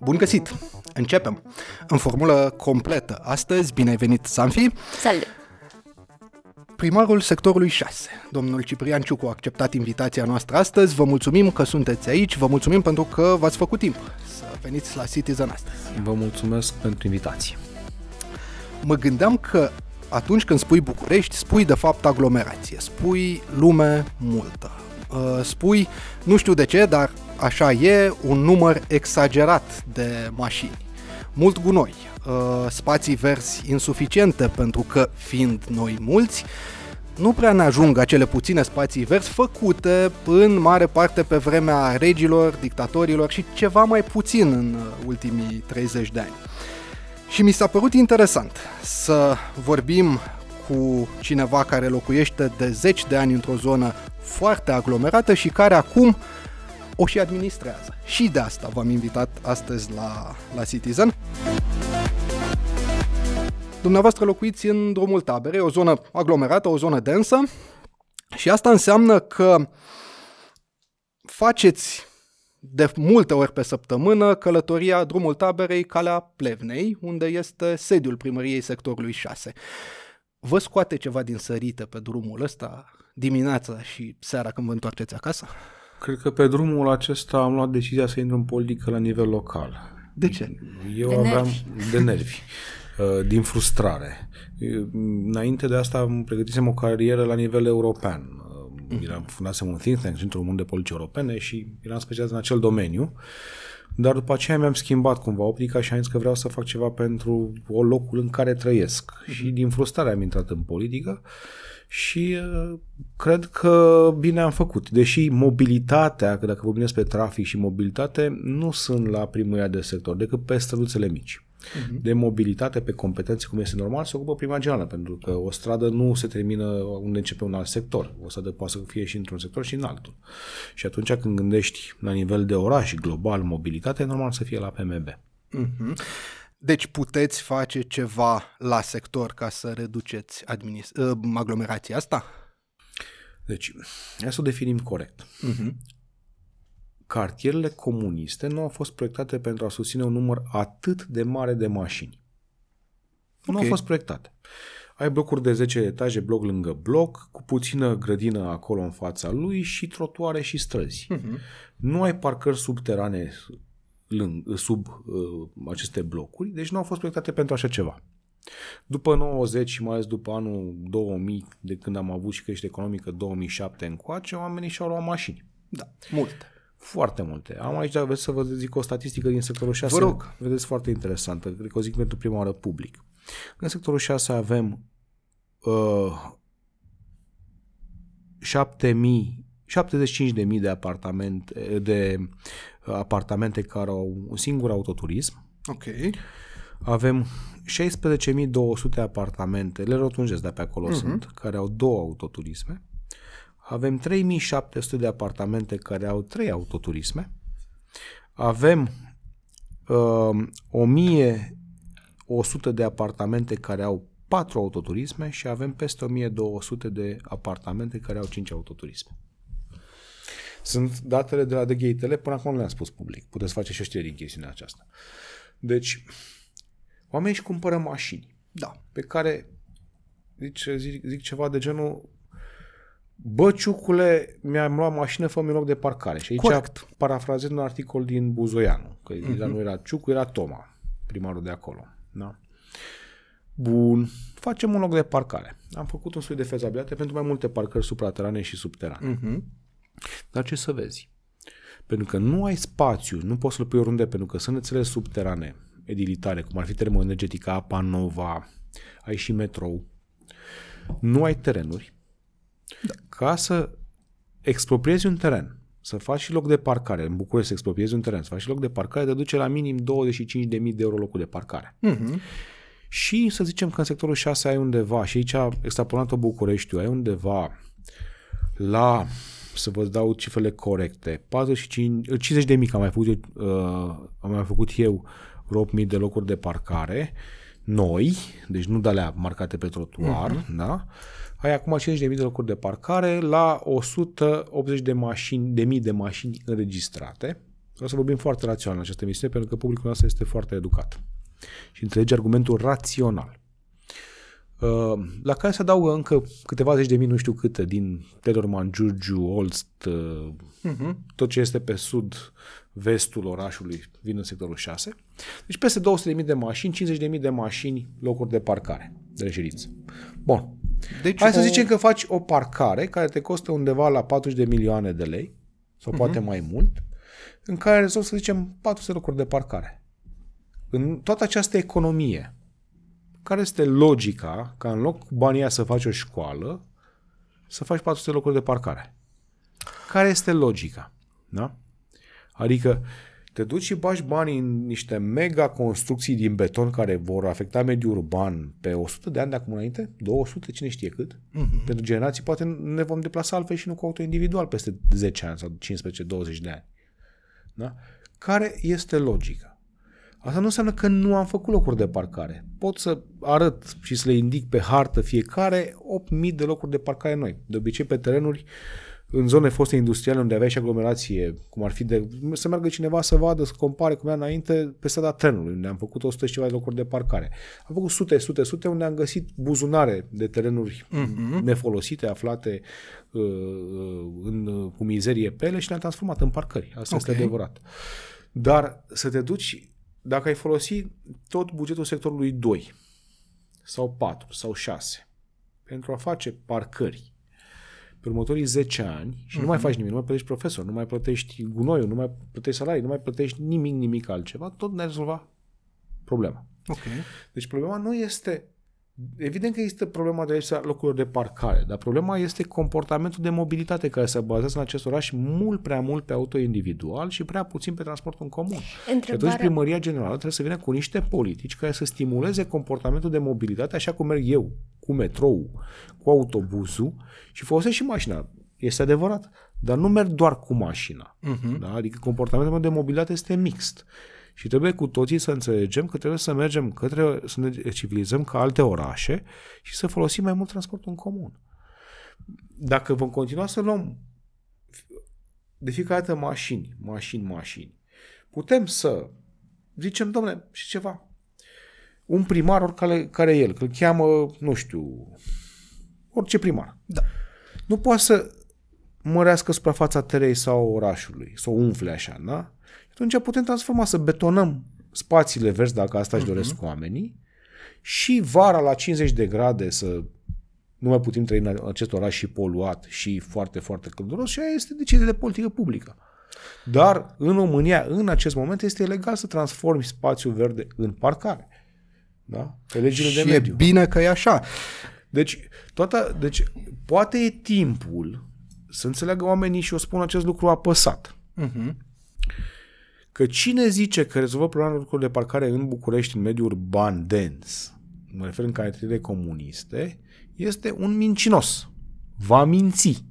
Bun găsit! Începem! În formulă completă. Astăzi, bine ai venit, Sanfi! Salut! Primarul sectorului 6, domnul Ciprian Ciucu, a acceptat invitația noastră astăzi. Vă mulțumim că sunteți aici, vă mulțumim pentru că v-ați făcut timp să veniți la Citizen astăzi. Vă mulțumesc pentru invitație. Mă gândeam că atunci când spui București, spui de fapt aglomerație, spui lume multă, uh, spui, nu știu de ce, dar așa e, un număr exagerat de mașini, mult gunoi, uh, spații verzi insuficiente pentru că, fiind noi mulți, nu prea ne ajung acele puține spații verzi făcute în mare parte pe vremea regilor, dictatorilor și ceva mai puțin în uh, ultimii 30 de ani. Și mi s-a părut interesant să vorbim cu cineva care locuiește de zeci de ani într-o zonă foarte aglomerată și care acum o și administrează. Și de asta v-am invitat astăzi la, la Citizen. Dumneavoastră locuiți în drumul tabere, o zonă aglomerată, o zonă densă și asta înseamnă că faceți de multe ori pe săptămână călătoria drumul taberei Calea Plevnei, unde este sediul primăriei sectorului 6. Vă scoate ceva din sărite pe drumul ăsta dimineața și seara când vă întoarceți acasă? Cred că pe drumul acesta am luat decizia să intru în politică la nivel local. De ce? Eu De aveam nervi. de nervi, uh, din frustrare. Eu, Înainte de asta îmi pregătisem o carieră la nivel european. Uh, Eram fundasem un think tank, Centrul Român de Politici Europene și eram specializat în acel domeniu. Dar după aceea mi-am schimbat cumva optica și am zis că vreau să fac ceva pentru o locul în care trăiesc. Și din frustrare am intrat în politică și uh, cred că bine am făcut. Deși mobilitatea, că dacă vorbim despre trafic și mobilitate, nu sunt la primăria de sector, decât pe străduțele mici. De mobilitate pe competențe, cum este normal, se ocupă prima generală, pentru că o stradă nu se termină unde începe un alt sector. O stradă poate să fie și într-un sector și în altul. Și atunci când gândești la nivel de oraș, global, mobilitate, e normal să fie la PMB. Mhm. Deci puteți face ceva la sector ca să reduceți administ- uh, aglomerația asta? Deci, hai să o definim corect. Cartierele comuniste nu au fost proiectate pentru a susține un număr atât de mare de mașini. Nu Ok. au fost proiectate. Ai blocuri de 10 etaje, bloc lângă bloc, cu puțină grădină acolo în fața lui și trotuare și străzi. Nu ai parcări subterane lâng, sub uh, aceste blocuri, deci nu au fost proiectate pentru așa ceva. După 90 și mai ales după anul 2000, de când am avut și creștere economică 2007 încoace, oamenii și-au luat mașini. Da, multe. Foarte multe. Am aici, vreți să vă zic o statistică din sectorul 6? Vă rog. Vedeți foarte interesantă. Cred că o zic pentru prima oară public. În sectorul 6 avem uh, 7000 75.000 de apartamente, de uh, apartamente care au un singur autoturism. Ok. Avem 16.200 apartamente, le rotunjesc de pe acolo uh-huh. sunt, care au două autoturisme. Avem 3.700 de apartamente care au trei autoturisme. Avem uh, 1.100 de apartamente care au patru autoturisme și avem peste 1.200 de apartamente care au cinci autoturisme. Sunt datele de la The Gate până acum nu le-am spus public. Puteți face și o știre din chestiunea aceasta. Deci, oamenii își cumpără mașini Da. pe care zic, zic, zic ceva de genul Bă, ciucule, mi-am luat mașină, fă loc de parcare. Și aici Corect. parafrazez un articol din Buzoianu, că uh-huh. nu era Ciucu, era Toma, primarul de acolo. Da? Bun, facem un loc de parcare. Am făcut un studiu de fezabilitate pentru mai multe parcări supraterane și subterane. Mhm. Dar ce să vezi? Pentru că nu ai spațiu, nu poți să-l pui oriunde, pentru că sunt rețele subterane, edilitare, cum ar fi termoenergetica, apa nova, ai și metrou. Nu ai terenuri. Da. Ca să expropriezi un teren, să faci și loc de parcare, în București să expropriezi un teren, să faci și loc de parcare, te duce la minim 25.000 de euro locul de parcare. Mhm. Și să zicem că în sectorul 6 ai undeva, și aici extrapolat-o Bucureștiu, ai undeva la, să vă dau cifrele corecte, 45, 50 de mii, am mai făcut, eu, uh, am mai făcut eu vreo 8.000 de locuri de parcare, noi, deci nu de alea marcate pe trotuar, uh-huh. da? Ai acum 50.000 de locuri de parcare la 180 de mașini, de mii de mașini înregistrate. O să vorbim foarte rațional în această emisiune, pentru că publicul nostru este foarte educat și înțelege argumentul rațional. Uh, la care se adaugă încă câteva zeci de mii, nu știu câte, din Telorman, Giurgiu, Olst, uh-huh. tot ce este pe sud, vestul orașului, vin în sectorul 6. Deci peste 200.000 de mașini, 50.000 de mașini, locuri de parcare, de reședință. Bun. Deci Hai o... să zicem că faci o parcare care te costă undeva la 40 de milioane de lei, sau uh-huh. poate mai mult, în care rezolvi, să zicem, 400 locuri de parcare. În toată această economie, care este logica ca în loc cu banii să faci o școală, să faci 400 locuri de parcare? Care este logica? Da? Adică te duci și bagi banii în niște mega construcții din beton care vor afecta mediul urban pe 100 de ani de acum înainte, 200, cine știe cât. Uh-huh. Pentru generații poate ne vom deplasa altfel și nu cu auto individual peste 10 ani sau 15-20 de ani. Da? Care este logica? Asta nu înseamnă că nu am făcut locuri de parcare. Pot să arăt și să le indic pe hartă fiecare 8.000 de locuri de parcare noi. De obicei pe terenuri în zone foste industriale unde aveai și aglomerație, cum ar fi de... să meargă cineva să vadă, să compare cum era înainte pe strada trenului, unde am făcut 100 și ceva de locuri de parcare. Am făcut sute, sute, sute, unde am găsit buzunare de terenuri uh-huh. nefolosite, aflate uh, uh, în, cu mizerie pe ele și le-am transformat în parcări. Asta okay. este adevărat. Dar să te duci dacă ai folosi tot bugetul sectorului 2 sau 4 sau 6 pentru a face parcări pe următorii 10 ani și uh-huh. nu mai mhm. faci nimic, nu mai plătești profesor, nu mai plătești gunoiul, nu mai plătești salarii, nu mai plătești nimic, nimic altceva, tot ne-ai rezolva problema. Okay. Deci problema nu este Evident că există problema de lipsa locurilor de parcare, dar problema este comportamentul de mobilitate care se bazează în acest oraș mult prea mult pe auto individual și prea puțin pe transportul în comun. Întrebarea... Și atunci primăria generală trebuie să vină cu niște politici care să stimuleze comportamentul de mobilitate așa cum merg eu, cu metrou, cu autobuzul și folosesc și mașina. Este adevărat, dar nu merg doar cu mașina. Uh-huh. Da? Adică comportamentul de mobilitate este mixt. Și trebuie cu toții să înțelegem că trebuie să mergem către, să ne civilizăm ca alte orașe și să folosim mai mult transportul în comun. Dacă vom continua să luăm de fiecare dată mașini, mașini, mașini, putem să zicem, domnule, și ceva, un primar, oricare care el, că îl cheamă, nu știu, orice primar. Da. Nu poate să mărească suprafața terei sau orașului, să o umfle așa, da? Atunci putem transforma, să betonăm spațiile verzi, dacă asta își doresc uh-huh. oamenii, și vara la 50 de grade să nu mai putem trăi în acest oraș și poluat și foarte, foarte călduros și aia este decizie de politică publică. Dar în România, în acest moment, este legal să transformi spațiul verde în parcare. Da? Pe legile și de mediu. e bine că e așa. Deci, toată, deci, poate e timpul să înțeleagă oamenii și o spun acest lucru apăsat. Uh-huh că cine zice că rezolvă problema lucrurilor de parcare în București, în mediul urban dens, mă refer în cartierele comuniste, este un mincinos. Va minți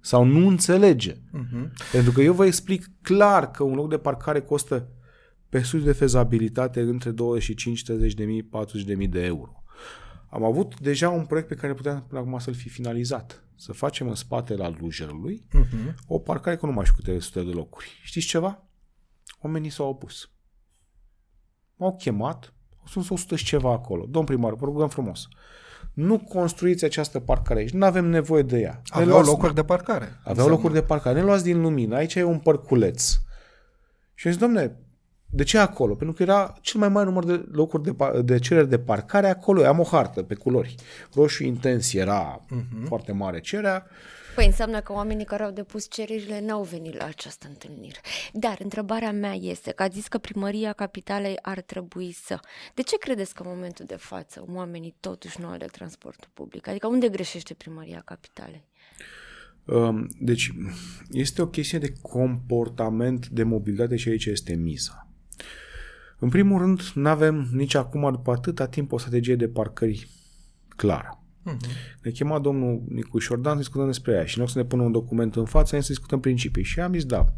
sau nu înțelege. Uh-huh. Pentru că eu vă explic clar că un loc de parcare costă pe studii de fezabilitate între 25, 30 de mii, 40 de mii de euro. Am avut deja un proiect pe care puteam până acum să-l fi finalizat. Să facem în spate la Lujerului uh-huh. o parcare cu nu mai știu câte sute de locuri. Știți ceva? Oamenii s-au opus. M-au chemat, au sunt 100 și ceva acolo. Domn primar, vă rugăm frumos. Nu construiți această parcare aici, nu avem nevoie de ea. Aveau locuri de parcare. Aveau locuri de parcare. Ne luați din lumină, aici e un parculeț. Și zis, domne, de ce acolo? Pentru că era cel mai mare număr de locuri de, de cereri de parcare acolo. Am o hartă pe culori. Roșu intens era uh-huh. foarte mare cererea. Păi înseamnă că oamenii care au depus cererile n-au venit la această întâlnire. Dar întrebarea mea este că ați zis că primăria capitalei ar trebui să... De ce credeți că în momentul de față oamenii totuși nu aleg transportul public? Adică unde greșește primăria capitalei? Um, deci, este o chestie de comportament de mobilitate și aici este misa. În primul rând, nu avem nici acum, după atâta timp, o strategie de parcări clară. Uh-huh. Ne chema domnul Nicuș Șordan să discutăm despre ea și nu să ne pună un document în față, să discutăm principii. Și am zis, da,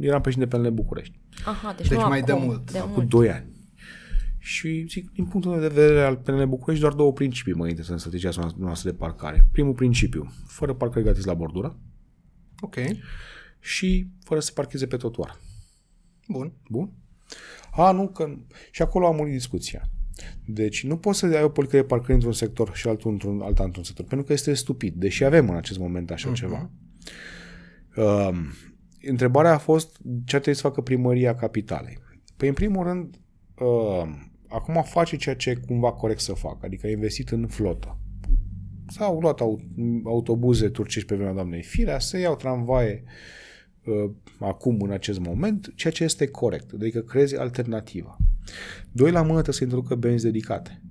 eram președinte pe București. Aha, deci, deci mai de mult. De acum doi ani. Și zic, din punctul de vedere al PNL București, doar două principii mă interesează în strategia noastră de parcare. Primul principiu, fără parcări gratis la bordură. Ok. Și fără să parcheze pe trotuar. Bun. Bun? A, nu, că... Și acolo a murit discuția. Deci nu poți să ai o politică de parcări într-un sector și altul într-un, alta într-un sector, pentru că este stupid, deși avem în acest moment așa uh-huh. ceva. Uh, întrebarea a fost ce trebuie să facă primăria capitalei. Păi, în primul rând, uh, acum face ceea ce e cumva corect să facă, adică a investit în flotă. S-au luat autobuze turcești pe vremea doamnei Firea, să iau tramvaie uh, acum, în acest moment, ceea ce este corect, adică crezi alternativa. Doi la mână trebuie să introducă benzi dedicate.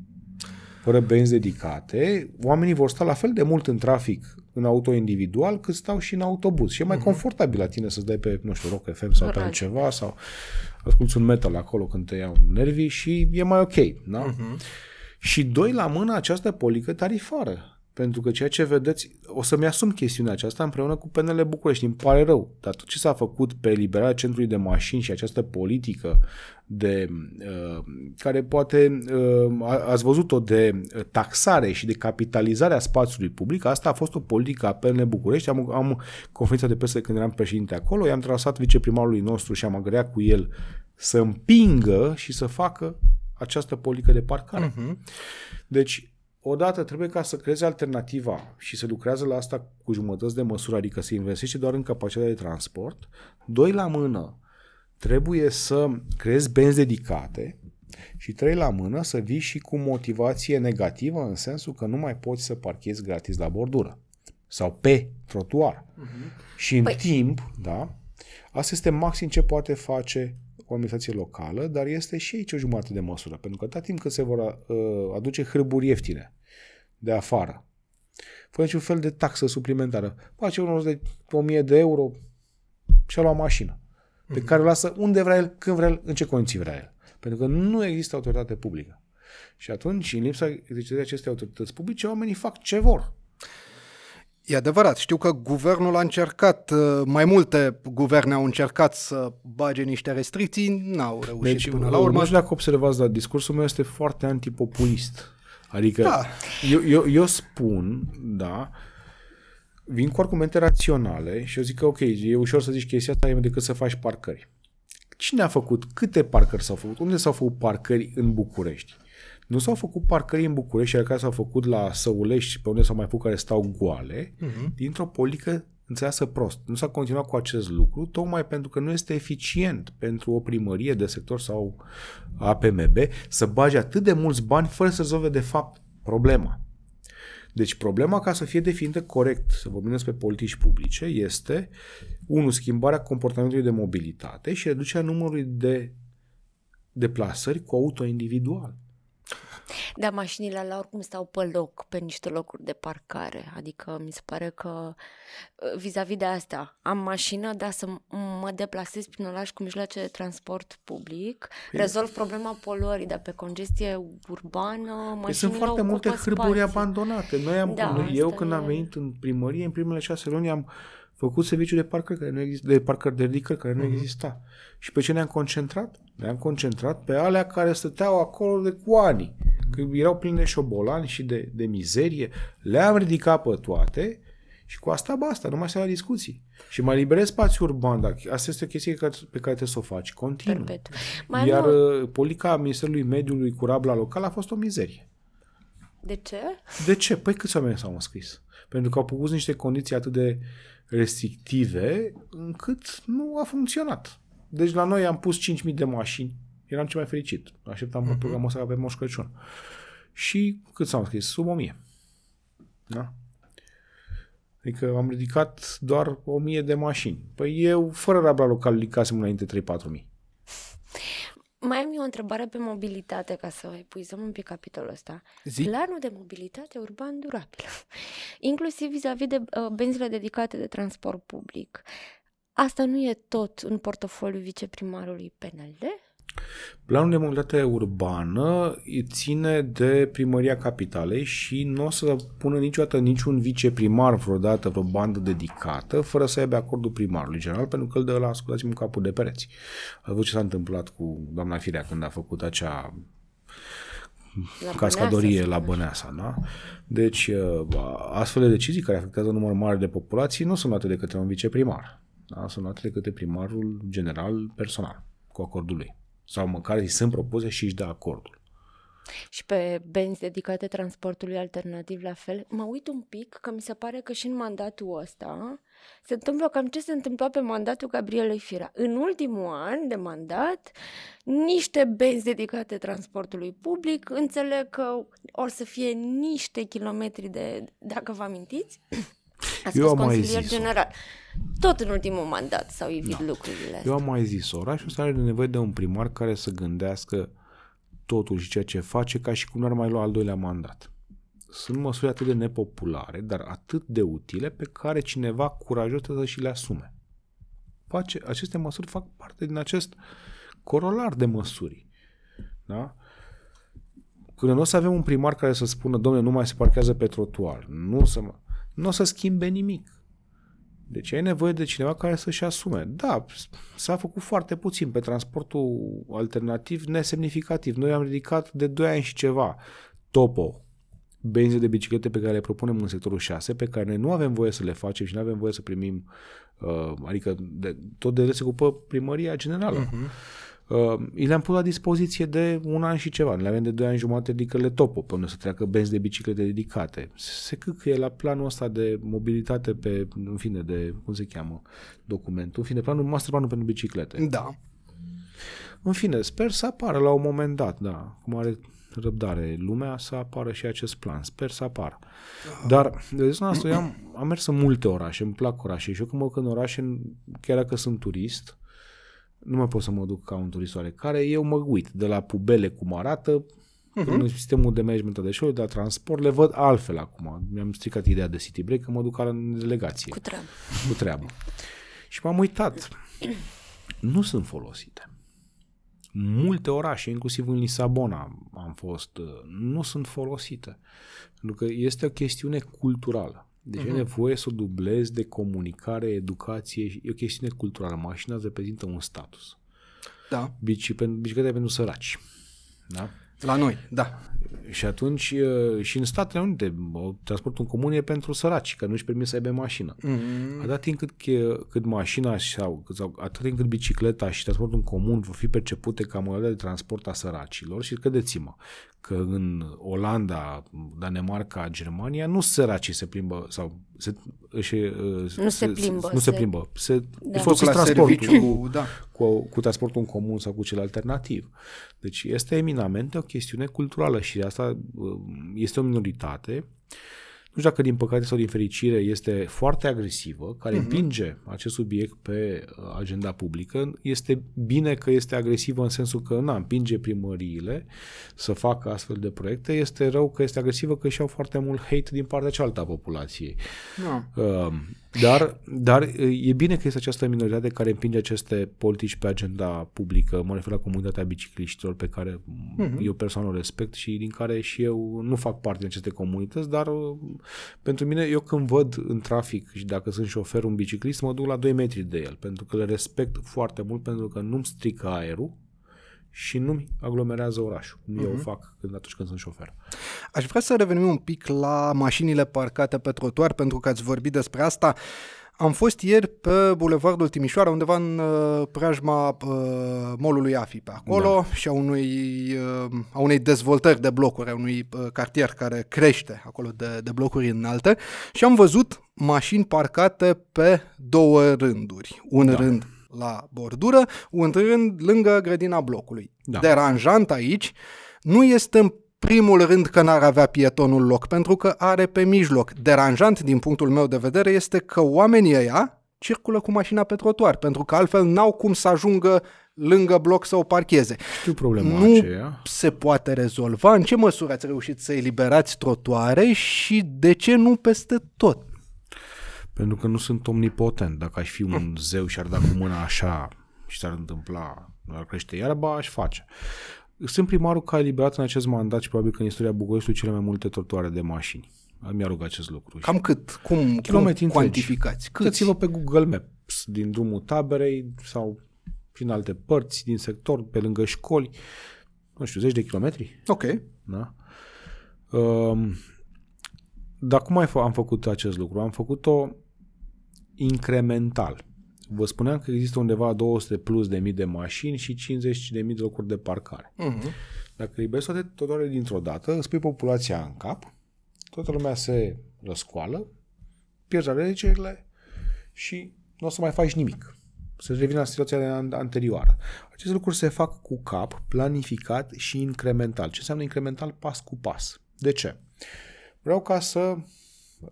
Fără benzi dedicate, oamenii vor sta la fel de mult în trafic în auto individual cât stau și în autobuz. Și e mai uh-huh. confortabil la tine să-ți dai pe, nu știu, Rock FM sau pe altceva sau asculti un metal acolo când te iau nervii și e mai ok. Da? Uh-huh. Și doi la mână această politică tarifară. Pentru că ceea ce vedeți, o să-mi asum chestiunea aceasta împreună cu PNL București. Îmi pare rău. Dar tot ce s-a făcut pe eliberarea centrului de mașini și această politică de uh, care poate uh, ați văzut-o de taxare și de capitalizare a spațiului public, asta a fost o politică a PNL București. Am, am conferința de presă când eram președinte acolo, i-am trasat viceprimarului nostru și am agreat cu el să împingă și să facă această politică de parcare. Uh-huh. Deci, odată trebuie ca să creeze alternativa și să lucrează la asta cu jumătăți de măsură, adică să investește doar în capacitatea de transport. Doi la mână, trebuie să creezi benzi dedicate și trei la mână să vii și cu motivație negativă în sensul că nu mai poți să parchezi gratis la bordură sau pe trotuar. Uh-huh. Și în păi... timp, da, asta este maxim ce poate face o administrație locală, dar este și aici o jumătate de măsură, pentru că atât timp cât se vor uh, aduce hârburi ieftine de afară, fără niciun fel de taxă suplimentară, face unul de 1000 de euro și a luat mașină, pe mm-hmm. care o lasă unde vrea el, când vrea el, în ce condiții vrea el. Pentru că nu există autoritate publică. Și atunci, în lipsa exercitării acestei autorități publice, oamenii fac ce vor. E adevărat, știu că guvernul a încercat, uh, mai multe guverne au încercat să bage niște restricții, n-au reușit deci, până la urmă. Nu știu dacă observați, dar discursul meu este foarte antipopulist. Adică da. eu, eu, eu spun, da, vin cu argumente raționale și eu zic că ok, e ușor să zici chestia asta decât să faci parcări. Cine a făcut? Câte parcări s-au făcut? Unde s-au făcut parcări în București? Nu s-au făcut parcări în București, care s-au făcut la Săulești, pe unde s-au mai făcut care stau goale, uh-huh. dintr-o politică înțeleasă prost. Nu s-a continuat cu acest lucru, tocmai pentru că nu este eficient pentru o primărie de sector sau APMB să bage atât de mulți bani fără să rezolve de fapt problema. Deci problema ca să fie definită corect, să vorbim despre politici publice, este, unu, schimbarea comportamentului de mobilitate și reducerea numărului de deplasări cu auto individual. Dar mașinile la oricum stau pe loc, pe niște locuri de parcare. Adică mi se pare că uh, vis-a-vis de asta, am mașină, dar să mă deplasez prin oraș cu mijloace de transport public, păi... rezolv problema poluării, dar pe congestie urbană, mașinile păi Sunt foarte multe hârburi abandonate. Noi am, da, eu când e... am venit în primărie, în primele șase luni am făcut serviciu de parcări care nu exista, de parcări de ridicări care nu uh-huh. exista. Și pe ce ne-am concentrat? Ne-am concentrat pe alea care stăteau acolo de cu ani că erau pline de șobolani și de, de mizerie, le-am ridicat pe toate și cu asta basta, nu mai se la discuții. Și mai liberez spațiu urban, dar asta este o chestie pe care trebuie să o faci continuu. Mai Iar nu... Uh, politica Ministerului Mediului cu rabla local a fost o mizerie. De ce? De ce? Păi câți oameni s-au înscris? Pentru că au pus niște condiții atât de restrictive încât nu a funcționat. Deci la noi am pus 5.000 de mașini eram cel mai fericit. Așteptam uh-huh. programul să avem Moș Crăciun. Și cât s-au scris? Sub 1000. Da? Adică am ridicat doar 1000 de mașini. Păi eu, fără rabla local, ridicasem înainte 3-4 mii. Mai am eu o întrebare pe mobilitate, ca să epuizăm un pic capitolul ăsta. Zi? Planul de mobilitate urban durabil, inclusiv vis-a-vis de uh, benzile dedicate de transport public. Asta nu e tot în portofoliul viceprimarului PNL? Planul de mobilitate urbană ține de primăria capitalei și nu o să pună niciodată niciun viceprimar vreodată vreo bandă dedicată fără să aibă acordul primarului general, pentru că îl dă la ascultați-mă capul de pereți. A văzut ce s-a întâmplat cu doamna Firea când a făcut acea La cascadorie Băneasa, la Băneasa. Da? Deci, uh, astfel de decizii care afectează un număr mare de populații nu sunt luate de către un viceprimar. Da? Sunt luate de către primarul general personal, cu acordul lui. Sau măcar îi sunt propuse și își dă acordul. Și pe benzi dedicate transportului alternativ la fel. Mă uit un pic că mi se pare că și în mandatul ăsta se întâmplă cam ce se întâmpla pe mandatul Gabrielei Fira. În ultimul an de mandat, niște benzi dedicate transportului public, înțeleg că or să fie niște kilometri de, dacă vă amintiți, Ați Eu fost am mai consilier zis-o. general. Tot în ultimul mandat s-au ivit Da. lucrurile astea. Eu am mai zis, orașul ăsta are nevoie de un primar care să gândească totul și ceea ce face ca și cum n-ar mai lua al doilea mandat. Sunt măsuri atât de nepopulare, dar atât de utile pe care cineva curajos trebuie să și le asume. Face, aceste măsuri fac parte din acest corolar de măsuri. Da? Când nu o să avem un primar care să spună, domnule, nu mai se parchează pe trotuar, nu, să mă... nu o să schimbe nimic. Deci ai nevoie de cineva care să-și asume. Da, s-a făcut foarte puțin pe transportul alternativ nesemnificativ. Noi am ridicat de 2 ani și ceva topo, benzi de biciclete pe care le propunem în sectorul 6, pe care noi nu avem voie să le facem și nu avem voie să primim, uh, adică de, tot de ele se ocupă primăria generală. Uh-huh. Uh, îi le-am pus la dispoziție de un an și ceva. Le avem de 2 ani jumate ridicările topo, pe unde să treacă benzi de biciclete dedicate. Se căcăie la planul ăsta de mobilitate pe, în fine, de, cum se cheamă, documentul, în fine, planul, masterplanul pentru biciclete. Da. În fine, sper să apară la un moment dat, da, cum are răbdare lumea, să apară și acest plan. Sper să apară. Dar, de zona asta, eu am, am mers în multe orașe, îmi plac orașe și eu când mă duc în orașe, chiar dacă sunt turist, nu mai pot să mă duc ca un turist oarecare, eu mă uit de la pubele cum arată, uh-huh. în sistemul de management de show, de la transport, le văd altfel acum. Mi-am stricat ideea de city break că mă duc la în delegație Cu treabă. cu treabă. Și m-am uitat. Nu sunt folosite. Multe orașe, inclusiv în Lisabona am fost, uh, nu sunt folosite. Pentru că este o chestiune culturală. Deci uh-huh. e nevoie să o dublezi de comunicare, educație. E o chestiune culturală. Mașina îți reprezintă un status. Da. Bici, pentru, bicicleta e pentru săraci. Da? La noi, da. Și atunci uh, și în Statele Unite o- transportul în comun e pentru săraci, că nu-și permit să aibă mașină. Mm-hmm. Atât timp cât, che- cât mașina sau, sau atât timp cât bicicleta și transportul în comun vor fi percepute ca modele de transport a săracilor și credeți-mă că în Olanda, Danemarca, Germania nu săracii se plimbă sau se, își, uh, Nu se plimbă, nu se se- plimbă, se Da. da. Duc folosesc la transportul serviciu, da. cu, cu transportul în comun sau cu cel alternativ. Deci este eminamente o chestiune culturală și asta uh, este o minoritate. Nu știu dacă din păcate sau din fericire este foarte agresivă, care uh-huh. împinge acest subiect pe uh, agenda publică. Este bine că este agresivă în sensul că na, împinge primăriile să facă astfel de proiecte. Este rău că este agresivă că și-au foarte mult hate din partea cealaltă a populației. da. Uh, Dar, dar uh, e bine că este această minoritate care împinge aceste politici pe agenda publică. Mă refer la comunitatea bicicliștilor pe care uh-huh. eu personal o respect și din care și eu nu fac parte din aceste comunități, dar uh, pentru mine, eu când văd în trafic și dacă sunt șofer un biciclist, mă duc la 2 metri de el, pentru că le respect foarte mult, pentru că nu-mi strică aerul și nu-mi aglomerează orașul, cum uh-huh. eu fac când, atunci când sunt șofer. Aș vrea să revenim un pic la mașinile parcate pe trotuar, pentru că ați vorbit despre asta. Am fost ieri pe Bulevardul Timișoara, undeva în uh, preajma uh, molului AFI pe acolo da. și a, unui, uh, a unei dezvoltări de blocuri, a unui uh, cartier care crește acolo de, de blocuri înalte și am văzut mașini parcate pe două rânduri. Un da. rând la bordură, un rând lângă grădina blocului. Da. Deranjant aici nu este în primul rând că n-ar avea pietonul loc, pentru că are pe mijloc. Deranjant din punctul meu de vedere este că oamenii ăia circulă cu mașina pe trotuar, pentru că altfel n-au cum să ajungă lângă bloc să o parcheze. Știu problema nu aceea. se poate rezolva. În ce măsură ați reușit să eliberați trotuare și de ce nu peste tot? Pentru că nu sunt omnipotent. Dacă aș fi un zeu și ar da cu mâna așa și s-ar întâmpla, ar crește iarba, aș face. Sunt primarul care a eliberat în acest mandat și probabil că în istoria Bucureștiului cele mai multe trotuare de mașini. Mi-a rugat acest lucru. Cam cât? Cum, cum Kilometri întregi. cuantificați? Câți? Uitați-vă pe Google Maps din drumul taberei sau prin alte părți din sector, pe lângă școli. nu știu, zeci de kilometri. Ok. Da? Um, dar cum ai fă- am făcut acest lucru? Am făcut-o incremental. Vă spuneam că există undeva 200 plus de mii de mașini și 50 de mii de locuri de parcare. Mhm. Dacă liberezi toate toate dintr-o dată, îți pui populația în cap, toată lumea se răscoală, pierzi alegerile și nu o să mai faci nimic. Să revin la situația de an- anterioară. Aceste lucruri se fac cu cap, planificat și incremental. Ce înseamnă incremental? Pas cu pas. De ce? Vreau ca să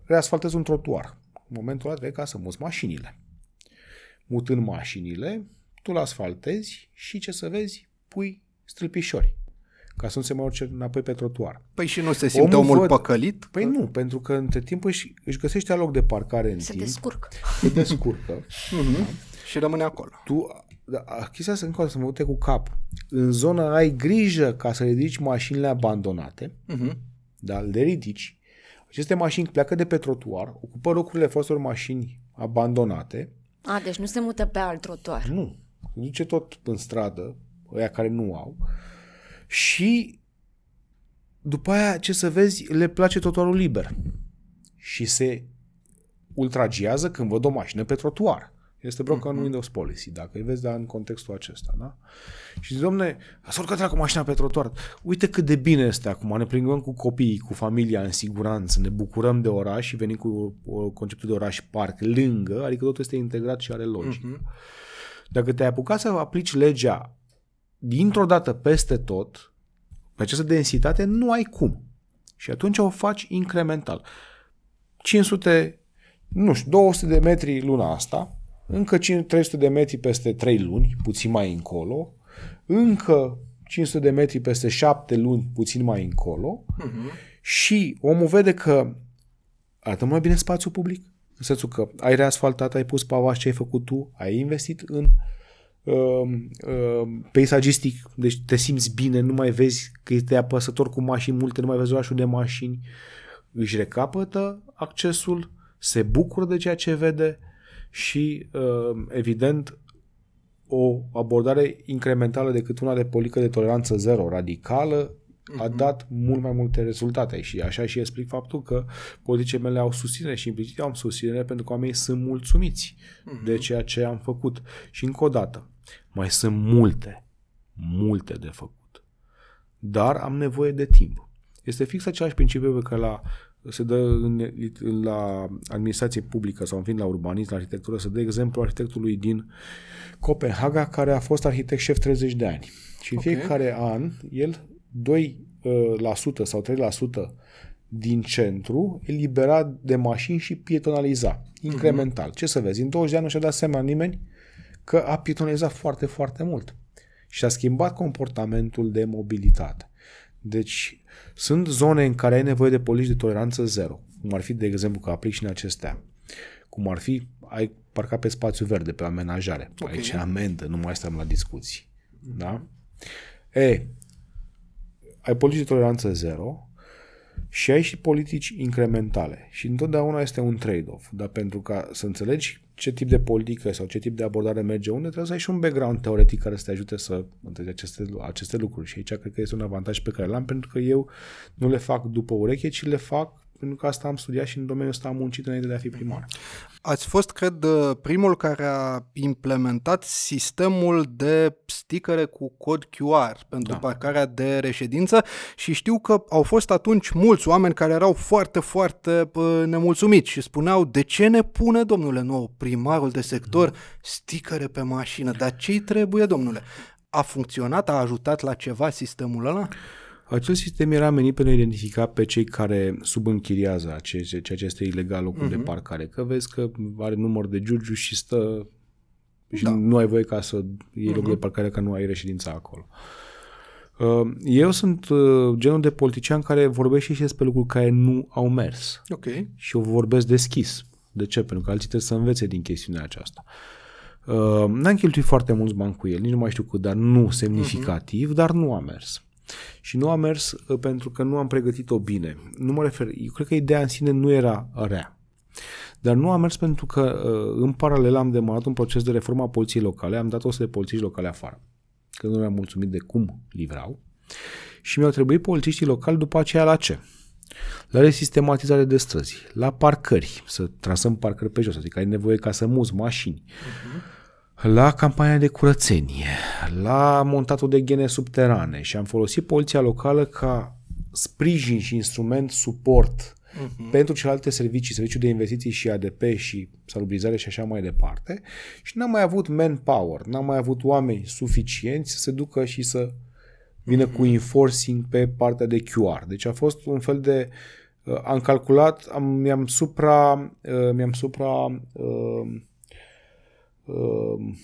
reasfaltez un trotuar. În momentul ăla trebuie ca să muți mașinile. Mutând mașinile, tu le asfaltezi și ce să vezi? Pui stâlpișori ca să nu se mai urce înapoi pe trotuar. Păi și nu se simte Omul omul văd- păcălit? Păi nu, pentru că între timp își, își găsește loc de parcare în Se timp, descurcă. se descurcă. Și rămâne acolo. Tu, da, chestia asta încă o dată să mă uite cu cap. În zonă ai grijă ca să ridici mașinile abandonate, Mhm. da, le ridici. Aceste mașini pleacă de pe trotuar, ocupă locurile fostelor mașini abandonate. A, deci nu se mută pe alt trotuar. Nu. Se duce tot în stradă, ăia care nu au. Și după aia, ce să vezi, le place trotuarul liber. Și se ultragiază când văd o mașină pe trotuar. Este broken windows policy, dacă îi vezi, dar în contextul acesta, da? Și zic, domne, să urcă cu mașina pe trotuar. Uite cât de bine este acum, ne plimbăm cu copiii, cu familia în siguranță, ne bucurăm de oraș și venim cu o, conceptul de oraș parc lângă, adică totul este integrat și are logică. Dacă te-ai apucat să aplici legea dintr-o dată peste tot, pe această densitate, nu ai cum. Și atunci o faci incremental. 500, nu știu, 200 de metri luna asta, încă 500 300 de metri peste 3 luni, puțin mai încolo, încă 500 de metri peste 7 luni, puțin mai încolo, și omul vede că arată mai bine spațiul public, în sensul că ai reasfaltat, ai pus pavaș ce ai făcut tu, ai investit în uh, uh, peisagistic, deci te simți bine, nu mai vezi că este apăsător cu mașini multe, nu mai vezi orașul de mașini, își recapătă accesul, se bucură de ceea ce vede și, uh, evident, o abordare incrementală decât una de politică de toleranță zero, radicală, a dat mult mai multe rezultate și așa și explic faptul că politicile mele au susținere și implicit am susținere pentru că oamenii sunt mulțumiți de ceea ce am făcut. Și încă o dată, mai sunt multe, multe de făcut. Dar am nevoie de timp. Este fix același principiu pe care la, se dă în, la administrație publică sau în fin la urbanism, la arhitectură, se dă exemplu arhitectului din Copenhaga care a fost arhitect șef 30 de ani. Și în Ok. fiecare an el 2% sau 3% din centru elibera de mașini și pietonaliza, incremental. Ce să vezi, în 20 de ani nu și-a dat seama nimeni că a pietonalizat foarte, foarte mult. Și a schimbat comportamentul de mobilitate. Deci, sunt zone în care ai nevoie de politici de toleranță zero, cum ar fi, de exemplu, că aplici și în acestea. Cum ar fi, ai parcat pe spațiu verde, pe amenajare. Okay. Aici amendă, nu mai stăm la discuții. Da? E, ai politici de toleranță zero și ai și politici incrementale. Și întotdeauna este un trade-off. Dar pentru ca să înțelegi ce tip de politică sau ce tip de abordare merge unde, trebuie să ai și un background teoretic care să te ajute să înțelegi aceste, aceste lucruri. Și aici cred că este un avantaj pe care l-am, pentru că eu nu le fac după ureche, ci le fac pentru că asta am studiat și în domeniul ăsta am muncit înainte de a fi primar. Ați fost, cred, primul care a implementat sistemul de sticăre cu cod QR pentru da. parcarea de reședință și știu că au fost atunci mulți oameni care erau foarte, foarte uh, nemulțumiți și spuneau de ce ne pune, domnule, nou primarul de sector sticăre pe mașină, dar ce-i trebuie, domnule? A funcționat, a ajutat la ceva sistemul ăla? Acel sistem era menit pentru a identifica pe cei care subînchiriază ceea ce este ilegal locul uh-huh. de parcare. Că vezi că are număr de giurgiu și stă și da. nu ai voie ca să iei uh-huh. locul de parcare că nu ai reședința acolo. Eu sunt genul de politician care vorbește și despre lucruri care nu au mers. Ok. Și eu vorbesc deschis. De ce? Pentru că alții trebuie să învețe din chestiunea aceasta. Uh, n-am cheltuit foarte mulți bani cu el, nici nu mai știu cât, dar nu semnificativ, uh-huh. dar nu a mers. Și nu a mers uh, pentru că nu am pregătit-o bine. Nu mă refer, eu cred că ideea în sine nu era rea. Dar nu a mers pentru că uh, în paralel am demarat un proces de reformă a poliției locale, am dat 100 de polițiști locale afară. Că nu le-am mulțumit de cum livrau. Și mi-au trebuit polițiștii locali după aceea la ce? La resistematizare de străzi, la parcări, să trasăm parcări pe jos, adică ai nevoie ca să muzi mașini, uh-huh la campania de curățenie, la montatul de ghene subterane și am folosit poliția locală ca sprijin și instrument suport uh-huh. pentru celelalte servicii, serviciul de investiții și ADP și salubrizare și așa mai departe și n-am mai avut manpower, n-am mai avut oameni suficienți să se ducă și să vină uh-huh. cu enforcing pe partea de QR. Deci a fost un fel de uh, am calculat, am, mi-am supra uh, mi-am supra uh, uh,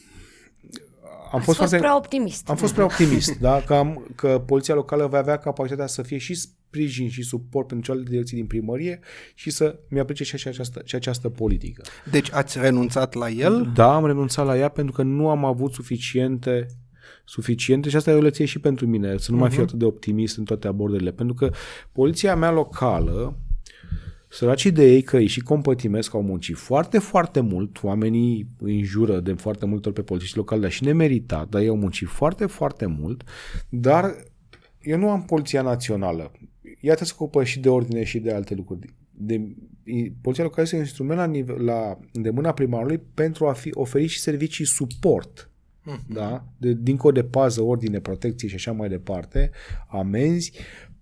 am fost, fost foarte, prea optimist. Am fost prea optimist, da? Că, am, că poliția locală va avea capacitatea să fie și sprijin și suport pentru celelalte direcții din primărie și să mi-aplice și această, și această politică. Deci ați renunțat la el? Da, am renunțat la ea pentru că nu am avut suficiente suficiente și asta e o lecție și pentru mine, să nu uh-huh. mai fiu mhm. atât de optimist în toate abordurile, pentru că poliția mea locală Săracii de ei că ei și compătimesc au muncit foarte, foarte mult, oamenii îi înjură de foarte multe ori pe polițiști locali, dar și nemeritat, dar ei au muncit foarte, foarte mult, dar eu nu am poliția națională. Iată să ocupă și de ordine și de alte lucruri. De, poliția locală este un instrument la, nivel, la îndemâna primarului pentru a fi oferit și servicii suport. Mm-hmm. Da? De, dincolo de pază, ordine, protecție și așa mai departe, amenzi,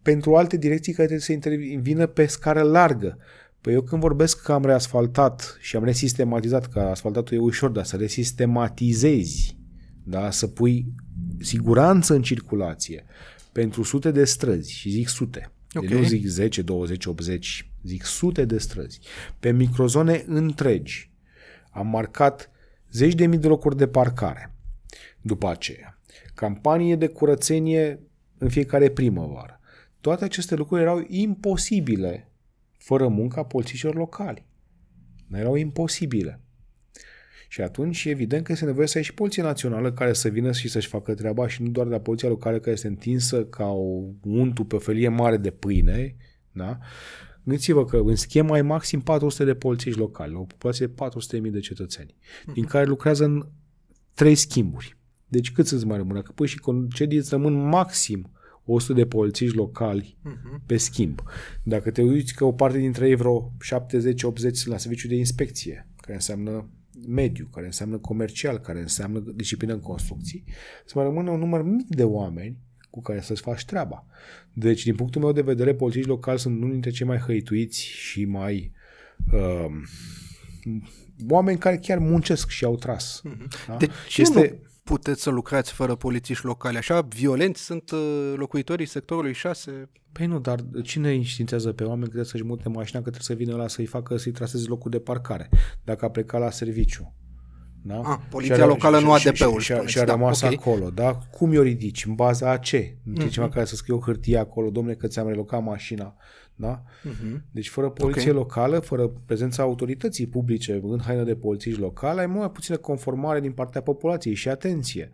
pentru alte direcții care trebuie să intervină pe scară largă. Păi eu când vorbesc că am reasfaltat și am resistematizat, că asfaltatul e ușor, dar să resistematizezi, da? să pui siguranță în circulație pentru sute de străzi, și zic sute, okay. deci nu zic 10, 20, 80, zic sute de străzi, pe microzone întregi. Am marcat zeci de mii de locuri de parcare după aceea. Campanie de curățenie în fiecare primăvară toate aceste lucruri erau imposibile fără munca polițiștilor locali. Erau imposibile. Și atunci, evident că este nevoie să ai și Poliția Națională care să vină și să-și facă treaba și nu doar de la Poliția Locală care este întinsă ca o untu pe o felie mare de pâine, da? Gândiți-vă că în schema ai maxim 400 de polițiști locali, o populație de 400.000 de cetățeni, uh-huh. din care lucrează în trei schimburi. Deci cât să-ți mai rămână? Că pui și concedii îți rămân maxim 100 de polițiști locali uh-huh. pe schimb. Dacă te uiți că o parte dintre ei, vreo 70-80 sunt la serviciu de inspecție, care înseamnă mediu, care înseamnă comercial, care înseamnă disciplină în construcții, să mai rămână un număr mic de oameni cu care să-ți faci treaba. Deci, din punctul meu de vedere, polițiști locali sunt unul dintre cei mai hăituiți și mai uh, oameni care chiar muncesc și au tras. Uh-huh. Da? De ce este... nu puteți să lucrați fără polițiști locali? Așa violenți sunt uh, locuitorii sectorului 6? Păi nu, dar cine înștiințează pe oameni că trebuie să-și mute mașina, că trebuie să vină la să-i facă, să-i traseze locul de parcare, dacă a plecat la serviciu? Da? Ah, poliția și locală și, nu ADP-ul. Și, și, și a da, rămas okay. acolo, da? Cum i-o ridici? În baza a ce? Mm-hmm. Cineva care să scrie o hârtie acolo, domne, că ți-am relocat mașina. Da? Uh-huh. Deci fără poliție okay. locală, fără prezența autorității publice în haină de polițiști locale, ai mult mai puțină conformare din partea populației și atenție.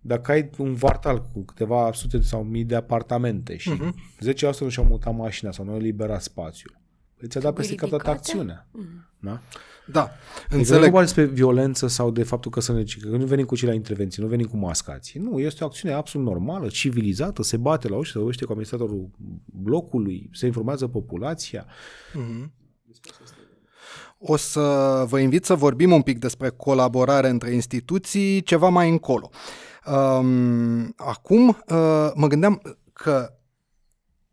Dacă ai un vartal cu câteva sute sau mii de apartamente și uh-huh. 10% nu și-au mutat mașina sau nu au eliberat spațiul, păi ți-a dat peste cap toată acțiunea. Uh-huh. Da? Da, înțeleg. Nu vorba despre violență sau de faptul că să ne că nu venim cu cei la intervenții, nu venim cu mascații. Nu, este o acțiune absolut normală, civilizată, se bate la ușă, se vorbește cu administratorul blocului, se informează populația. Mm-hmm. O să vă invit să vorbim un pic despre colaborare între instituții ceva mai încolo. Um, acum uh, mă gândeam că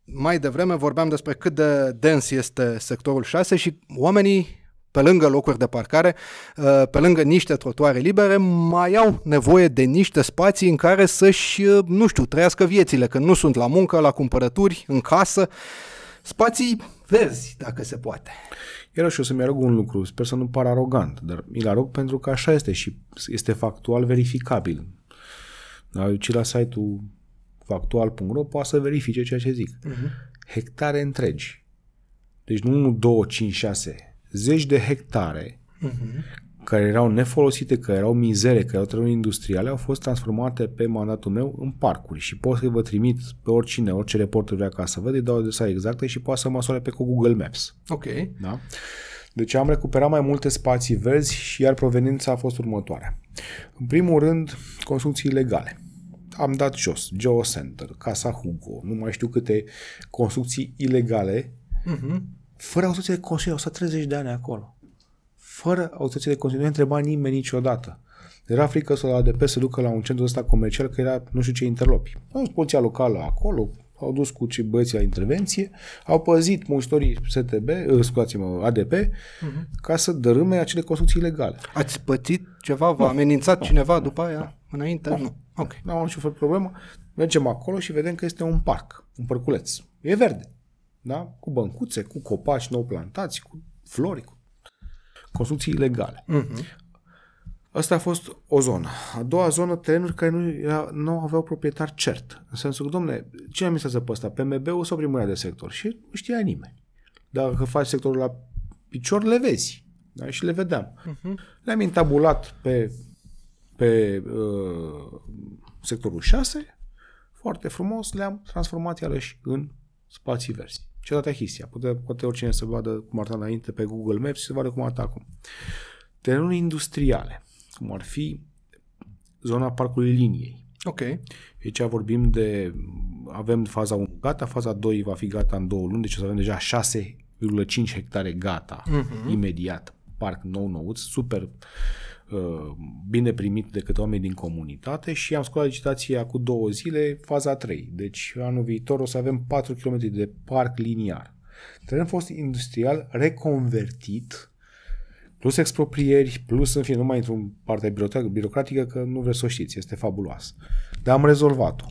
mai devreme vorbeam despre cât de dens este sectorul 6 și oamenii pe lângă locuri de parcare, uh, pe lângă niște trotuare libere, mai au nevoie de niște spații în care să-și, uh, nu știu, trăiască viețile, când nu sunt la muncă, la cumpărături, în casă, spații verzi, dacă se poate. Iar și o să-mi arăg un lucru, sper să nu par arogant, dar mi-l arăg pentru că așa este și este factual verificabil. Da, ci la site-ul factual.ro poate să verifice ceea ce zic. Uh-huh. Hectare întregi. Deci nu 1, 2, 5, 6 zeci de hectare uh-huh. care erau nefolosite, care erau mizere, care erau terenuri industriale, au fost transformate pe mandatul meu în parcuri și pot să vă trimit pe oricine, orice reporter vrea ca să văd, îi dau adresa exactă și poate să măsoare pe cu Google Maps. Ok. Da? Deci am recuperat mai multe spații verzi și iar proveniența a fost următoarea. În primul rând, construcții ilegale. am dat jos. Geocenter, Casa Hugo, nu mai știu câte construcții ilegale, Uh-huh. Fără autorizație de Consiliu. Au stat 30 de ani acolo. Fără autorizație de Consiliu. Nu întreba nimeni niciodată. Era frică să la ADP să ducă la un centru ăsta comercial, că era nu știu ce interlopi. Au dus poliția locală acolo, au dus cu cei băieții la intervenție, au păzit muncitorii STB, uh, scuzați-mă, ADP, uh-huh. ca să dărâme acele construcții ilegale. Ați pățit ceva? V-a amenințat cineva după aia? Înainte? Nu. Ok. Nu am niciun fel de problemă. Mergem acolo și vedem că este un parc, un parculeț. E verde. Da? Cu băncuțe, cu copaci nou plantați, cu flori, cu construcții ilegale. Uh-huh. Asta a fost o zonă. A doua zonă, terenuri care nu, era, nu aveau proprietar cert. În sensul că, domne, cine administrează pe ăsta? PMB-ul sau primăria de sector? Și nu știa nimeni. Dacă faci sectorul la picior, le vezi. Da? Și le vedeam. Uh-huh. Le-am intabulat pe, pe uh, sectorul 6, foarte frumos, le-am transformat iarăși în spații verzi. Cetatea Hisia. Poate, poate oricine să vadă cum arăta înainte pe Google Maps și să vadă cum arată acum. Terenuri industriale, cum ar fi zona Parcului Liniei. Ok. Aici vorbim de, avem faza 1 gata, faza 2 va fi gata în două luni, deci o să avem deja 6,5 hectare gata, uh-huh. imediat, parc nou nouț, super uh, bine primit de către oameni din comunitate și am scos licitația cu două zile, faza 3. Deci anul viitor o să avem 4 km de parc liniar. Teren fost industrial reconvertit plus exproprieri, plus, în fine, nu mai intru în partea birocratică, birocratică că nu vreți să o știți, este fabuloasă. Dar am rezolvat-o.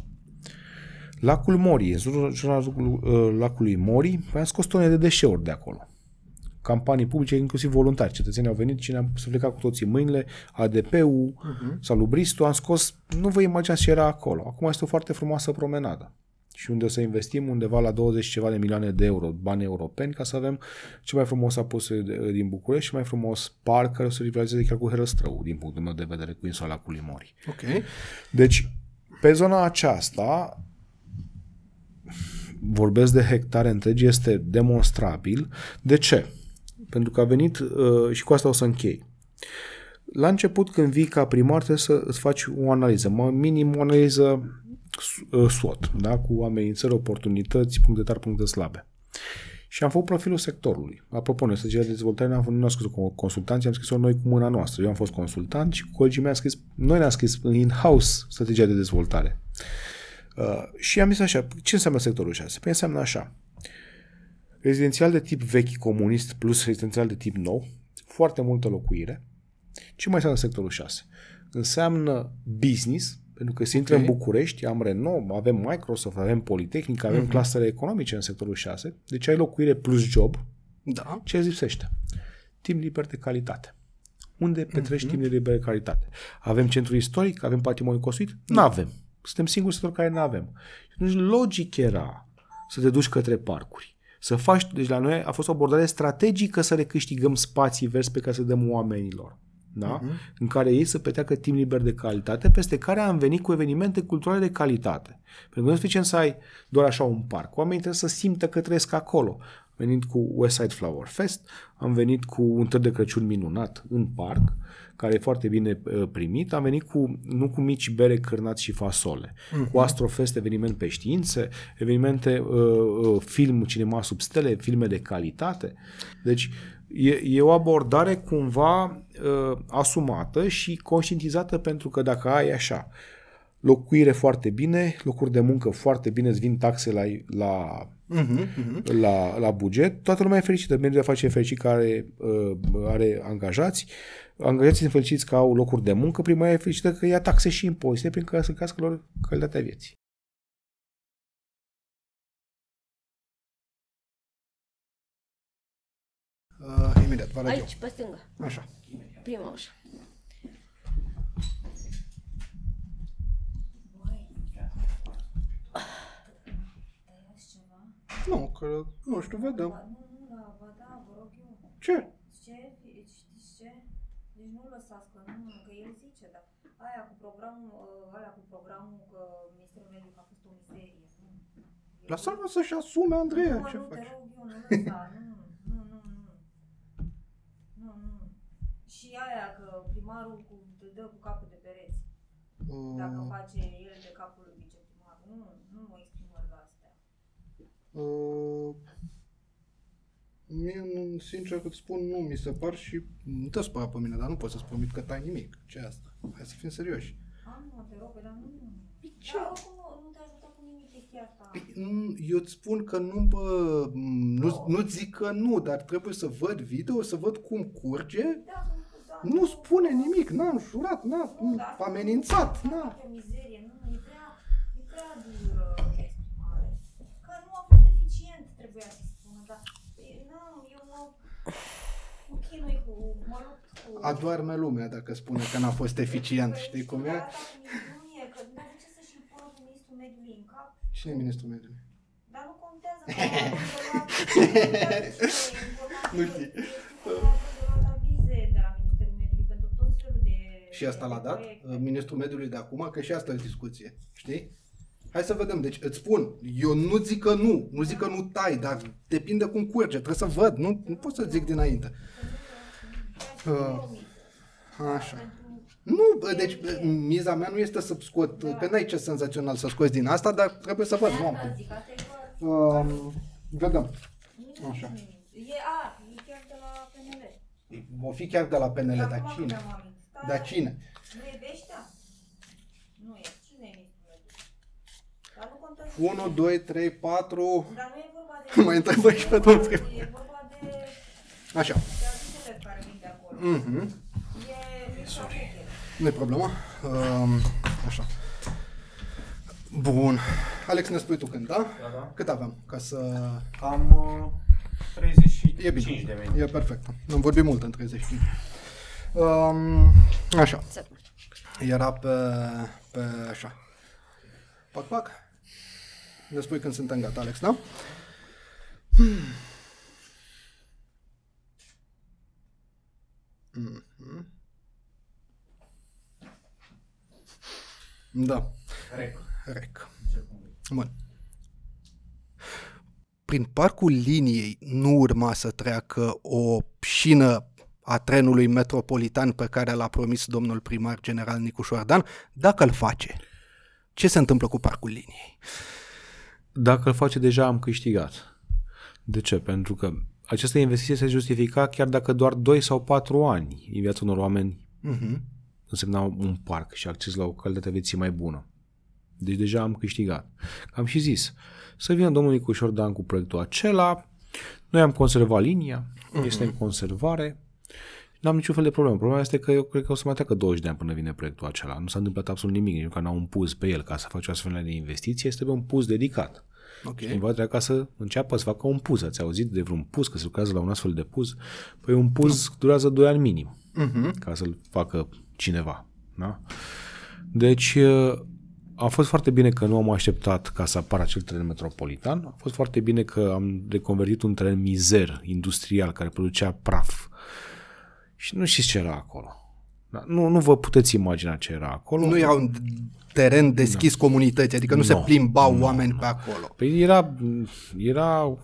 Lacul Mori, în zona uh, lacului Mori, am scos tone de deșeuri de acolo. Campanii publice, inclusiv voluntari. Cetățenii au venit și ne-am plecat cu toții mâinile, ADP-ul, uh-huh. Salubristul, am scos, nu vă imaginați ce era acolo. Acum este o foarte frumoasă promenadă și unde o să investim undeva la 20 ceva de milioane de euro, bani europeni, ca să avem cel mai frumos apus din București și mai frumos parc care o să rivalizeze chiar cu Herăstrău, din punctul meu de vedere, cu insula Culimori. Ok. Deci, pe zona aceasta, vorbesc de hectare întregi, este demonstrabil. De ce? Pentru că a venit, uh, și cu asta o să închei, la început, când vii ca primar, trebuie să îți faci o analiză, minim o analiză SWOT, da? cu amenințări, oportunități, puncte tari, puncte slabe. Și am făcut profilul sectorului. Apropo, noi, strategia de dezvoltare, nu am scris cu consultanți, am scris-o noi cu mâna noastră. Eu am fost consultant și colegii mei am scris, noi ne-am scris in-house strategia de dezvoltare. Uh, și am zis așa, ce înseamnă sectorul 6? Păi înseamnă așa, rezidențial de tip vechi comunist plus rezidențial de tip nou, foarte multă locuire. Ce mai înseamnă sectorul 6? Înseamnă business, pentru că se intră okay. în București, am Renault, avem Microsoft, avem Politehnică, avem uh-huh. clastere economice în sectorul 6, deci ai locuire plus job. Da. Ce lipsește? Timp liber de calitate. Unde petrești uh-huh. timp liber de calitate? Avem centru istoric? Avem patrimoniu construit? Nu avem. Suntem singuri sector care nu avem. Deci logic era să te duci către parcuri. Să faci, deci la noi a fost o abordare strategică să recâștigăm spații verzi pe care să dăm oamenilor da? uh-huh. în care ei să petreacă timp liber de calitate, peste care am venit cu evenimente culturale de calitate. Pentru că nu e suficient să ai doar așa un parc. Oamenii trebuie să simtă că trăiesc acolo. Am venit cu West Side Flower Fest, am venit cu un târg de Crăciun minunat în parc, care e foarte bine uh, primit. Am venit cu, nu cu mici bere, cârnați și fasole, uh-huh. cu Astrofest, eveniment pe științe, evenimente, uh, uh, film, cinema sub stele, filme de calitate. Deci, e, e o abordare cumva uh, asumată și conștientizată pentru că dacă ai așa locuire foarte bine, locuri de muncă foarte bine, îți vin taxe la, la, uh-huh, uh-huh. la, la buget, toată lumea e fericită. Mediul de afaceri fericit care uh, are angajați, angajații sunt fericiți că au locuri de muncă, prima e fericită că ia taxe și impozite prin care să crească lor calitatea vieții. Uh, imediat, vă arăt Aici, eu. pe stângă. Așa. Prima ușă. Nu, că, nu știu, vedem. Nu, nu, da, ba da, vă rog eu. Ce? Ce? Știți ce? Deci nu lăsați că nu, că el zice, dar aia cu programul, ă, aia cu programul că Ministerul Mediu a fost o mizerie. Nu. Lasă-mă să-și asume, Andreea, nu, ce nu, te faci? rog eu, nu lăsa, nu, nu, nu, nu. Nu, nu. Și aia că primarul cu, te dă cu capul de pereți. Dacă Uh, face el de capul lui viceprimar. Nu, nu exprimări la astea. Uh, mie, nu- sincer că îți spun, nu mi se par și nu te spăra pe mine, dar nu pot să-ți promit că tai nimic. ce e asta? Hai să fim serioși. Am, mă, te rog, dar nu... ce? Dar oricum nu, nu te ajută cu nimic chestia asta. Păi, nu, Eu îți spun că nu, bă, nu, nu zic că nu, dar trebuie să văd video, să văd cum curge. Da, da, Nu spune nimic, n-am jurat, n-am Nu, dar asta- amenințat, asta n-am. e o mizerie, nu, e prea, e prea dură exprimare. Că nu a fost eficient, trebuia să spună, dar e, nu, eu mă, mă chinui cu, mă lupt cu... Adoarme lumea dacă spune că n-a fost eficient, Păi, știi cum e? Asta cu minciunie, că nu are ce să-și impună cu ministrul mediului în cap, Cine e ministrul mediului? dar nu contează că a Nu știi. avize de la Ministerul Mediului pentru tot felul de... Și asta l-a de dat? proiecte. Ministrul mediului de acum, că și asta e o discuție, știi? Hai să vedem, deci îți spun, eu nu zic că nu, nu zic că nu tai, dar depinde cum curge, trebuie să văd, nu, nu pot să zic dinainte. Uh, așa. Nu, bă, deci bă, miza mea nu este să scot, că n-ai ce senzațional să scoți din asta, dar trebuie să văd, nu am cum. Zic, asta e doar... Um, vedem. Nu Așa. știu nimic. E, a, e chiar de la PNL. O fi chiar de la PNL, dar Acum nu cine? mi-am aminte. Stai, Dar cine? Nu e Beștea? Nu e. Cine e ministrul mediului? Dar nu contează. 1, 2, 3, 4... Dar nu e vorba de... Mai întrebă și pe domnul primar. E vorba de... Așa. De avizele care vin de acolo. Mhm. E... e Sorry. Nu e problemă. Um, așa. Bun. Alex, ne spui tu când, da? Da, da. Cât avem? Ca să... Cam uh, 35 E bine. de minute. E perfect. Am vorbit mult în 35. Um, așa. Era pe, pe așa. Pac, pac. Ne spui când suntem gata, Alex, da? Mhm. Da. Rec. Rec. Bun. Prin parcul liniei nu urma să treacă o șină a trenului metropolitan pe care l-a promis domnul primar general Nicu Șoardan, dacă îl face. Ce se întâmplă cu parcul liniei? Dacă îl face deja am câștigat. De ce? Pentru că această investiție se justifica chiar dacă doar 2 sau 4 ani în viața unor oameni Mhm. însemna un parc și acces la o calitate de vieții mai bună. Deci deja am câștigat. Am și zis, să vină domnul Nicu Șordan cu proiectul acela, noi am conservat linia, este în conservare, n-am niciun fel de problemă. Problema este că eu cred că o să mai treacă 20 de ani până vine proiectul acela. Nu s-a întâmplat absolut nimic, nici că n-au un puz pe el ca să faci o astfel de investiție, este pe un puz dedicat. Ok. Cineva trebuie ca să înceapă să facă un puz. Ați auzit de vreun puz, că se lucrează la un astfel de puz? Păi un puz durează 2 ani minim Mhm. ca să-l facă cineva. Da? Deci a fost foarte bine că nu am așteptat ca să apară acel teren metropolitan. A fost foarte bine că am reconvertit un teren mizer industrial care producea praf. Și nu știți ce era acolo. Da? Nu, nu vă puteți imagina ce era acolo. Nu era un teren deschis comunității, adică nu se Nu. plimbau oameni pe acolo. Păi era, era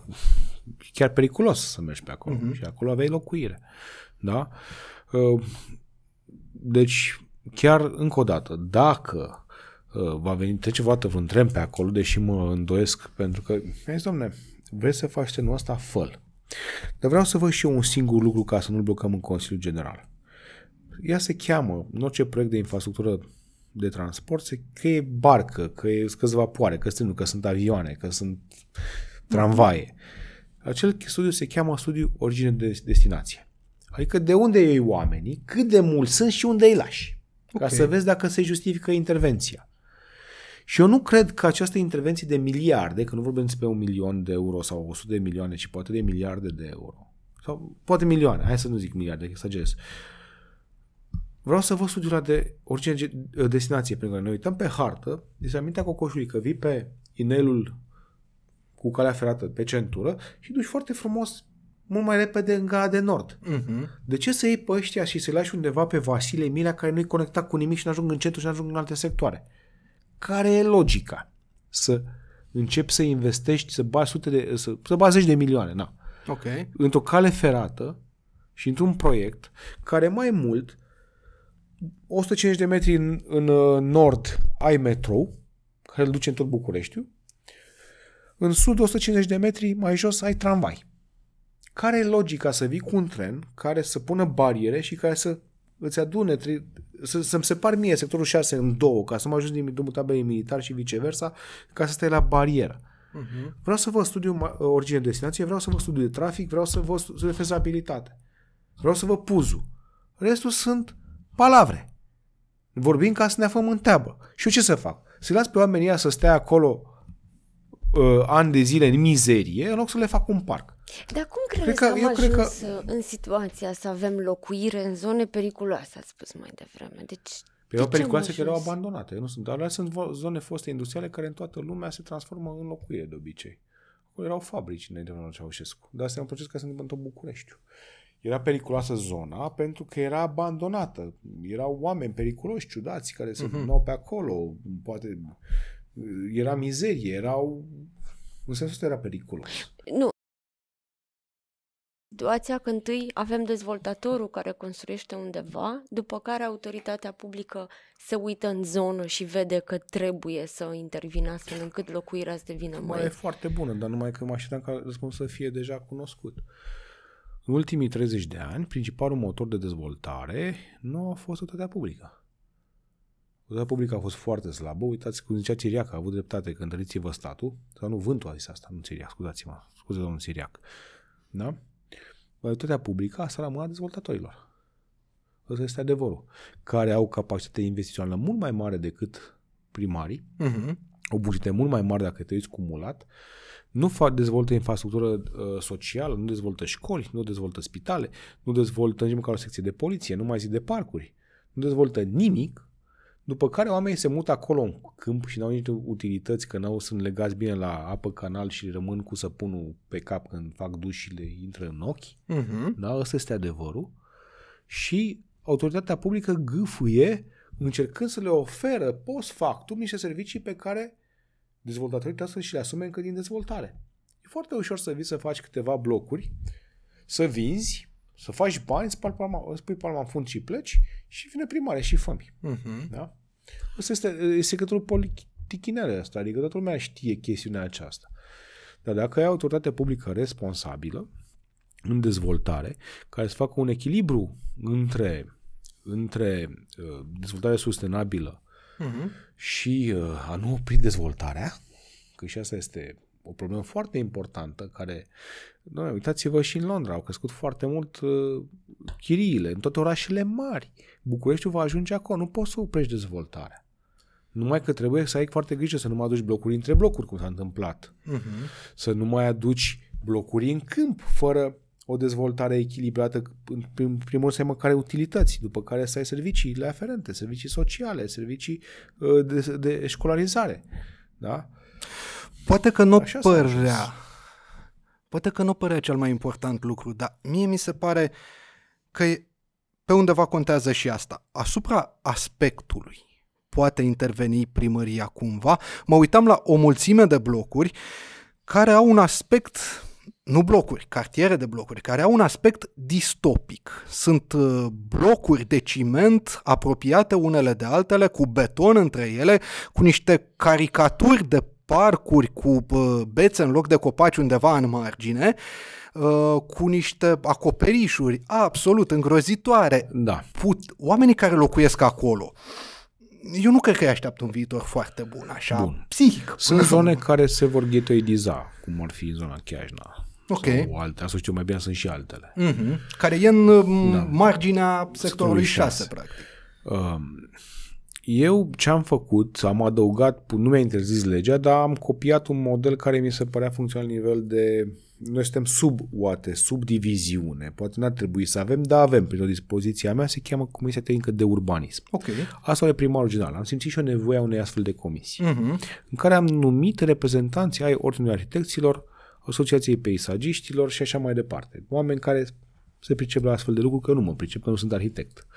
chiar periculos să mergi pe acolo uh-huh. și acolo aveai locuire. Da? Uh, Deci, chiar încă o dată, dacă uh, va veni, trece vreodată vreun tren pe acolo, deși mă îndoiesc, pentru că, mi zis, domne, vreți să faci trenul ăsta, fă Dar vreau să văd și eu un singur lucru ca să nu-l blocăm în Consiliul General. Ea se cheamă, în orice proiect de infrastructură de transport, se, că e barcă, că e că sunt vapoare, că sunt, că sunt avioane, că sunt tramvaie. Acel studiu se cheamă studiu origine de destinație. Adică de unde iei oamenii, cât de mulți sunt și unde îi lași. Ca Ok. să vezi dacă se justifică intervenția. Și eu nu cred că această intervenție de miliarde, că nu vorbim despre un milion de euro sau 100 de milioane, ci poate de miliarde de euro, sau poate milioane, hai să nu zic miliarde, exagerez. Vreau să văd studiul ăla de origine ge- destinație, pentru că ne uităm pe hartă, deci amintea cocoșului că vii pe inelul cu calea ferată pe centură și duci foarte frumos mult mai repede în gara de nord. Mhm. De ce să iei pe ăștia și să-i lași undeva pe Vasile Milea care nu-i conectat cu nimic și nu ajung în centru și nu ajung în alte sectoare? Care e logica? Să începi să investești, să bagi sute de, să, să bagi zeci de milioane, na, Ok. într-o cale ferată și într-un proiect care mai mult 150 de metri în, în uh, nord ai metrou care îl duce în tot Bucureștiul. În sud, 150 de metri mai jos, ai tramvai. Care e logica să vii cu un tren care să pună bariere și care să îți adune, tri- să, să-mi separ mie sectorul 6 în două, ca să mă ajung din drumul tabelei militar și viceversa, ca să stai la barieră. Uh-huh. Vreau să văd studiul ma- origine destinație, vreau să văd studiul de trafic, vreau să văd studiul de fezabilitate. Vreau să văd puzul. Restul sunt palavre. Vorbim ca să ne aflăm în teabă. Și eu ce să fac? Să las pe oamenii ăia să stea acolo uh, ani de zile în mizerie, în loc să le fac un parc. Dar cum credeți că- că, am eu cred ajuns că- în situația să avem locuire în zone periculoase, ați spus mai devreme? Deci, Pe erau de ce am periculoase că erau ajuns? abandonate. Nu sunt, alea sunt vo- zone foste industriale care în toată lumea se transformă în locuire de obicei. Acolo erau fabrici înainte de domnul Ceaușescu. Dar asta e un proces care se întâmplă în tot Bucureștiul. Era periculoasă zona pentru că era abandonată. Erau oameni periculoși, ciudați, care se uh pe acolo. Poate era mizerie, erau... În sensul ăsta era periculos. Nu. Situația că întâi avem dezvoltatorul care construiește undeva, după care autoritatea publică se uită în zonă și vede că trebuie să intervină astfel încât locuirea să devină Mai e mai... foarte bună, dar numai că mă așteptam ca răspunsul să fie deja cunoscut. În ultimii 30 de ani, principalul motor de dezvoltare nu a fost autoritatea publică. Autoritatea publică a fost foarte slabă. Uitați cum zicea Țiriac, a avut dreptate că întăriți-vă statul. Sau nu, vântul a zis asta, nu Țiriac, scuzați-mă. Scuze, domnul Țiriac. Da? Autoritatea publică asta la mâna dezvoltatorilor. Ăsta este adevărul. Care au capacitate investițională mult mai mare decât primarii, Uh-huh. o bugete mult mai mare dacă te uiți cumulat, nu fac, dezvoltă infrastructură uh, socială, nu dezvoltă școli, nu dezvoltă spitale, nu dezvoltă nici măcar o secție de poliție, nu mai zi de parcuri, nu dezvoltă nimic, după care oamenii se mută acolo în câmp și n-au nici utilități, că n-au, sunt legați bine la apă canal și rămân cu săpunul pe cap când fac duș și le intră în ochi. Uh-huh. Da, ăsta este adevărul. Și autoritatea publică gâfâie încercând să le oferă post factum niște servicii pe care dezvoltatorii trebuie să și le asume încă din dezvoltare. E foarte ușor să vii să faci câteva blocuri, să vinzi, să faci bani, spui palma, spui palma în fund și pleci și vine primare și fămi. Uh-huh. Da? Asta este, e secretul politichinele ăsta, adică toată lumea știe chestiunea aceasta. Dar dacă ai autoritate publică responsabilă în dezvoltare, care să facă un echilibru între, între uh, dezvoltare sustenabilă Uh-huh. și uh, a nu opri dezvoltarea, că și asta este o problemă foarte importantă care, doamne, uitați-vă și în Londra, au crescut foarte mult uh, chiriile, în toate orașele mari. Bucureștiul va ajunge acolo, nu poți să oprești dezvoltarea. Numai că trebuie să ai foarte grijă să nu mai aduci blocuri între blocuri, cum s-a întâmplat. Uh-huh. Să nu mai aduci blocuri în câmp, fără o dezvoltare echilibrată, în prim- primul rând să ai măcar utilități, după care să ai serviciile aferente, servicii sociale, servicii uh, de, de școlarizare. Da? Poate că nu Așa s-a ajuns. părea, poate că nu părea cel mai important lucru, dar mie mi se pare că e- pe undeva contează și asta. Asupra aspectului poate interveni primăria cumva. Mă uitam la o mulțime de blocuri care au un aspect nu blocuri, cartiere de blocuri, care au un aspect distopic. Sunt uh, blocuri de ciment apropiate unele de altele, cu beton între ele, cu niște caricaturi de parcuri cu uh, bețe în loc de copaci undeva în margine, uh, cu niște acoperișuri absolut îngrozitoare. Da. Put, oamenii care locuiesc acolo, eu nu cred că îi așteaptă un viitor foarte bun, așa, Bun. psihic. Sunt zone care se vor ghetoidiza, cum ar fi zona Chiajna. Ok. Sau alte, asta știu mai bine, sunt și altele. Mhm. Care e în da. Da. marginea sectorului Sectorului 6, șase. practic. Um, Eu ce am făcut, am adăugat, nu mi-a interzis legea, dar am copiat un model care mi se părea funcțional la nivel de... Noi suntem sub OATE, sub diviziune. Poate n-ar trebui să avem, dar avem. Prin o dispoziție a mea se cheamă Comisia Tehnică de Urbanism. Ok. Asta e primarul general. Am simțit și o nevoie a unei astfel de comisii, Mhm. în care am numit reprezentanții ai Ordinului Arhitecților, Asociației Peisagiștilor și așa mai departe. Oameni care se pricep la astfel de lucruri, că nu mă pricep, că nu sunt arhitect.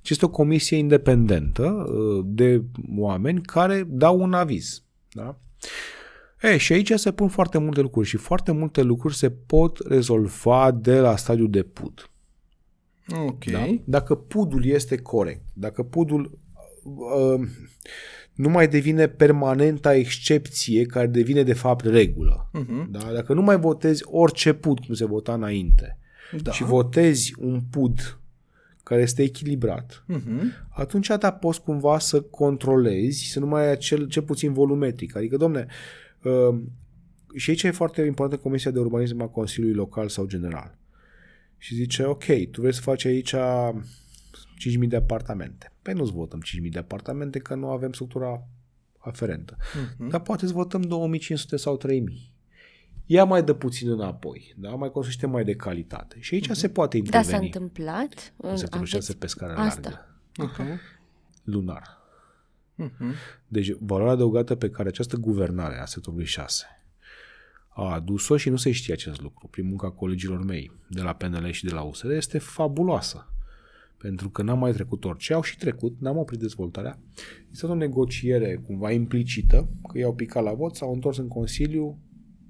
Deci este o comisie independentă uh, de oameni care dau un aviz. Da? E, și aici se pun foarte multe lucruri și foarte multe lucruri se pot rezolva de la stadiul de PUD. Ok. Da? Dacă pudul este corect, dacă pudul... Uh, nu mai devine permanenta excepție care devine de fapt regulă. Mhm. Da? Dacă nu mai votezi orice pud cum se vota înainte Da. și votezi un pud care este echilibrat, Mhm. atunci da, poți cumva să controlezi, să nu mai ai acel, cel puțin volumetric. Adică, domne, uh, și aici e foarte importantă Comisia de Urbanism a Consiliului Local sau General. Și zice, ok, tu vrei să faci aici 5.000 de apartamente. Păi nu-ți votăm 5.000 de apartamente că nu avem structura aferentă. Mhm. Dar poate îți votăm 2.500 sau 3.000. Ia mai de puțin înapoi, da? mai construiește mai de calitate. Și aici se poate Da, s-a interveni. întâmplat? în sectorul 6 pe scară largă. Asta. Mhm. Lunar. Mhm. Deci valoarea adăugată pe care această guvernare a sectorului 6 a adus-o și nu se știe acest lucru prin munca colegilor mei de la PNL și de la USR este fabuloasă. Pentru că n-am mai trecut orice, au și trecut, n-am oprit dezvoltarea. Este o negociere cumva implicită, că i-au picat la vot, s-au întors în Consiliu,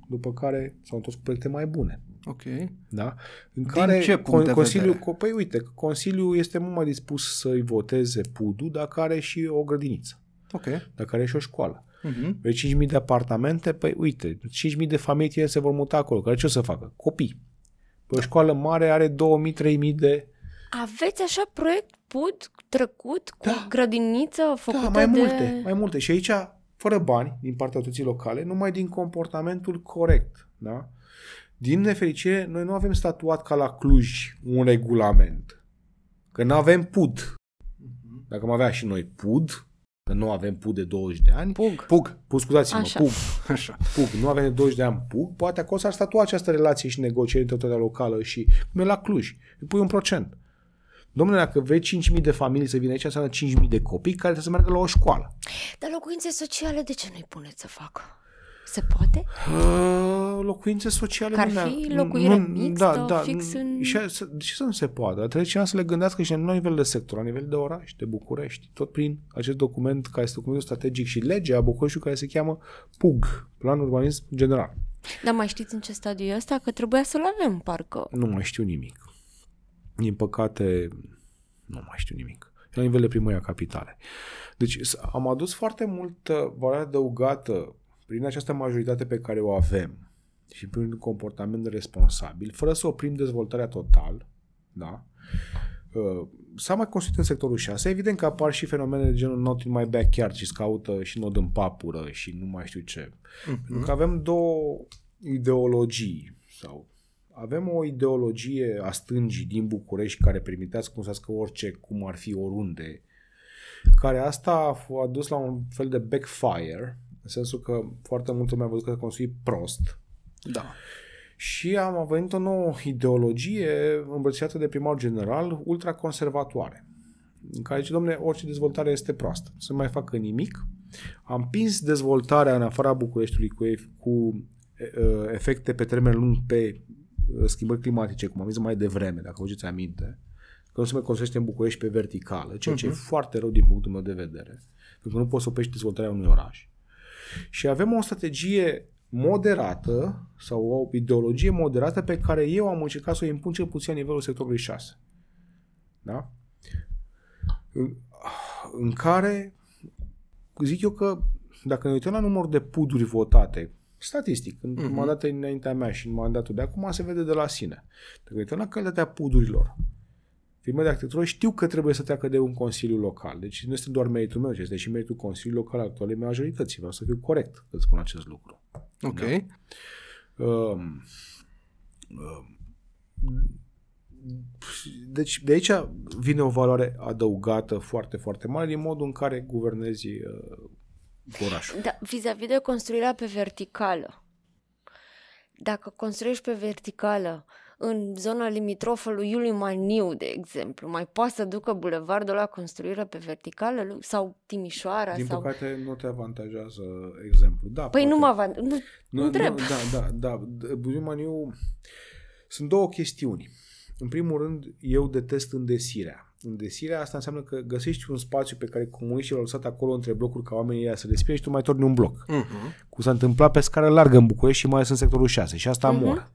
după care s-au întors cu proiecte mai bune. Ok. Da? În care ce punct de Consiliul, vedere? Păi uite, că Consiliul este mult mai dispus să-i voteze PUD-ul dacă are și o grădiniță, Ok. dacă are și o școală. Mhm. Vrei 5.000 de apartamente? Păi uite, 5.000 de familii tineri se vor muta acolo. Care ce o să facă? Copii. Păi o școală mare are 2.000-3.000 de... Aveți așa proiect pud trecut cu Da. grădiniță făcută Da, mai de... multe, mai multe. Și aici, fără bani din partea autorității locale, numai din comportamentul corect. Da? Din nefericire, noi nu avem statuat ca la Cluj un regulament. Că nu avem PUD. Dacă am avea și noi PUD, că nu avem PUD de 20 de ani, Pug. Pug. PUD, scuzați-mă, Așa. PUG, Așa. PUG, nu avem de 20 de ani PUG, poate acolo s-ar statua această relație și negocieri între autoritatea locală și cum e la Cluj. Îi pui un procent. Domnule, dacă vrei 5.000 de familii să vină aici, înseamnă 5.000 de copii care trebuie să meargă la o școală. Dar locuințe sociale de ce nu-i puneți să facă? Se poate? Uh, locuințe sociale. Că ar nu ne- fi locuire mixtă, fix în- Și, să- de ce să nu se poate? Trebuie cineva să le gândească și la nivel de sector, la nivel de oraș, de București, tot prin acest document care este documentul strategic și legea a Bucureștiului care se cheamă PUG, Plan Urbanism General. Dar mai știți în ce stadiu e ăsta? Că trebuia să-l avem, parcă. Nu mai știu nimic. Din păcate, nu mai știu nimic. E la nivel de primăria capitale. Deci s- am adus foarte multă valoare adăugată prin această majoritate pe care o avem și prin un comportament responsabil, fără să oprim dezvoltarea total, da? Uh, S-a mai construit în sectorul 6. Evident că apar și fenomene de genul not in my backyard și scaută și nod în papură și nu mai știu ce. Pentru că avem două ideologii sau avem o ideologie a stângii din București care permitea să construiască orice, cum ar fi oriunde, care asta a f- a dus la un fel de backfire, în sensul că foarte multă lume a văzut că a construit prost Da. și am venit o nouă ideologie îmbrățișată de primarul general ultraconservatoare, în care zice, domne, orice dezvoltare este proastă, să nu mai facă nimic. Am împins dezvoltarea în afara Bucureștiului cu, ef- cu e, e, efecte pe termen lung pe e, schimbări climatice, cum am zis mai devreme, dacă vă aduceți aminte, că nu se mai construiește în București pe verticală, ceea ce e foarte rău din punctul meu de vedere, pentru că nu poți să oprești dezvoltarea unui oraș. Și avem o strategie moderată sau o ideologie moderată pe care eu am încercat să o impun cel puțin la nivelul sectorului 6. Da? În, în care zic eu că dacă ne uităm la numărul de puduri votate, statistic, în uh-huh. mandatul înaintea mea și în mandatul de acum se vede de la sine. Dacă ne uităm la calitatea pudurilor, firme de arhitectură știu că trebuie să treacă de un consiliu local. Deci nu este doar meritul meu, ci este și meritul Consiliului Local al actualei majorității. Vreau să fiu corect când spun acest lucru. Ok. Um, um, deci de aici vine o valoare adăugată foarte, foarte mare din modul în care guvernezi uh, orașul. Da, vis-a-vis de construirea pe verticală. Dacă construiești pe verticală în zona limitrofă lui Iuliu Maniu, de exemplu, mai poate să ducă bulevardul la construire pe verticală Lu- sau Timișoara Din sau... păcate nu te avantajează exemplu. Da, Păi poate. nu mă avan... Nu, Nu, nu întreb. Nu, da, da, da. Bulimaniu... Sunt două chestiuni. În primul rând, eu detest îndesirea. Îndesirea asta înseamnă că găsești un spațiu pe care comuniștii l-au lăsat acolo între blocuri ca oamenii ăia să respire și tu mai torni un bloc. Uh-huh. Cum s-a întâmplat pe scară largă în București și mai ales în sectorul 6. Și asta Mhm. mor.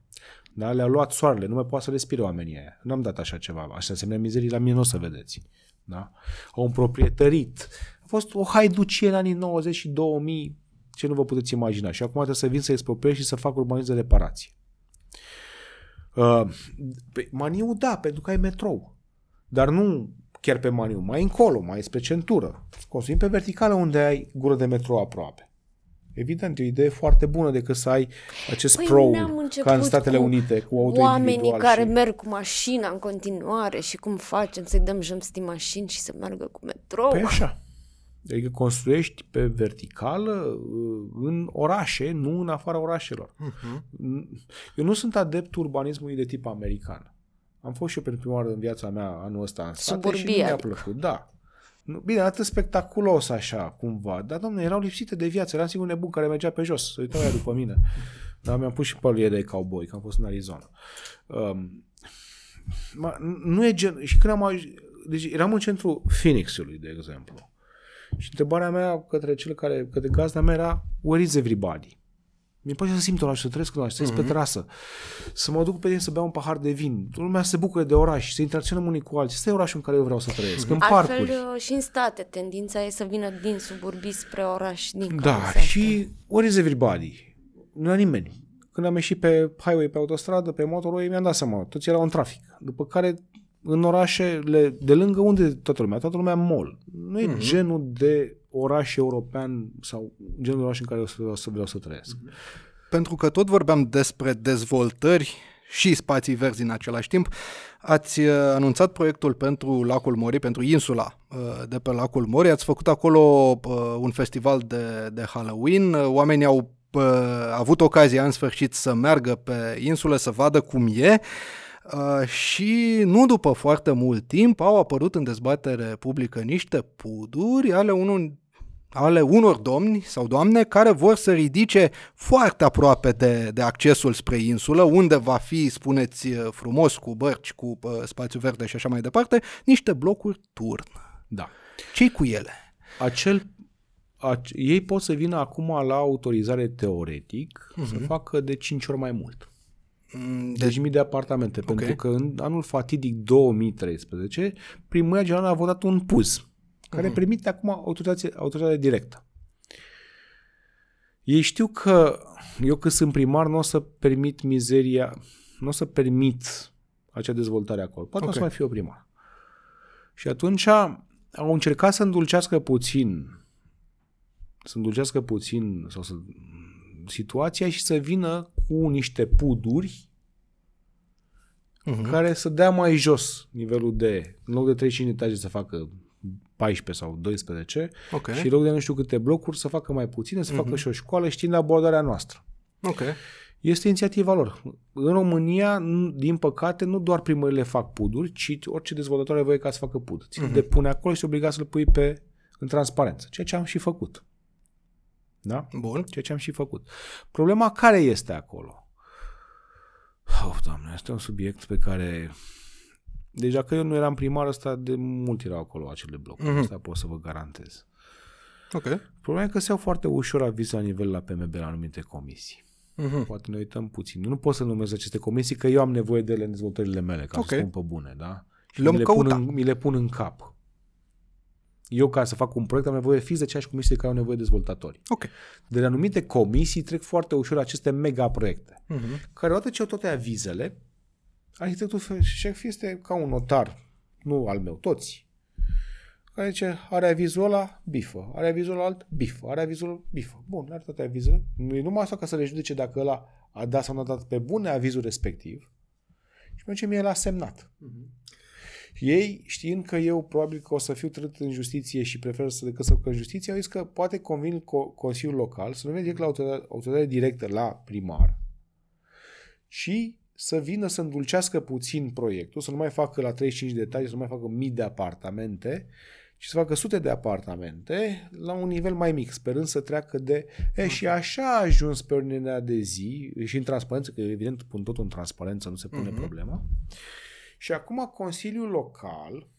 Da? Le-a luat soarele, nu mai poate să respire oamenii aia. Nu am dat așa ceva. Așa înseamnă mizerii la mine nu o să vedeți. Da? Au împroprietărit A fost o haiducie în anii 90 și 2000, ce nu vă puteți imagina. Și acum trebuie să vin să expropriez și să fac urbanism de reparație. Uh, pe Maniu, da, pentru că ai metrou. Dar nu chiar pe Maniu, mai încolo, mai spre centură. Construim pe verticală unde ai gură de metrou aproape. Evident, e o idee foarte bună decât să ai acest Păi pro n-am început ca în Statele cu Unite, cu auto Oamenii individual care și... merg cu mașina în continuare și cum facem să-i dăm jos din mașini și să meargă cu metrou. Păi așa. Adică construiești pe verticală uh, în orașe, nu în afara orașelor. Mhm. Eu nu sunt adeptul urbanismului de tip american. Am fost și eu pentru prima oară în viața mea anul ăsta în state și nu Suburbia, mi-a adică. plăcut. Da. Nu- Bine, atât spectaculos așa, cumva. Dar, domne, erau lipsite de viață. Eram singur nebun care mergea pe jos. Se uitau ea după mine. Dar mi-am pus și păluie de cowboy, că am fost în Arizona. Um, ma, nu e gen... Și când am aj- Deci eram în centrul Phoenixului, de exemplu. Și întrebarea mea către cel care, către gazda mea era, where is everybody? Mi-e place să simt oraș, să trăiesc în oraș, să ies pe terasă, să mă duc pe tine să beau un pahar de vin, lumea să se bucure de oraș, să interacționăm unii cu alții. Ăsta e orașul în care eu vreau să trăiesc, în Altfel parcuri. uh, și în state tendința e să vină din suburbiți spre oraș din Da, cauza asta. și where is everybody? Nu era nimeni. Când am ieșit pe highway, pe autostradă, pe motorway, mi-am dat seama, toți erau în trafic. După care, în orașele de lângă, unde e toată lumea? Toată lumea în mall. Nu e genul de oraș european sau genul de oraș în care eu să vreau să, vreau să trăiesc. Pentru că tot vorbeam despre dezvoltări și spații verzi în același timp, ați uh, anunțat proiectul pentru Lacul Mori, pentru insula uh, de pe Lacul Mori, ați făcut acolo uh, un festival de, de Halloween, Uh, oamenii au uh, avut ocazia în sfârșit să meargă pe insulă, să vadă cum e uh, și nu după foarte mult timp au apărut în dezbatere publică niște puduri ale unui ale unor domni sau doamne care vor să ridice foarte aproape de, de accesul spre insulă, unde va fi, spuneți frumos, cu bărci, cu uh, spațiu verde și așa mai departe, niște blocuri turn. Da. ce cu ele? Acel, ace, ei pot să vină acum la autorizare teoretic uh-huh. să facă de 5 ori mai mult. Mm, Deci mii de apartamente. Okay. Pentru că în anul fatidic 2013, primăria generală a votat un PUZ, care uh-huh. permite acum autorizație, autorizație directă. Ei știu că eu când sunt primar nu o să permit mizeria, nu o să permit acea dezvoltare acolo. Poate okay. o să Ok. mai fiu primar. Și atunci au încercat să îndulcească puțin să îndulcească puțin sau să situația și să vină cu niște puduri Mhm. care să dea mai jos nivelul de, în loc de 35 de etaje să facă 14 sau 12 Ok. și în loc de nu știu câte blocuri să facă mai puține, să facă și o școală știind abordarea noastră. Ok. Este inițiativa lor. În România, nu- din păcate, nu doar primările fac puduri, ci orice dezvoltator are voie ca să facă pud. Ți uh-huh. depune acolo și obligat să-l pui pe, în transparență. Ceea ce am și făcut. Da? Bun. Ceea ce am și făcut. Problema care este acolo? Of, doamne, este un subiect pe care... Deci dacă eu nu eram primar, ăsta de mult erau acolo acele blocuri. Mhm. Mm-hmm. Asta pot să vă garantez. Ok. Problema e că se iau foarte ușor avize la nivel la PMB la anumite comisii. Mhm. Poate ne uităm puțin. Eu nu pot să numesc aceste comisii că eu am nevoie de ele în dezvoltările mele, ca Ok. să spun pe bune, da? Și Le-am mi le, pun căutat. în, mi le pun în cap. Eu, ca să fac un proiect, am nevoie fix de aceeași comisie de care au nevoie dezvoltatori. Ok. De la anumite comisii trec foarte ușor aceste mega proiecte, Mhm. care odată ce au toate avizele, arhitectul șef este ca un notar, nu al meu, toți. Care zice, are avizul ăla, bifă, are avizul alt, bifă, are avizul, bifă. Bun, are toate avizele. Nu e numai asta ca să le judece dacă ăla a dat sau nu a dat pe bune avizul respectiv. Și merge mie l-a semnat. Și ei, știind că eu probabil că o să fiu trăit în justiție și prefer să decât să duc în justiție, au zis că poate convin co- Consiliul Local să nu merge direct la autoritate, autoritate directă la primar și să vină să îndulcească puțin proiectul, să nu mai facă la 35 de etaje, să nu mai facă mii de apartamente, și să facă sute de apartamente la un nivel mai mic, sperând să treacă de... E, și așa a ajuns pe ordinea de zi și în transparență, că evident pun totul în transparență, nu se pune uh-huh. problema. Și acum Consiliul Local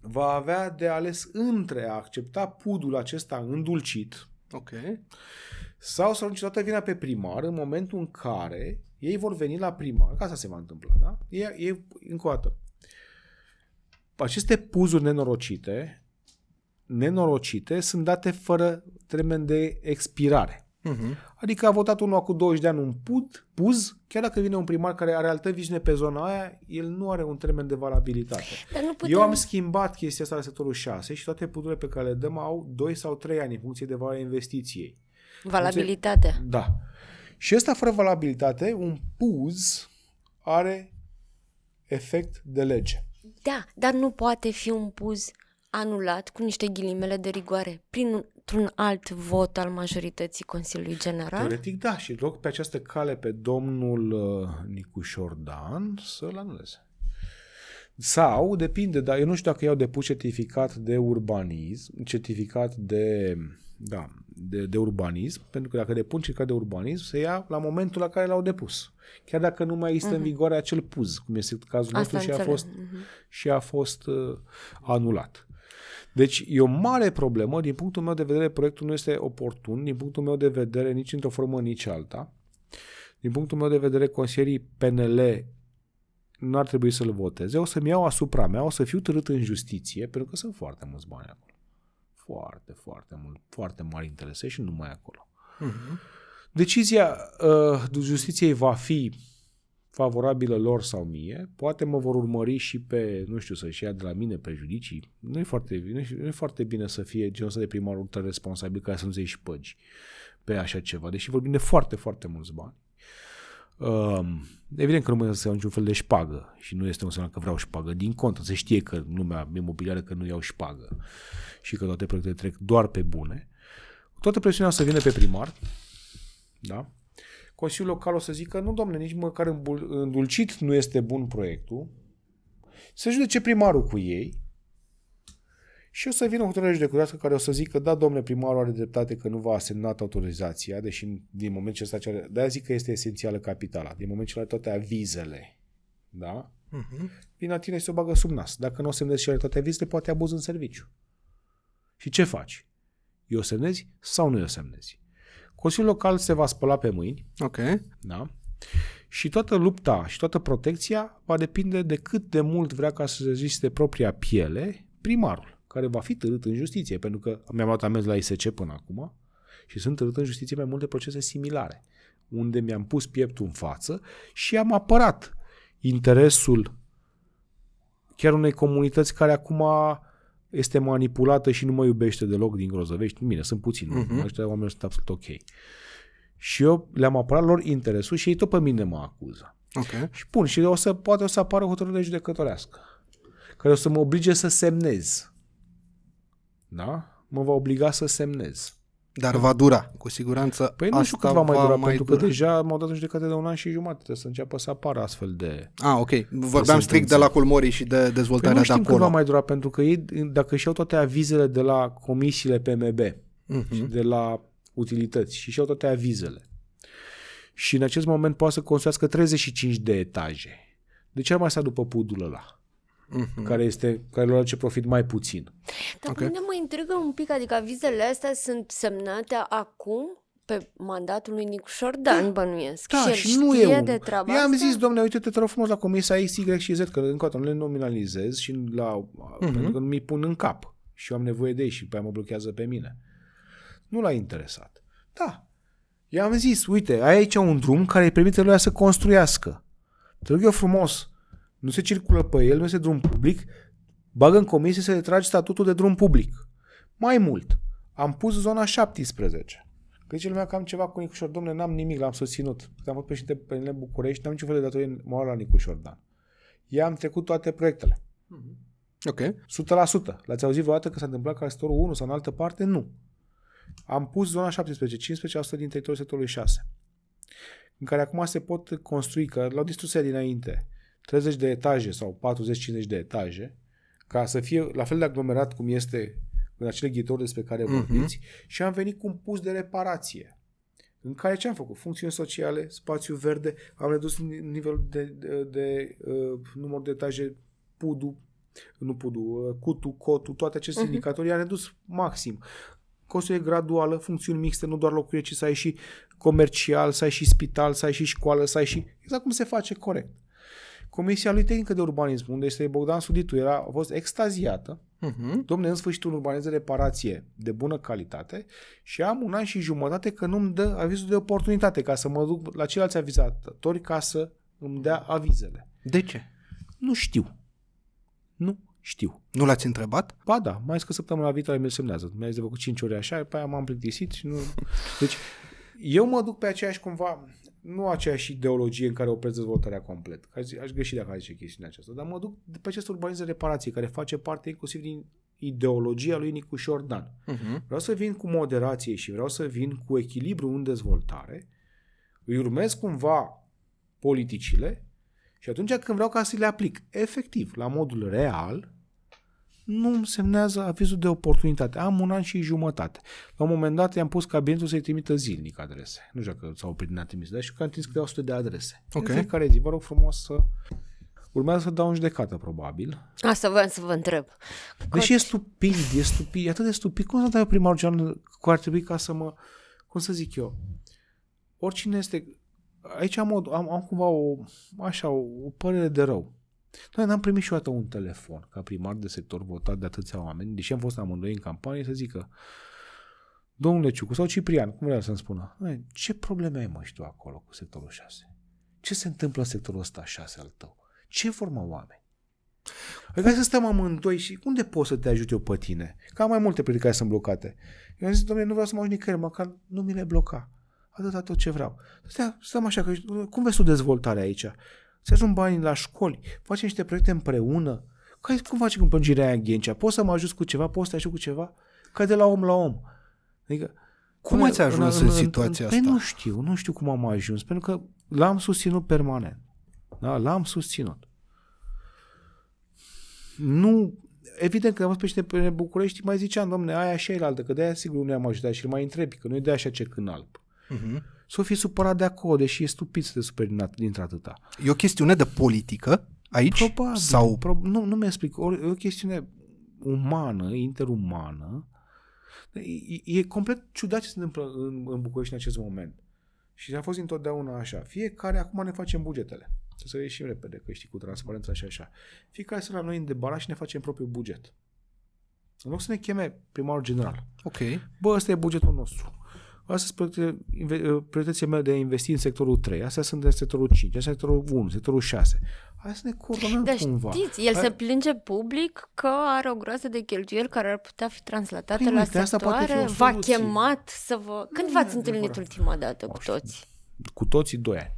va avea de ales între a accepta pudul acesta îndulcit Ok. sau să arunce toată vina pe primar în momentul în care ei vor veni la primar. Ca asta se va întâmpla, da? Ei, ei încă o dată. Aceste puzuri nenorocite nenorocite sunt date fără termen de expirare. Uh-huh. Adică a votat unul cu 20 de ani un pud, puz, chiar dacă vine un primar care are altă viziune pe zona aia, el nu are un termen de valabilitate. Dar nu putem... Eu am schimbat chestia asta la sectorul 6 și toate pudurile pe care le dăm au 2 sau 3 ani în funcție de valoarea investiției. Valabilitatea. Da. Și ăsta fără valabilitate, un puz are efect de lege. Da, dar nu poate fi un puz anulat cu niște ghilimele de rigoare printr-un alt vot al majorității Consiliului General? Teoretic da, și loc pe această cale pe domnul uh, Nicu Șordan să-l anuleze. Sau, depinde, dar eu nu știu dacă iau depus certificat de urbanism, certificat de, da, de, de urbanism, pentru că dacă depun certificat de urbanism, se ia la momentul la care l-au depus. Chiar dacă nu mai există uh-huh. în vigoare acel puz, cum este cazul nostru și a înțeleg. fost, uh-huh. și a fost uh, anulat. Deci e o mare problemă, din punctul meu de vedere proiectul nu este oportun, din punctul meu de vedere nici într-o formă, nici alta. Din punctul meu de vedere, consilierii PNL nu ar trebui să-l voteze, o să-mi iau asupra mea, o să fiu târât în justiție, pentru că sunt foarte mulți bani acolo. Foarte, foarte mult, foarte mari interese și nu numai acolo. Uh-huh. Decizia uh, justiției va fi favorabilă lor sau mie, poate mă vor urmări și pe, nu știu, să-și ia de la mine prejudicii. Nu e foarte, nu e, nu e foarte bine să fie genul ăsta de primar ultra responsabil ca să nu și păgi pe așa ceva, deși vorbim de foarte, foarte mulți bani. Um, evident că nu mai să iau niciun fel de șpagă și nu este un semnal că vreau șpagă. Din contră, se știe că în lumea imobiliară că nu iau șpagă și că toate proiectele trec doar pe bune. Toată presiunea să vină pe primar, da? Consiliul Local o să zică, nu domne, nici măcar îmbul- îndulcit nu este bun proiectul, să judece primarul cu ei și o să vină o hotărâre judecătorească care o să zică, da, domnule, primarul are dreptate că nu v-a semnat autorizația, deși din moment ce ăsta cere, de zic că este esențială capitala, din moment ce are toate avizele, da? Uh-huh. Vine la tine și se o bagă sub nas. Dacă nu o semnezi și are toate avizele, poate abuz în serviciu. Și ce faci? Eu semnezi sau nu eu semnezi? Consiliul local se va spăla pe mâini, Ok. da? Și toată lupta și toată protecția va depinde de cât de mult vrea ca să reziste propria piele primarul, care va fi târât în justiție, pentru că mi-am luat amenzi la ISC până acum și sunt târât în justiție mai multe procese similare, unde mi-am pus pieptul în față și am apărat interesul chiar unei comunități care acum este manipulată și nu mă iubește deloc din Grozăvești. Bine, sunt puțini, Mhm. uh-huh. ăștia oameni sunt absolut ok. Și eu le-am apărat lor interesul și ei tot pe mine mă acuză. Ok. Și pun, și o să, poate o să apară o hotărâre judecătorească, care o să mă oblige să semnez. Da? Mă va obliga să semnez. Dar va dura, cu siguranță. Păi nu știu asta cât va mai dura, mai pentru dura. că deja m-au dat în judecată de un an și jumătate. Trebuie să înceapă să apară astfel de... Ah, ok. Vorbeam sentințe. strict de la Culmorii și de Păi dezvoltarea nu de știm cât acolo. va mai dura, pentru că ei, dacă își iau toate avizele de la comisiile PMB și Mhm. de la utilități și își iau toate avizele și în acest moment poate să construiască 35 de etaje, de ce ar mai sta după pudul ăla? Mhm. care, este, care le aduce profit mai puțin. Dar Ok. okay. mine mă intrigă un pic, adică avizele astea sunt semnate acum pe mandatul lui Nicu Șordan, bănuiesc. Da, și el și nu știe e un... de treaba Eu am asta? zis, domnule, uite-te, te rog frumos la comisia X, Y și Z, că încă o dată nu le nominalizez și la, uh-huh. pentru că nu mi pun în cap și eu am nevoie de ei și pe aia mă blochează pe mine. Nu l-a interesat. Da. I-am zis, uite, ai aici un drum care îi permite lui să construiască. Te rog eu frumos, nu se circulă pe el, nu este drum public, bagă în comisie să le tragi statutul de drum public. Mai mult, am pus zona 17. Că zice lumea că am ceva cu Nicușor. Domnule, n-am nimic, l-am susținut. Că am fost președinte pe București, n-am niciun fel de datorie morală la Nicușor Dan. I-am trecut toate proiectele. Ok. 100%. L-ați auzit vreodată că s-a întâmplat ca sectorul 1 sau în altă parte? Nu. Am pus zona 17, 15% din teritoriul sectorului 6, în care acum se pot construi, că l-au distrus ea dinainte, 30 de etaje sau 40-50 de etaje, ca să fie la fel de aglomerat cum este în acele ghitori despre care vorbiți, și am venit cu un pus de reparație în care ce am făcut? Funcțiuni sociale, spațiu verde, am redus ni- nivelul de, de, de uh, număr de etaje PUDU, nu PUDU, uh, CUTU, COTU, toate aceste uh-huh. indicatori i-am redus maxim. Construire graduală, funcțiuni mixte, nu doar locuire, ci să ai și comercial, să ai și spital, să ai și școală, să ai și... Exact cum se face corect. Comisia lui Tehnică de Urbanism, unde este Bogdan Suditu, era, a fost extaziată. Mhm. Domne, în sfârșit un urbanez de reparație de bună calitate și am un an și jumătate că nu-mi dă avizul de oportunitate ca să mă duc la ceilalți avizatori ca să îmi dea avizele. De ce? Nu știu. Nu știu. Nu l-ați întrebat? Ba da, mai zis că săptămâna viitoare mi-l semnează. Mi-a zis de făcut 5 ori așa, pe aia m-am plictisit și nu... Deci, eu mă duc pe aceeași cumva, nu aceeași ideologie în care opresc dezvoltarea complet. Aș, aș greși dacă aș zice chestiunea aceasta, dar mă duc pe acest urbanism de reparație, care face parte inclusiv din ideologia lui Nicu Șordan. Mhm. Vreau să vin cu moderație și vreau să vin cu echilibru în dezvoltare, îi urmez cumva politicile și atunci când vreau ca să le aplic efectiv, la modul real, nu îmi semnează avizul de oportunitate. Am un an și jumătate. La un moment dat i-am pus cabinetul să-i trimită zilnic adrese. Nu știu dacă s-au oprit din a trimis, dar știu că am trimis câteva sute de adrese. Ok. În fiecare zi, vă rog frumos să... Urmează să dau în judecată, probabil. Asta voiam să vă întreb. Deși e stupid, e stupid, e atât de stupid. Cum să dai eu primarul general cu ar trebui ca să mă... Cum să zic eu? Oricine este... Aici am, o, am, am cumva o, așa, o, o părere de rău. Noi n-am primit și o dată un telefon ca primar de sector votat de atâția oameni, deși am fost amândoi în campanie, să zică Domnule Ciucu sau Ciprian, cum vrea să-mi spună, "Măi, ce probleme ai mă și tu acolo cu sectorul 6? Ce se întâmplă în sectorul ăsta 6 al tău? Ce formă oameni? Adică hai să stăm amândoi și unde pot să te ajut eu pe tine? Că am mai multe proiecte care sunt blocate. Eu am zis, domnule, nu vreau să mă ajut nicăieri, măcar nu mi le bloca. Atâta tot ce vreau. Stai, stăm așa, că cum vezi tu dezvoltarea aici? Să ajung banii la școli, facem niște proiecte împreună. Că, cum facem cu plângerea aia în Ghencea? Poți să mă ajut cu ceva? Poți să te ajut cu ceva? Ca de la om la om. Adică, Cum ați ajuns în situația păi asta? nu știu, nu știu cum am ajuns, pentru că l-am susținut permanent. Da? L-am susținut. Nu, evident că am fost pe pe București, mai ziceam, domne, aia și aia altă, că de-aia sigur nu ne-am ajutat și îl mai întrebi, că nu e de așa ce când alb. Mhm. S-o fi supărat de acolo, deși e stupid să te superi din at- dintre atâta. E o chestiune de politică aici? Probabil. Sau Pro- nu, nu mi-explic. O, e o chestiune umană, interumană. E, e complet ciudat ce se întâmplă în, în București în acest moment. Și a fost întotdeauna așa. Fiecare, acum ne facem bugetele. Să să ieșim repede, că știi, cu transparența și așa. Fiecare să la noi în debarat și ne facem propriul buget. În loc să ne cheme primarul general. Ok. Bă, ăsta e bugetul nostru. Astea sunt proiecte- inve- prioritățile mele de a investi în sectorul 3. Astea sunt în sectorul 5, astea în sectorul 1, sectorul 6. Hai să ne coordonăm Dar cumva. știți, el Hai- se plânge public că are o groază de cheltuieli care ar putea fi translatate Păi la uite, asta poate fi sectoare. o V-a soluție. chemat să vă... Când v-ați întâlnit ultima dată cu știu. toți? cu toții doi ani.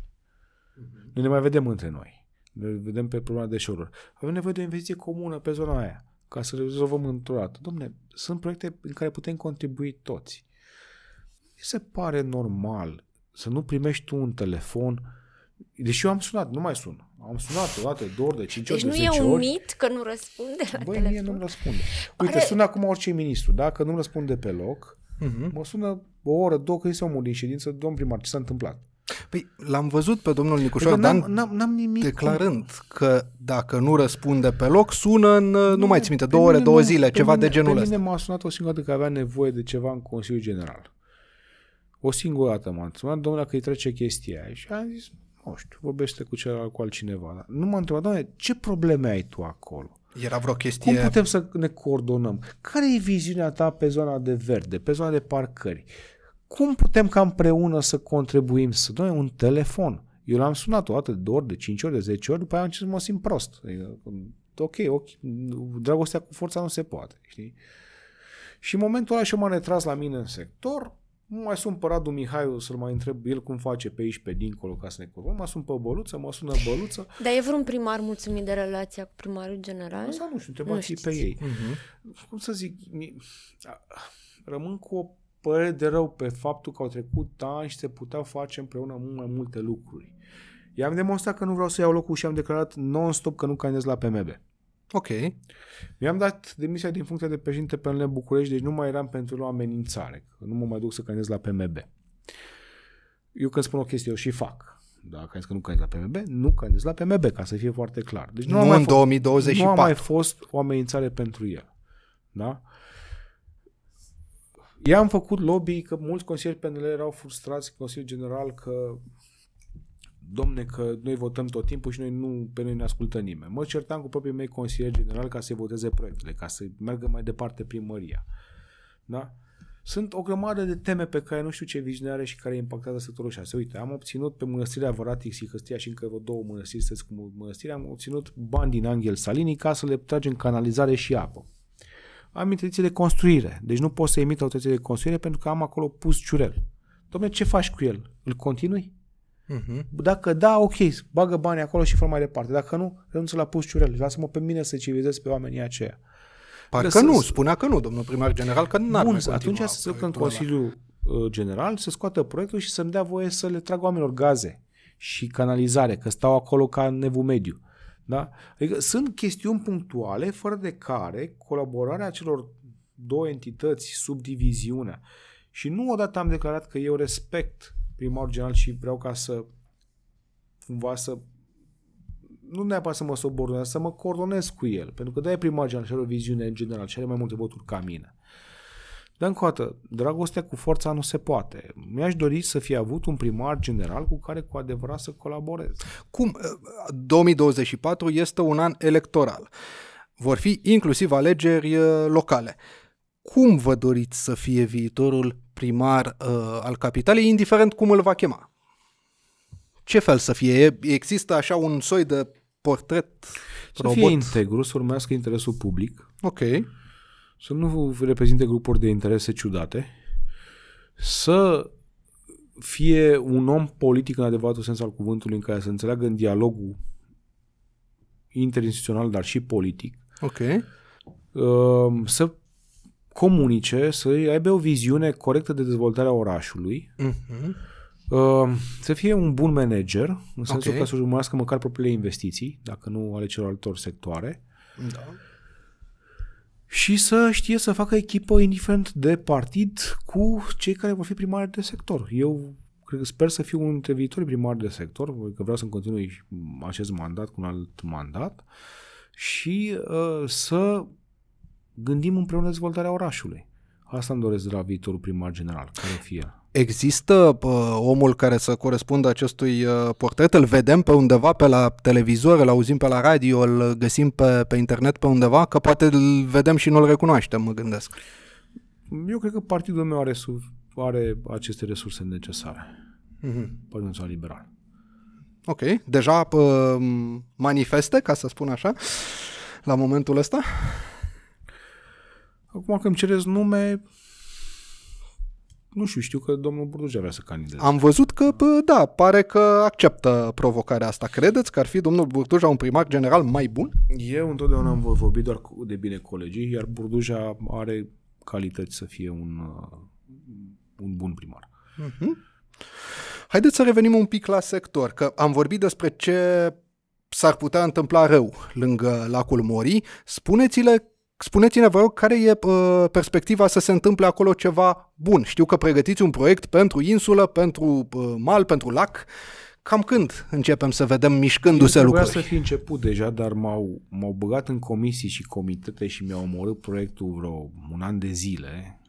Noi ne mai vedem între noi. Ne vedem pe problema deșeurilor. Avem nevoie de o investiție comună pe zona aia, ca să rezolvăm într-o dată. Domne, sunt proiecte în care putem contribui toți. Mi se pare normal să nu primești tu un telefon, deși eu am sunat, nu mai sun. Am sunat o dată, de două ori, de cinci Deci ori, nu de e zece un ori. mit că nu răspunde la Băi, telefon? mie nu-mi răspunde. Uite, Pare- sună acum orice ministru. Dacă nu răspunde pe loc, Mhm. mă sună o oră, două, că este omul din ședință, domn primar, ce s-a întâmplat? Păi l-am văzut pe domnul Nicușor Adică Dan n-am, n-am, n-am nimic cu- declarând că dacă nu răspunde pe loc, sună în, nu mai țin minte, Pe două ore, mine două nu- zile, pe ceva mine, de genul pe ăsta. mine m-a sunat o singură dată că avea nevoie de ceva în Consiliul General. O singură dată m-a sunat, domnule, că îi trece chestia aia. Și am zis, nu știu, vorbește cu celălalt, cu altcineva. Dar nu m-a întrebat, domnule, ce probleme ai tu acolo? Era vreo Cum chestie... putem să ne coordonăm? Care e viziunea ta pe zona de verde, pe zona de parcări? Cum putem ca împreună să contribuim să dăm un telefon? Eu l-am sunat o dată, de două ori, de cinci ori, de zece ori, după aia am început să mă simt prost. Adică, ok, ok, dragostea cu forța nu se poate, știi? Și în momentul ăla și m-am retras la mine în sector, nu mai sun pe Radu Mihaiu să-l mai întreb el cum face pe aici, pe dincolo, ca să ne coordonăm. Mă sun pe Băluță, mă sună Băluță. Dar e vreun primar mulțumit de relația cu primarul general? Asta nu știu, Nu întrebați pe știți. ei. Cum să zic, mi- a- rămân cu o părere de rău pe faptul că au trecut ani și se puteau face împreună mult mai multe lucruri. I-am demonstrat că nu vreau să iau locul și am declarat non-stop că nu candidez la PMB. Ok. Mi-am dat demisia din funcția de președinte pe PNL București, deci nu mai eram pentru o amenințare, că nu mă mai duc să candidez la PMB. Eu când spun o chestie, eu și fac. Dacă ai zis că nu candidez la PMB, nu candidez la PMB, ca să fie foarte clar. Deci Nu a în mai fost- 2024. Nu a mai fost o amenințare pentru el. Da? I-am făcut lobby că mulți consilieri PNL erau frustrați, Consiliul General, că domne că noi votăm tot timpul și noi nu, pe noi ne ascultă nimeni. Mă certam cu proprii mei consilieri general ca să voteze proiectele, ca să meargă mai departe primăria. Da? Sunt o grămadă de teme pe care nu știu ce viziune are și care impactează sectorul 6. Uite, am obținut pe mănăstirea Văratic și Hăstia și încă vreo două mănăstiri, să cu mănăstiri, am obținut bani din Angel Salini ca să le tragem canalizare și apă. Am intenție de construire, deci nu pot să emit autorizație de construire pentru că am acolo pus ciurel. Dom'le, ce faci cu el? Îl continui? Uh-huh. Dacă da, ok, bagă banii acolo și fă mai departe. Dacă nu, renunță la pus ciurel. Lasă-mă pe mine să civilizez pe oamenii aceia. Parcă Să- nu, spunea că nu, domnul primar general, că n-ar Bun, mai atunci continua să se ducă în proiectul ăla. Consiliul uh, General, să scoată proiectul și să-mi dea voie să le trag oamenilor gaze și canalizare, că stau acolo ca în nevul mediu. Da? Adică sunt chestiuni punctuale fără de care colaborarea celor două entități sub diviziunea și nu odată am declarat că eu respect primarul general și vreau ca să cumva să nu neapărat să mă subordonez, să mă coordonez cu el. Pentru că de-aia primar general și are o viziune în general și are mai multe voturi ca mine. Dar încă o dată, dragostea cu forța nu se poate. Mi-aș dori să fie avut un primar general cu care cu adevărat să colaborez. Cum? 2024 este un an electoral. Vor fi inclusiv alegeri uh, locale. Cum vă doriți să fie viitorul primar uh, al capitalei, indiferent cum îl va chema? Ce fel să fie? E- Există așa un soi de portret Să robot? fie integru, să urmească interesul public, Ok. să nu reprezinte grupuri de interese ciudate, să fie un om politic în adevăratul sens al cuvântului, în care să înțeleagă în dialogul interinstituțional, dar și politic, Ok. uh, să comunice, să aibă o viziune corectă de dezvoltare a orașului, Mhm. uh, să fie un bun manager, în sensul Ok. că să urmărească măcar propriile investiții, dacă nu ale celorlaltor sectoare, Da. și să știe să facă echipă indiferent de partid cu cei care vor fi primari de sector. Eu cred, sper să fiu unul dintre viitorii primari de sector, că vreau să-mi continui acest mandat cu un alt mandat și uh, să gândim împreună dezvoltarea orașului. Asta îmi doresc de la viitorul primar general, care o fie el. Există uh, omul care să corespundă acestui uh, portret? Îl vedem pe undeva pe la televizor, îl auzim pe la radio, îl găsim pe, pe internet pe undeva? Că poate îl vedem și nu-l recunoaștem, mă gândesc. Eu cred că partidul meu are, su- are aceste resurse necesare. Mm-hmm. Partidul Național Liberal. Ok. Deja uh, manifeste, ca să spun așa, la momentul ăsta? Acum că îmi cereți nume, nu știu, știu că domnul Burdugea vrea să candideze. Am văzut că, bă, da, pare că acceptă provocarea asta. Credeți că ar fi domnul Burduja un primar general mai bun? Eu întotdeauna am vorbit doar cu- de bine colegii, iar Burduja are calități să fie un, uh, un bun primar. Haideți să revenim un pic la sector, că am vorbit despre ce s-ar putea întâmpla rău lângă lacul Morii. Spuneți-le Spuneți-ne, vă rog, care e uh, perspectiva să se întâmple acolo ceva bun? Știu că pregătiți un proiect pentru insulă, pentru uh, mal, pentru lac. Cam când începem să vedem mișcându-se Trebuia lucruri? să fi început deja, dar m-au, m-au băgat în comisii și comitete și mi-au omorât proiectul vreo un an de zile,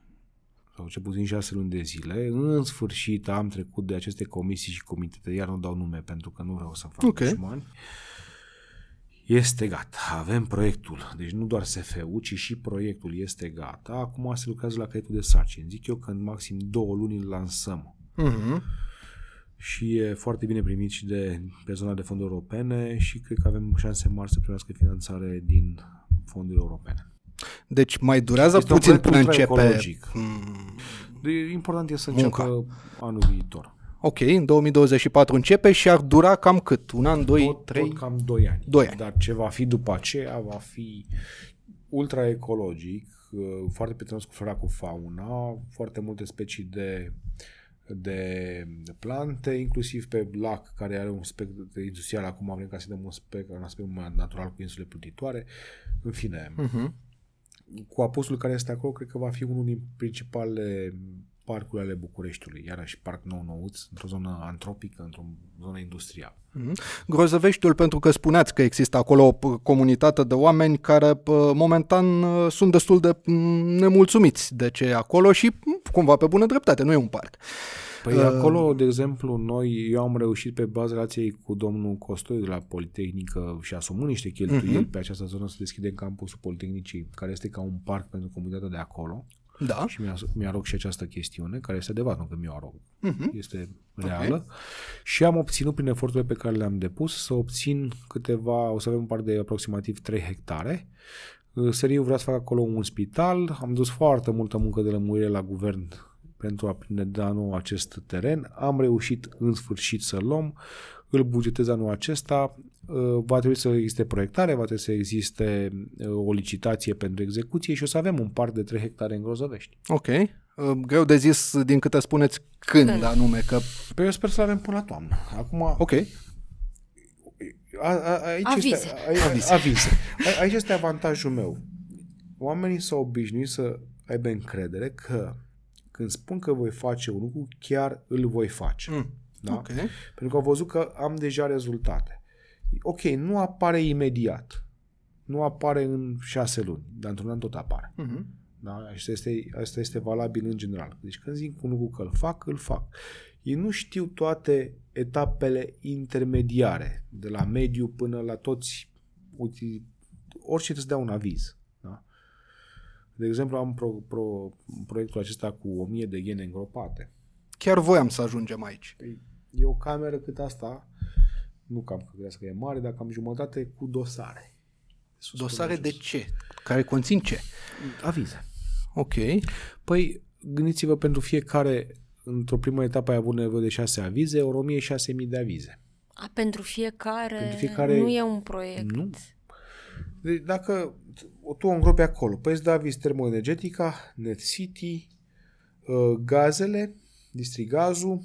sau cel puțin șase luni de zile. În sfârșit am trecut de aceste comisii și comitete, iar nu dau nume pentru că nu vreau să fac Ok. dușmani. Este gata, avem proiectul, deci nu doar SF-ul, ci și proiectul este gata. Acum se lucrează la caietul de sarcini. Zic eu că în maxim două luni îl lansăm Mhm. și e foarte bine primit și de persoana de fonduri europene și cred că avem șanse mari să primească finanțare din fonduri europene. Deci mai durează Este un puțin proiect până începe... ultra-ecologic. Mm, De, important e să Munca. înceapă anul viitor. Ok, în 2024 începe și ar dura cam cât? Un an, doi, tot, trei? tot cam 2 ani. Doi ani. Dar ce va fi după aceea va fi ultra ecologic, uh, foarte prietenos cu flora, cu fauna, foarte multe specii de de plante, inclusiv pe lac, care are un aspect industrial, acum vrem ca să dăm un aspect, un aspect mai natural cu insule plutitoare. În fine, Mhm. cu apustul care este acolo, cred că va fi unul din principalele parcuri ale Bucureștiului, iarăși parc nou nouț, într-o zonă antropică, într-o zonă industrială. Mhm. Grozăveștiul pentru că spuneați că există acolo o p- comunitate de oameni care p- momentan uh, sunt destul de mm, nemulțumiți de ce e acolo și mm, cumva pe bună dreptate, nu e un parc. Păi Uh, acolo, de exemplu, noi, eu am reușit pe baza relației cu domnul Costoi de la Politehnică și asumând niște cheltuieli Mhm. pe această zonă să deschidem campusul Politehnicii, care este ca un parc pentru comunitatea de acolo. Da. Și mi-a, mi-a rog și această chestiune, care este adevărat, nu că mi-o rog, Mhm. este reală. Și am obținut, prin eforturile pe care le-am depus, să obțin câteva, o să avem un parc de aproximativ 3 hectare. Seriu vrea să fac acolo un spital, am dus foarte multă muncă de lămurire la guvern pentru a prinde de anul acest teren. Am reușit în sfârșit să-l luăm, îl bugetez anul acesta, Uh, va trebui să existe proiectare, va trebui să existe uh, o licitație pentru execuție și o să avem un parc de 3 hectare în Grozăvești. Ok. Uh, Greu de zis din câte spuneți când Când? anume, că... Păi eu sper să avem până la toamnă. Acum, Ok. A, a, aici Avize. Este, a, avize. avize. A, aici este avantajul meu. Oamenii s-au obișnuit să aibă încredere că când spun că voi face un lucru, chiar îl voi face. Mm. Da? Ok. Pentru că au văzut că am deja rezultate. Ok, nu apare imediat. Nu apare în șase luni, dar într-un an tot apare. Mhm. Da? Asta, este, asta este valabil în general. Deci când zic un lucru că îl fac, îl fac. Ei nu știu toate etapele intermediare, de la mediu până la toți, uite, orice îți dea un aviz. Da? De exemplu, am pro, pro, proiectul acesta cu 1000 de gene îngropate. Chiar voiam să ajungem aici. Păi, e o cameră cât asta, nu cam că credeți că e mare, dar cam jumătate cu dosare. Sus Dosare până de jos. ce? Care conțin ce? Avize. Ok. Păi, gândiți-vă, pentru fiecare, într-o primă etapă ai avut nevoie de șase avize, ori 1006.000 de avize. A, pentru fiecare, Pentru fiecare- nu e un proiect. Nu. Deci dacă tu o îngropi acolo, păi îți dă aviz termoenergetica, Net City, uh, gazele, distrigazul,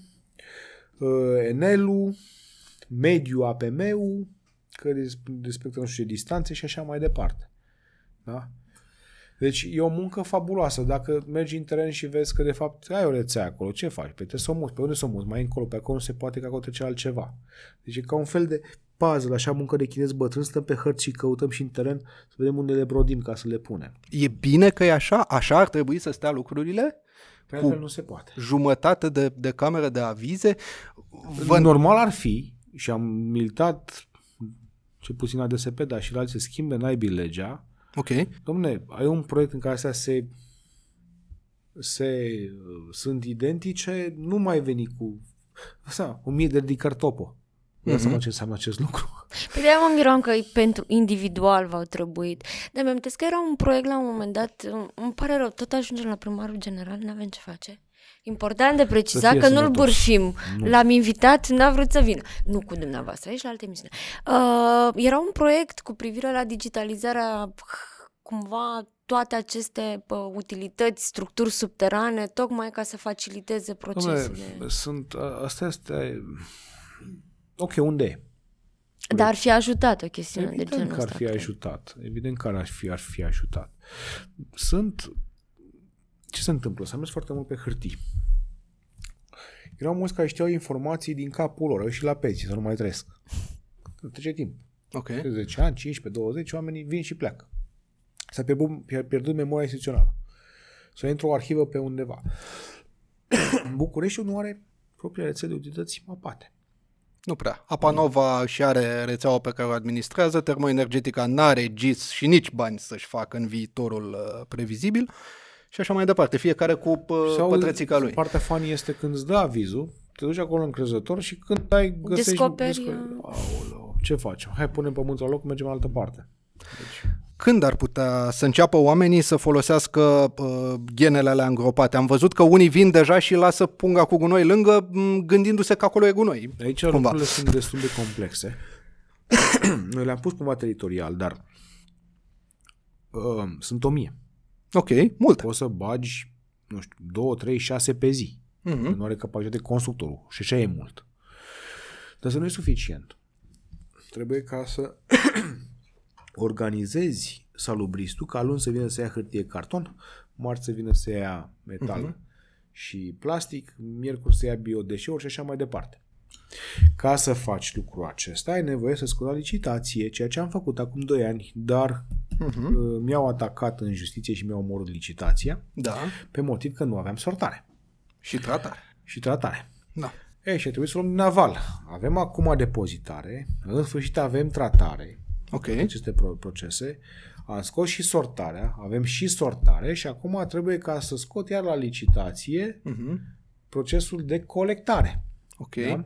uh, Enelu, mediu APM-ul, că res- respectă nu știu ce distanțe și așa mai departe. Da? Deci e o muncă fabuloasă. Dacă mergi în teren și vezi că de fapt ai o rețea acolo, ce faci? Pe trebuie să o muți. Pe unde să o muți? Mai încolo, pe acolo nu se poate că acolo trece altceva. Deci e ca un fel de puzzle, așa muncă de chinez bătrân, stăm pe hărți și căutăm și în teren să vedem unde le brodim ca să le punem. E bine că e așa? Așa ar trebui să stea lucrurile? Pe Cu- altfel nu se poate. Jumătate de, de cameră de avize? Vă... Normal ar fi, și am militat ce puțin la DSP, dar și la alții să schimbe naibii legea. Ok. Domne, ai un proiect în care astea se, se uh, sunt identice, nu mai veni cu asta, o mie de ridicări topo. Nu mm-hmm. ce înseamnă acest lucru. Păi de-aia mă miram că pentru individual v-au trebuit. Dar mi-am că era un proiect la un moment dat, îmi pare rău, tot ajungem la primarul general, nu avem ce face. Important de precizat fie că nu-l sănătos. burșim. Nu. L-am invitat, n-a vrut să vină. Nu cu dumneavoastră, aici la alte emisiune. Uh, era un proiect cu privire la digitalizarea cumva toate aceste pă, utilități, structuri subterane, tocmai ca să faciliteze procesele. Dom'le, sunt, a- asta este... Ok, unde e? Dar ar fi ajutat o chestiune de Evident genul că ar ăsta. fi cred. ajutat. Evident că ar fi, ar fi ajutat. Sunt... Ce se întâmplă? S-a mers foarte mult pe hârtii. Erau mulți care știau informații din capul lor, au și la pensie, să nu mai trăiesc. Trece timp. Ok. 10 ani, 15, 20, oamenii vin și pleacă. S-a pierdut, pier- pierdut memoria instituțională. Să intră o arhivă pe undeva. Bucureștiul nu are propria rețea de utilități mapate. Nu prea. Apa Nova și are rețeaua pe care o administrează, termoenergetica n-are GIS și nici bani să-și facă în viitorul uh, previzibil și așa mai departe, fiecare cu uh, Sau pătrățica lui. Partea funny este când îți dă avizul, te duci acolo încrezător și când ai găsești... Descoperi, descoperi- uh, Aoleu, ce facem? Hai punem pământul la loc, mergem în altă parte. Deci, Când ar putea să înceapă oamenii să folosească uh, genele alea îngropate? Am văzut că unii vin deja și lasă punga cu gunoi lângă, m, gândindu-se că acolo e gunoi. aici Cumva. lucrurile sunt destul de complexe. Noi le-am pus cumva teritorial, dar uh, sunt o mie. Ok, multe. Poți să bagi, nu știu, două, trei, șase pe zi. Mhm. Nu are capacitate constructorul. Și așa e mult. Dar să nu e suficient. Trebuie ca să organizezi salubristul, ca luni să vină să ia hârtie carton, marți să vină să ia metal Mhm. și plastic, miercuri să ia biodeșeuri și așa mai departe. Ca să faci lucrul acesta, ai nevoie să scoți la licitație, ceea ce am făcut acum 2 ani, dar Mhm. uh, mi-au atacat în justiție și mi-au omorât licitația Da. pe motiv că nu aveam sortare Și tratare. și tratare. Da. Ei, și trebuie să luăm din aval. Avem acum depozitare, în sfârșit avem tratare, Ok. aceste pro- procese, am scos și sortarea, avem și sortare și acum trebuie ca să scot iar la licitație Mhm. procesul de colectare. Ok. Da?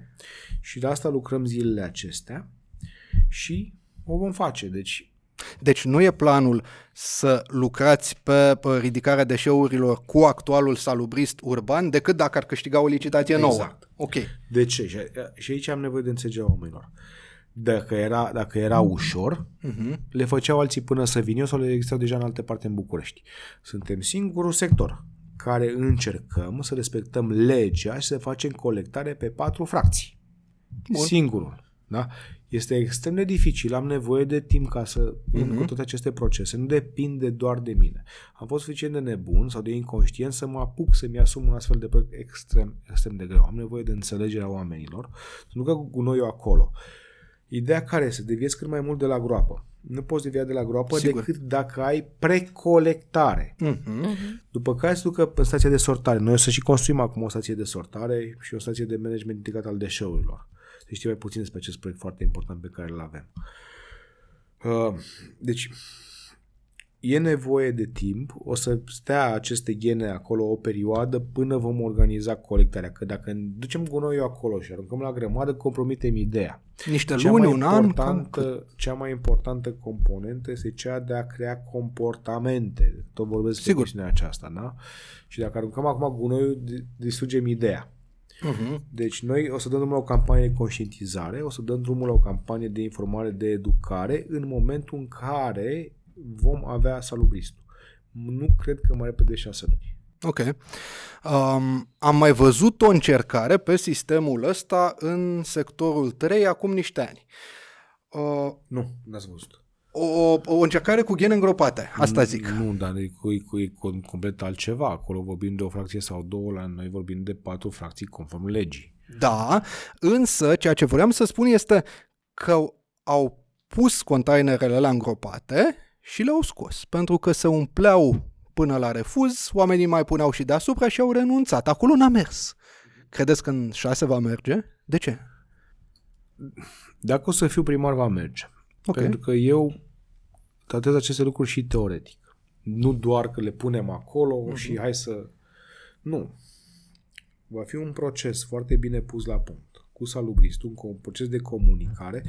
Și de asta lucrăm zilele acestea și o vom face. Deci, Deci nu e planul să lucrați pe, pe ridicarea deșeurilor cu actualul salubrist urban decât dacă ar câștiga o licitație nouă. Exact. Ok. de ce? Și, și aici am nevoie de înțelegerea oamenilor. Dacă era, dacă era ușor, Mhm. le făceau alții până să vin eu sau le existau deja în alte parte în București. Suntem singurul sector care încercăm să respectăm legea și să facem colectare pe patru fracții. Bun. Singurul. Da? Este extrem de dificil, am nevoie de timp ca să vin Mhm. cu toate aceste procese. Nu depinde doar de mine. Am fost suficient de nebun sau de inconștient să mă apuc să-mi asum un astfel de proiect extrem, extrem de greu. Am nevoie de înțelegerea oamenilor, să nu că gunoiul acolo. Ideea care este? Să deviezi cât mai mult de la groapă. Nu poți devia de la groapă Sigur. decât dacă ai precolectare. Mhm. După care se ducă pe stația de sortare. Noi o să și construim acum o stație de sortare și o stație de management integrat al deșeurilor. Să știi mai puțin despre acest proiect foarte important pe care îl avem. Uh, Deci, e nevoie de timp, o să stea aceste gene acolo o perioadă până vom organiza colectarea. Că dacă ducem gunoiul acolo și aruncăm la grămadă, compromitem ideea. Niște Cea luni, mai un an, cam cât? importantă, cea mai importantă componentă este cea de a crea comportamente. Tot vorbesc Sigur. de chestiunea aceasta, da? Și dacă aruncăm acum gunoiul, di- distrugem ideea. Mhm. Deci noi o să dăm drumul la o campanie de conștientizare, o să dăm drumul la o campanie de informare, de educare, în momentul în care vom avea salubristul. Nu cred că mai repede de șase luni. Ok. Um, am mai văzut o încercare pe sistemul ăsta în sectorul 3 acum niște ani. Uh, Nu, n-ați văzut. o, o încercare cu gene îngropate, asta zic. Nu, dar e, cu, e, cu, e cu, complet altceva. Acolo vorbim de o fracție sau două, la noi vorbim de patru fracții conform legii. Da, însă ceea ce vreau să spun este că au pus containerele la îngropate și le-au scos, pentru că se umpleau până la refuz, oamenii mai puneau și deasupra și au renunțat. Acolo n-a mers. Credeți că în șase va merge? De ce? Dacă o să fiu primar, va merge. Ok. Pentru că eu tratez aceste lucruri și teoretic. Nu doar că le punem acolo uh-huh. și hai să... Nu. Va fi un proces foarte bine pus la punct, cu salubristul, un proces de comunicare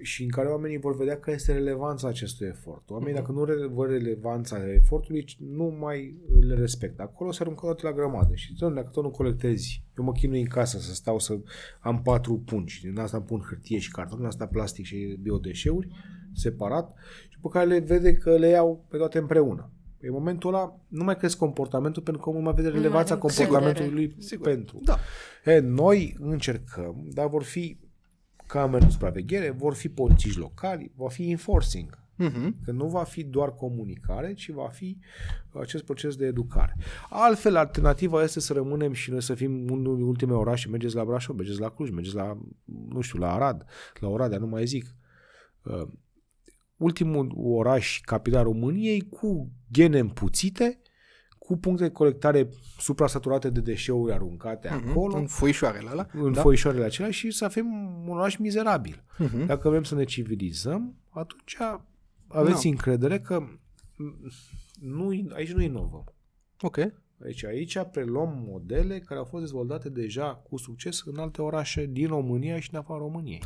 și în care oamenii vor vedea că este relevanța acestui efort. Oamenii, dacă nu re- văd relevanța efortului, nu mai le respectă. Acolo se aruncă toate la grămadă și domnule, dacă tot nu colectezi, eu mă chinui în casă să stau să am patru pungi, din asta îmi pun hârtie și carton, din asta plastic și biodeșeuri, separat, și pe care le vede că le iau pe toate împreună. În momentul ăla nu mai cresc comportamentul pentru că omul mai vede relevanța are încredere. comportamentului lui Sigur. pentru. Da. E, noi încercăm, dar vor fi camere de supraveghere, vor fi polițiști locali, va fi enforcing. Mhm. Că nu va fi doar comunicare, ci va fi acest proces de educare. Altfel, alternativa este să rămânem și noi să fim unul din ultime orașe. Mergeți la Brașov, mergeți la Cluj, mergeți la, nu știu, la Arad, la Oradea, nu mai zic. Uh, ultimul oraș capital României cu gene împuțite, cu puncte de colectare suprasaturate de deșeuri aruncate Mhm. acolo, În foișoarele alea? în da? foișoarele acelea și să avem un oraș mizerabil. Mhm. Dacă vrem să ne civilizăm, atunci aveți Da. încredere că m, nu, aici nu inovăm. Ok. Deci aici preluăm modele care au fost dezvoltate deja cu succes în alte orașe din România și în afara României.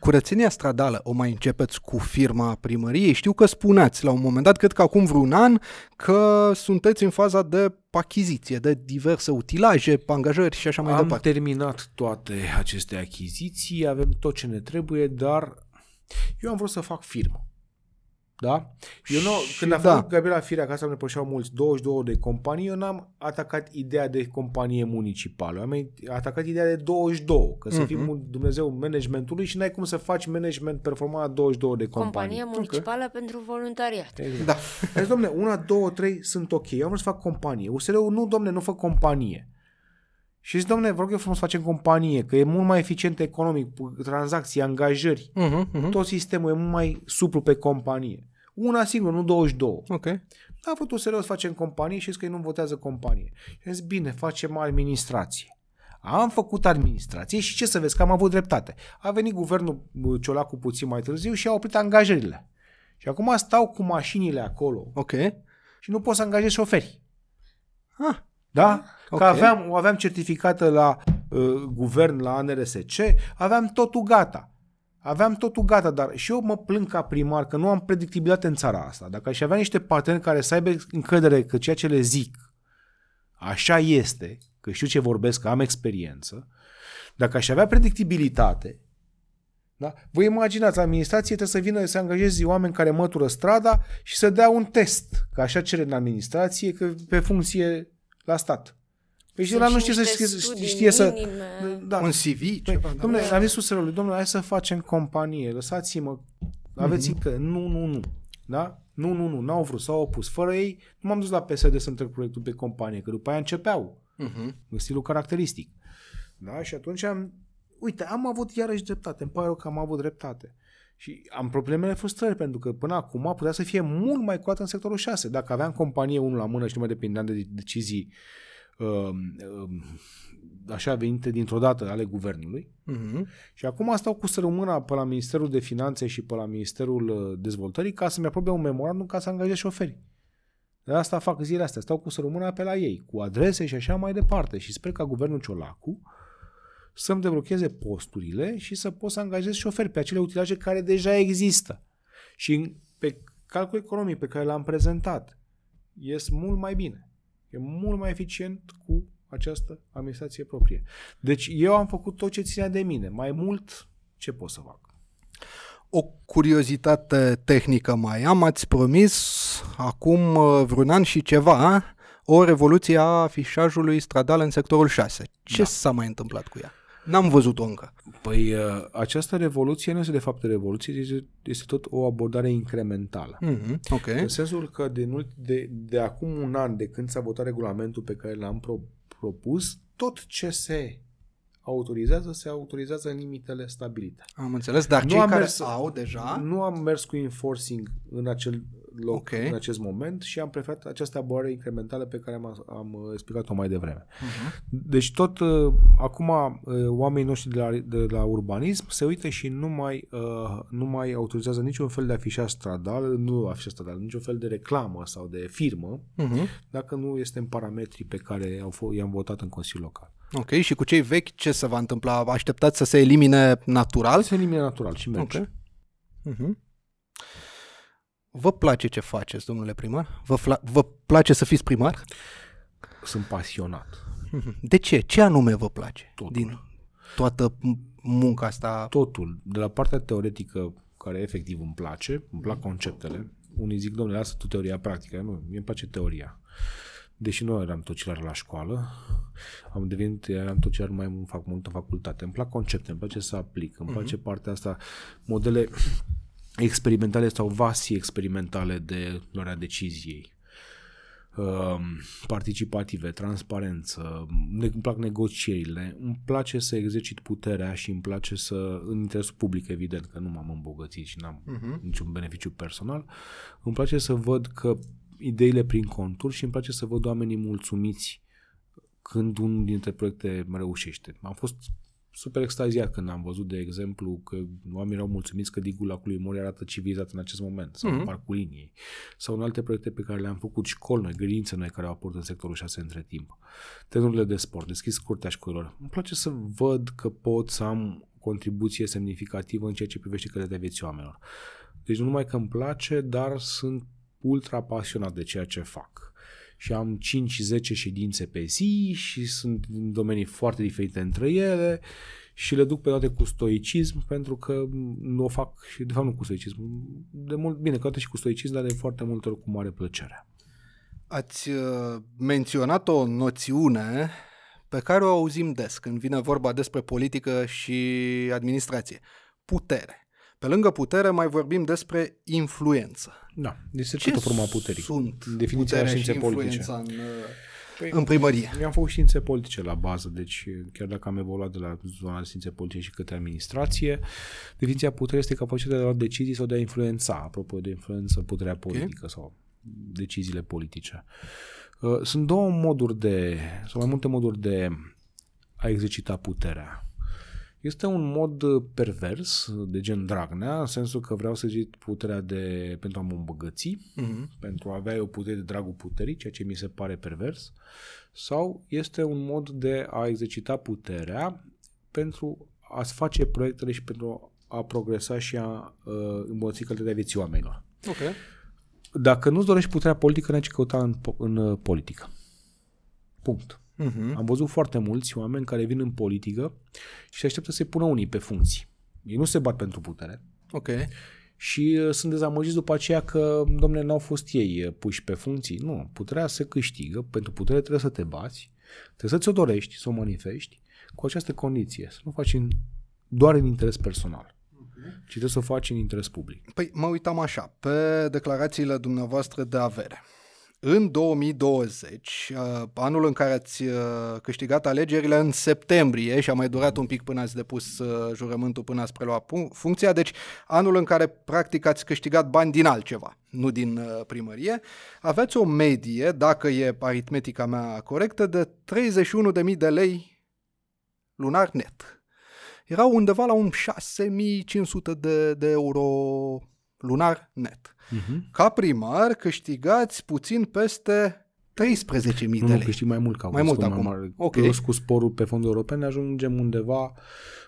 Curățenia stradală o mai începeți cu firma primăriei? Știu că spuneați la un moment dat, cred că acum vreun an, că sunteți în faza de achiziție, de diverse utilaje, angajări și așa mai Am departe. terminat toate aceste achiziții, avem tot ce ne trebuie, dar eu am vrut să fac firmă. Da? Eu nu, Și când a da. făcut Gabriela Firea, ca să ne pășeau mulți, 22 de companii, eu n-am atacat ideea de companie municipală. Am atacat ideea de 22, că să Mhm. fim un Dumnezeu managementului și n-ai cum să faci management performant la 22 de companii. Companie municipală pentru voluntariat. Exact. Da. Deci, domne, una, două, trei sunt ok. Eu am vrut să fac companie. USR-ul, nu, domne, nu fac companie. Și zic, domne, vă rog eu frumos să facem companie, că e mult mai eficient economic, tranzacții, angajări. Mhm, mhm. Tot sistemul e mult mai suplu pe companie. Una singură, nu 22. Ok. A vrut USR-ul să facem companie și zis că ei nu votează companie. Și am zis, bine, facem administrație. Am făcut administrație și ce să vezi că am avut dreptate. A venit guvernul uh, Ciolacu puțin mai târziu și a oprit angajările. Și acum stau cu mașinile acolo Ok. și nu pot să angajez șoferi. Ah, Da? Ok. Că aveam, o aveam certificată la uh, guvern, la NRSC, aveam totul gata. Aveam totul gata, dar și eu mă plâng ca primar că nu am predictibilitate în țara asta. Dacă aș avea niște parteneri care să aibă încredere că ceea ce le zic așa este, că știu ce vorbesc, că am experiență, dacă aș avea predictibilitate, da? Vă imaginați, administrație trebuie să vină să angajeze oameni care mătură strada și să dea un test, că așa cere în administrație, că pe funcție la stat. Păi și Sunt ăla nu și știe să niște știe, studii știe să... minime. Da. un CV, Păi, ceva. da. domnule, am zis susțărului, domnule, hai să facem companie, lăsați-mă, aveți Mhm. mm-hmm. că nu, nu, nu. Da? Nu, nu, nu, n-au vrut, s-au opus. Fără ei, nu m-am dus la PSD să-mi trec proiectul pe companie, că după aia începeau, Mhm. în stilul caracteristic. Da? Și atunci am, uite, am avut iarăși dreptate, îmi pare rău că am avut dreptate. Și am problemele frustrări, pentru că până acum putea să fie mult mai coată în sectorul 6. Dacă aveam companie unul la mână și nu mai depindeam de decizii uh, uh, așa venite dintr-o dată ale guvernului, Mhm. și acum stau cu sărămâna pe la Ministerul de Finanțe și pe la Ministerul uh, Dezvoltării ca să-mi aprobe un memorandum ca să angajez șoferi. De asta fac zilele astea. Stau cu sărămâna pe la ei, cu adrese și așa mai departe. Și sper ca guvernul Ciolacu să-mi deblocheze posturile și să pot să angajez șoferi pe acele utilaje care deja există. Și în- pe calcul economic pe care l-am prezentat, ies mult mai bine. E mult mai eficient cu această administrație proprie. Deci eu am făcut tot ce ținea de mine. Mai mult, ce pot să fac? O curiozitate tehnică mai am, ați promis acum uh, vreun an și ceva o revoluție a afișajului stradal în sectorul 6. Ce Da. s-a mai întâmplat cu ea? N-am văzut-o încă. Păi uh, această revoluție nu este de fapt o revoluție, este, este tot o abordare incrementală. Mhm, ok. În sensul că de, nu- de, de acum un an, de când s-a votat regulamentul pe care l-am pro, propus, tot ce se autorizează, se autorizează în limitele stabilite. Am înțeles, dar Nu cei am care mers- au deja... Nu am mers cu enforcing în acel loc, Ok. în acest moment și am preferat această abordare incrementală pe care am, am uh, explicat-o mai devreme. Mhm. Deci tot uh, acum uh, oamenii noștri de la, de la urbanism se uită și nu mai, uh, nu mai autorizează niciun fel de afișaj stradal, nu afișaj stradal, niciun fel de reclamă sau de firmă, Mhm. dacă nu este în parametrii pe care au f- i-am votat în Consiliul Local. Ok, și cu cei vechi ce se va întâmpla? Așteptați să se elimine natural? Se elimine natural și merge. Ok. Mhm. Vă place ce faceți, domnule primar? Vă, fla- vă place să fiți primar? Sunt pasionat. Mhm. De ce? Ce anume vă place Totul. din toată m- munca asta? Totul, de la partea teoretică, care efectiv îmi place, îmi plac conceptele. Unii zic, domnule, lasă tu teoria practică. Nu, mie îmi place teoria. Deși nu eram tocilar la școală, am devenit, eram tocilar mai mult, fac multă facultate. Îmi plac concepte, îmi place să aplic, îmi place partea asta, modele experimentale sau vasii experimentale de luarea deciziei. Um, participative, transparență, ne, îmi plac negocierile, îmi place să exercit puterea și îmi place să, în interesul public, evident, că nu m-am îmbogățit și n-am Mhm. niciun beneficiu personal, îmi place să văd că ideile prin contur și îmi place să văd oamenii mulțumiți când unul dintre proiecte reușește. Am fost super extaziat când am văzut, de exemplu, că oamenii erau mulțumiți că digul lacului Mori arată civilizat în acest moment, sau Mhm. mm-hmm. parcul liniei, sau în alte proiecte pe care le-am făcut, școli noi, grădinițe noi care au apărut în sectorul 6 între timp, tenurile de sport, deschis curtea școlilor. Îmi place să văd că pot să am contribuție semnificativă în ceea ce privește calitatea vieții oamenilor. Deci nu numai că îmi place, dar sunt ultra pasionat de ceea ce fac. Și am 5-10 ședințe pe zi și sunt în domenii foarte diferite între ele și le duc pe toate cu stoicism pentru că nu o fac și de fapt nu cu stoicism. De mult, bine, că și cu stoicism, dar de foarte multe ori cu mare plăcere. Ați uh, menționat o noțiune pe care o auzim des când vine vorba despre politică și administrație. Putere. Pe lângă putere mai vorbim despre influență. Da, este tot o formă a puterii. sunt Definiția puterea științe și politice. influența în, uh, Păi, în primărie? Eu am făcut științe politice la bază, deci chiar dacă am evoluat de la zona de științe politice și către administrație, definiția puterii este capacitatea de a lua decizii sau de a influența, apropo de influență, puterea politică sau deciziile politice. Uh, Sunt două moduri de, sau mai multe moduri de a exercita puterea. Este un mod uh, pervers, de gen Dragnea, în sensul că vreau să zic puterea de, pentru a mă îmbogăți, Mhm. pentru a avea o putere de dragul puterii, ceea ce mi se pare pervers, sau este un mod de a exercita puterea pentru a-ți face proiectele și pentru a progresa și a uh, îmbunătăți calitatea vieții oamenilor. Ok. Dacă nu-ți dorești puterea politică, n-ai ce căuta în, po- în uh, politică. Punct. Mhm. Am văzut foarte mulți oameni care vin în politică și se așteaptă să-i pună unii pe funcții. Ei nu se bat pentru putere Ok. și uh, sunt dezamăgiți după aceea că, domnule, n-au fost ei uh, puși pe funcții. Nu, puterea se câștigă, pentru putere trebuie să te bați, trebuie să ți-o dorești, să o manifesti, cu această condiție, să nu faci în, doar în interes personal, ci trebuie să o faci în interes public. Păi mă uitam așa, pe declarațiile dumneavoastră de avere. În 2020, uh, anul în care ați uh, câștigat alegerile în septembrie și a mai durat un pic până ați depus uh, jurământul până ați preluat pu- funcția, deci anul în care practic ați câștigat bani din altceva, nu din uh, primărie, aveți o medie, dacă e aritmetica mea corectă, de 31.000 de lei lunar net. Era undeva la un 6500 de, de euro lunar net. Uh-huh. Ca primar câștigați puțin peste 13.000 Nu, de nu lei. câștig mai mult ca Mai vârstă, mult acum. mare. Ok. Plus cu sporul pe fonduri europene ajungem undeva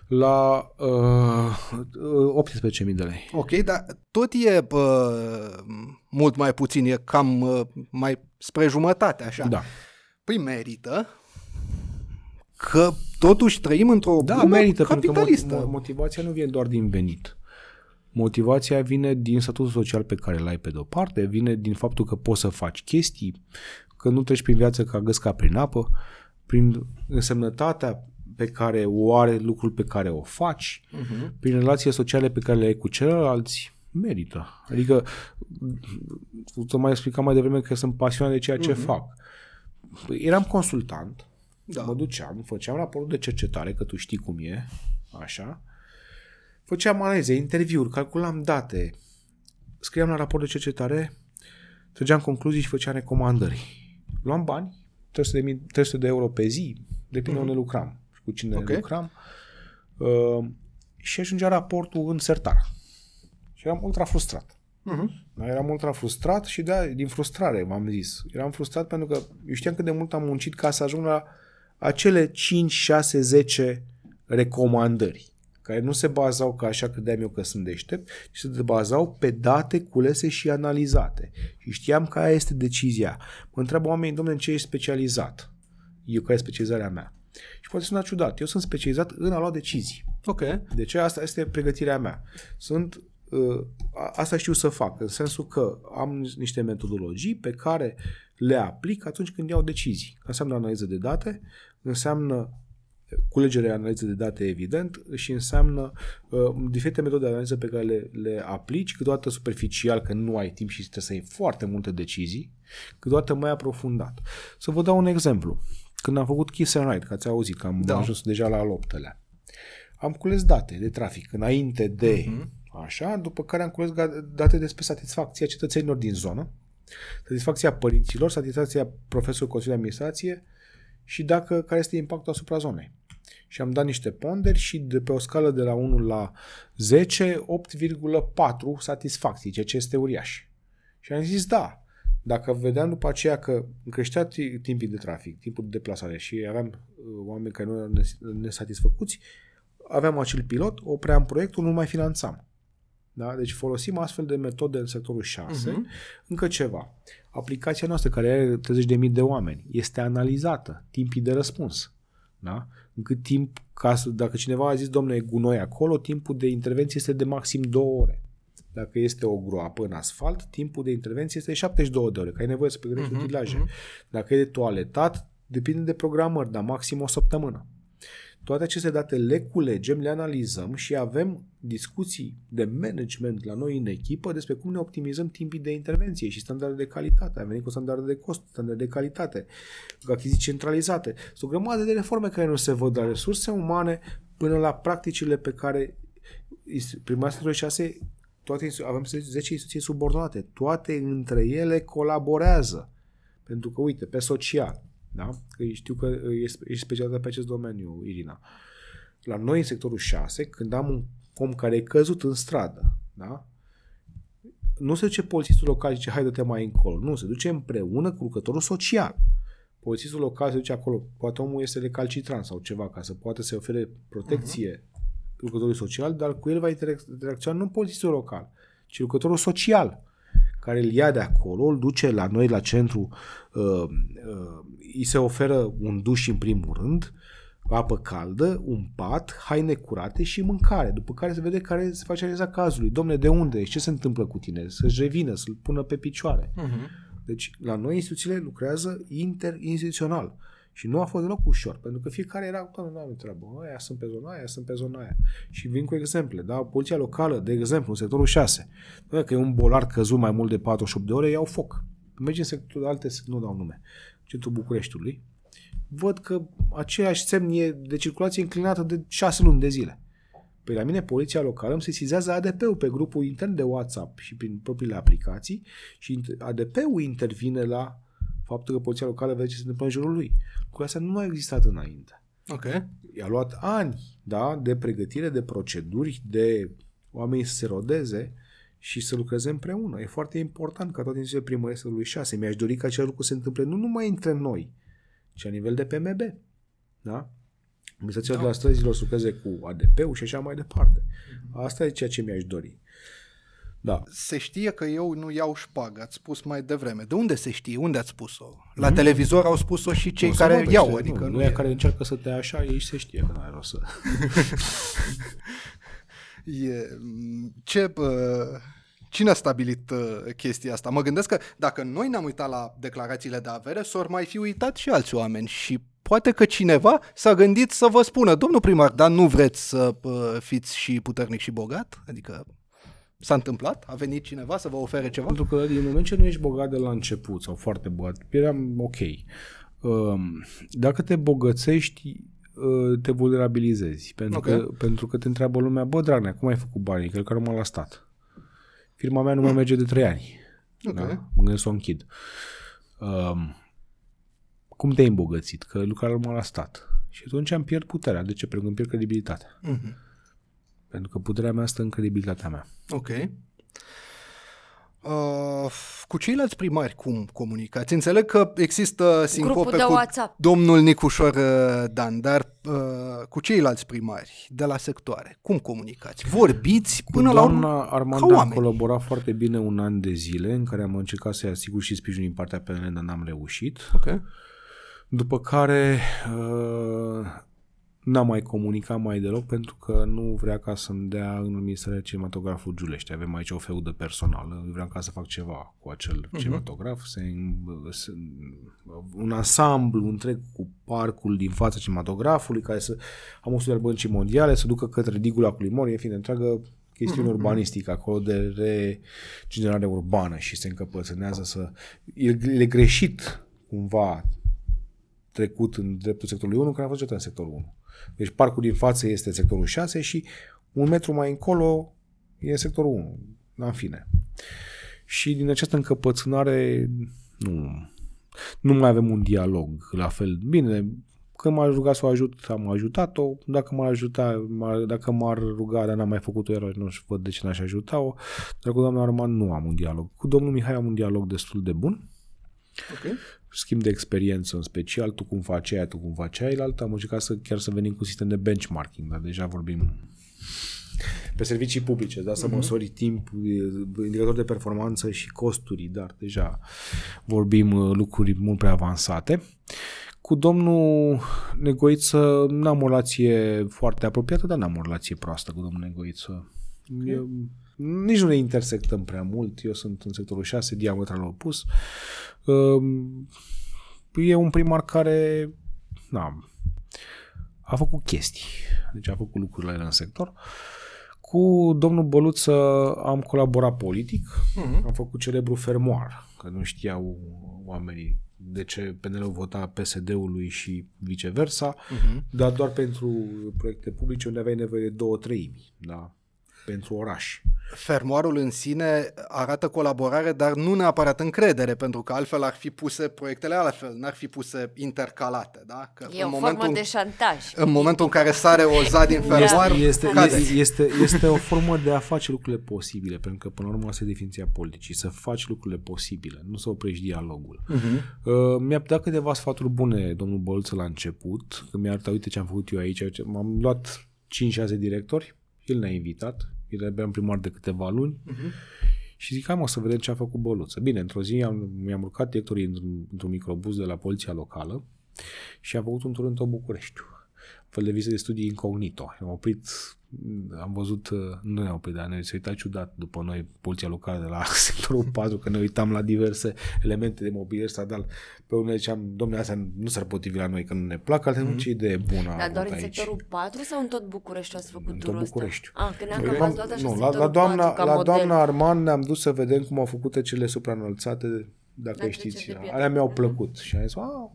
la uh, 18.000 de lei. Ok, dar tot e bă, mult mai puțin, e cam uh, mai spre jumătate, așa. Da. Păi merită că totuși trăim într-o Da, lume merită, pentru că capitalistă. mo- mo- motivația nu vine doar din venit. Motivația vine din statutul social pe care îl ai pe de-o parte, vine din faptul că poți să faci chestii, că nu treci prin viață ca găsca prin apă, prin însemnătatea pe care o are lucrul pe care o faci, Mhm. uh-huh. prin relațiile sociale pe care le ai cu ceilalți, merită. Adică, să mai explicam mai devreme că sunt pasionat de ceea ce uh-huh. fac. Păi, Eram consultant, Da. da. mă duceam, făceam raportul de cercetare, că tu știi cum e, așa, făceam analize, interviuri, calculam date, scriam la raport de cercetare, trăgeam concluzii și făceam recomandări. Luam bani, 300 de, mii, 300 de euro pe zi, depinde mm-hmm. unde lucram și cu cine Ok. okay. lucram, uh, și ajungea raportul în sertar. Și eram ultra frustrat. Mhm. Da, eram ultra frustrat și da, din frustrare v-am zis. Eram frustrat pentru că eu știam cât de mult am muncit ca să ajung la acele 5, 6, 10 recomandări care nu se bazau ca așa credeam eu că sunt deștept, ci se bazau pe date culese și analizate. Și știam care este decizia. Mă întreabă oamenii, domnule, în ce ești specializat? Eu, care e specializarea mea? Și poate suna ciudat. Eu sunt specializat în a lua decizii. Ok. De ce? Asta este pregătirea mea. Sunt, uh, a- asta știu să fac, în sensul că am niște metodologii pe care le aplic atunci când iau decizii. Înseamnă analiză de date, înseamnă culegere analiză de date, evident, și înseamnă uh, diferite metode de analiză pe care le, le aplici, câteodată superficial, că nu ai timp și trebuie să iei foarte multe decizii, câteodată mai aprofundat. Să vă dau un exemplu. Când am făcut Kiss and Ride, că ați auzit că am Da. da. ajuns deja la al optelea, am cules date de trafic înainte de Mhm. așa, după care am cules ga- date despre satisfacția cetățenilor din zonă, satisfacția părinților, satisfacția profesorului Consiliului de Administrație și dacă care este impactul asupra zonei. Și am dat niște ponderi și de pe o scală de la 1 la 10, 8,4 satisfacții, ceea ce este uriaș. Și am zis da. Dacă vedeam după aceea că creștea ti- timpii de trafic, timpul de deplasare și aveam uh, oameni care nu erau nes- nesatisfăcuți, aveam acel pilot, opream proiectul, nu mai finanțam. Da? Deci folosim astfel de metode în sectorul 6. Mhm. Uh-huh. Încă ceva. Aplicația noastră, care are 30.000 de oameni, este analizată, timpii de răspuns. Da? În cât timp, ca să, dacă cineva a zis, domnule, e gunoi acolo, timpul de intervenție este de maxim 2 ore. Dacă este o groapă în asfalt, timpul de intervenție este de 72 de ore, că ai nevoie să pregătești Mhm, uh-huh, utilaje. mhm. Dacă e de toaletat, depinde de programări, dar maxim o săptămână. Toate aceste date le culegem, le analizăm și avem discuții de management la noi în echipă despre cum ne optimizăm timpii de intervenție și standarde de calitate. Am venit cu standarde de cost, standarde de calitate, cu achiziții centralizate. Sunt o grămadă de reforme care nu se văd la resurse umane până la practicile pe care prima 6 toate institu- avem 10 instituții subordonate. Toate între ele colaborează. Pentru că, uite, pe social, Da? Că știu că ești ești specializată pe acest domeniu, Irina. La noi, în sectorul 6, când am un om care e căzut în stradă, da? nu se duce polițistul local și zice, hai dă-te mai încolo. Nu, se duce împreună cu lucrătorul social. Polițistul local se duce acolo, poate omul este recalcitrant sau ceva, ca să poată să ofere protecție uh-huh. lucrătorului social, dar cu el va interac- interacționa nu polițistul local, ci lucrătorul social, care îl ia de acolo, îl duce la noi la centru, uh, uh, îi se oferă un duș în primul rând, apă caldă, un pat, haine curate și mâncare. După care se vede care se face analiza cazului. Domne, de unde ești? Ce se întâmplă cu tine? Să-și revină, să-l pună pe picioare. Uh-huh. Deci, la noi instituțiile lucrează interinstituțional. Și nu a fost deloc ușor, pentru că fiecare era, doamne, nu am treabă, aia sunt pe zona aia, sunt pe zona aia. Și vin cu exemple, da? Poliția locală, de exemplu, în sectorul 6, dacă e un bolar căzut mai mult de 48 de ore, iau foc. Mergi în sectorul alte, nu dau nume, centrul Bucureștiului, văd că aceeași semn e de circulație înclinată de 6 luni de zile. Păi la mine poliția locală îmi sesizează ADP-ul pe grupul intern de WhatsApp și prin propriile aplicații și ADP-ul intervine la faptul că poliția locală vede ce se întâmplă în jurul lui. Lucrul astea nu a existat înainte. Ok. I-a luat ani da, de pregătire, de proceduri, de oamenii să se rodeze și să lucreze împreună. E foarte important ca toate instituțiile primării să lui 6. Mi-aș dori ca acel lucru să se întâmple nu numai între noi, ci la nivel de PMB. Da? Administrația Da. de la străzilor să lucreze cu ADP-ul și așa mai departe. Asta e ceea ce mi-aș dori. Da. Se știe că eu nu iau șpagă, ați spus mai devreme. De unde se știe? Unde ați spus-o? La televizor au spus-o și cei Nu, care se vorbește, iau, adică nu, nu, nu e, e care încearcă să te ia așa, ei se știe că nu ai rost să... e ce, uh, cine a stabilit uh, chestia asta? Mă gândesc că dacă noi ne-am uitat la declarațiile de avere, s-or mai fi uitat și alți oameni și poate că cineva s-a gândit să vă spună, domnul primar, dar nu vreți să uh, fiți și puternic și bogat? Adică s-a întâmplat? A venit cineva să vă ofere ceva? Pentru că din moment ce nu ești bogat de la început sau foarte bogat, eram ok. Um, Dacă te bogățești, uh, te vulnerabilizezi. Pentru, Ok. că, pentru că te întreabă lumea, bă, Dragnea, cum ai făcut banii? Cred că rămân la stat. Firma mea nu mai merge de trei ani. Ok. Da? Mă gândesc să o închid. Um, cum te-ai îmbogățit? Că lucra rămân la stat. Și atunci am pierd puterea. De ce? Pentru că îmi pierd credibilitatea. Mhm. Pentru că puterea mea stă în credibilitatea mea. Ok. Uh, cu ceilalți primari cum comunicați? Înțeleg că există sincope Grupul de cu WhatsApp. domnul Nicușor uh, Dan, dar uh, cu ceilalți primari de la sectoare, cum comunicați? Vorbiți până Cu la doamna urmă ca Armanda am oameni. colaborat foarte bine un an de zile în care am încercat să-i asigur și sprijin din partea PNL, dar n-am reușit. Ok. După care uh, n-am mai comunicat mai deloc pentru că nu vrea ca să-mi dea în administrarea cinematograful Giulești. Avem aici o feudă personală. Vreau ca să fac ceva cu acel uh-huh. cinematograf. Se, se, un ansamblu întreg cu parcul din fața cinematografului care să am o studiu al băncii mondiale, să ducă către digul lacului Mori, în fine, întreagă chestiune uh-huh. urbanistică acolo de regenerare urbană și se încăpățânează să... E, e greșit cumva trecut în dreptul sectorului 1, care a fost niciodată în sectorul 1. Deci parcul din față este în sectorul 6 și un metru mai încolo e în sectorul 1. În fine. Și din această încăpățânare nu, nu mai avem un dialog la fel. Bine, când m-a rugat să o ajut, am ajutat-o. Dacă m-ar ajuta, m-ar, dacă m-ar ruga, dar n-am mai făcut-o, iar nu știu, văd de ce n-aș ajuta-o. Dar cu doamna Arman nu am un dialog. Cu domnul Mihai am un dialog destul de bun Ok. Schimb de experiență în special, tu cum faci aia, tu cum faci aia, altă, am încercat să, chiar să venim cu sistem de benchmarking, dar deja vorbim pe servicii publice, da, să măsori timp, indicator de performanță și costuri, dar deja vorbim uh, lucruri mult prea avansate. Cu domnul Negoiță n-am o relație foarte apropiată, dar n-am o relație proastă cu domnul Negoiță. Eu, nici nu ne intersectăm prea mult. Eu sunt în sectorul 6, diametral opus. Um, E un primar care na, a făcut chestii. Deci a făcut lucruri la el în sector. Cu domnul Băluță am colaborat politic. Mhm. Am făcut celebru fermoar, că nu știau oamenii de ce PNL vota PSD-ului și viceversa, Mhm. dar doar pentru proiecte publice unde aveai nevoie de două treimi. Da? Pentru oraș. Fermoarul în sine arată colaborare, dar nu neapărat încredere, pentru că altfel ar fi puse proiectele altfel, n-ar fi puse intercalate, da? Că E o formă de șantaj. în momentul în care sare o za din fermoar, Este, cade. este, este, este o formă de a face lucrurile posibile, pentru că până la urmă asta e definiția politicii, să faci lucrurile posibile, nu să oprești dialogul. Uh-huh. Uh, mi-a dat câteva sfaturi bune domnul Bolță la început, că mi-a arătat, uite ce am făcut eu aici, ce- m-am luat 5-6 directori, el ne-a invitat, el aveam primar de câteva luni, și zic, hai mă să vedem ce a făcut Băluță. Bine, într-o zi am, mi-am urcat directorii într-un, într-un microbuz de la poliția locală și am făcut un tur în tot Bucureștiul. Un fel de viză de studii incognito. Am oprit, am văzut, uh, nu ne-am oprit, dar ne se uita ciudat după noi, poliția locală de la sectorul 4, că ne uitam la diverse elemente de mobilier stradal. Pe unele ziceam, domnule, astea nu s-ar potrivi la noi, că nu ne plac, altele nu ce idee bună a Dar doar avut în aici. sectorul 4 sau în tot București ați făcut În tot turul ăsta? Bucureștiul. Ah, că ne-am Păi, cam m-am- luat așa nu, la, sectorul la, doamna, 4 ca la model. doamna Arman ne-am dus să vedem cum au făcut cele supraînălțate, dacă La știți. treceri de piatră. Alea mi-au plăcut. Și am zis, "A,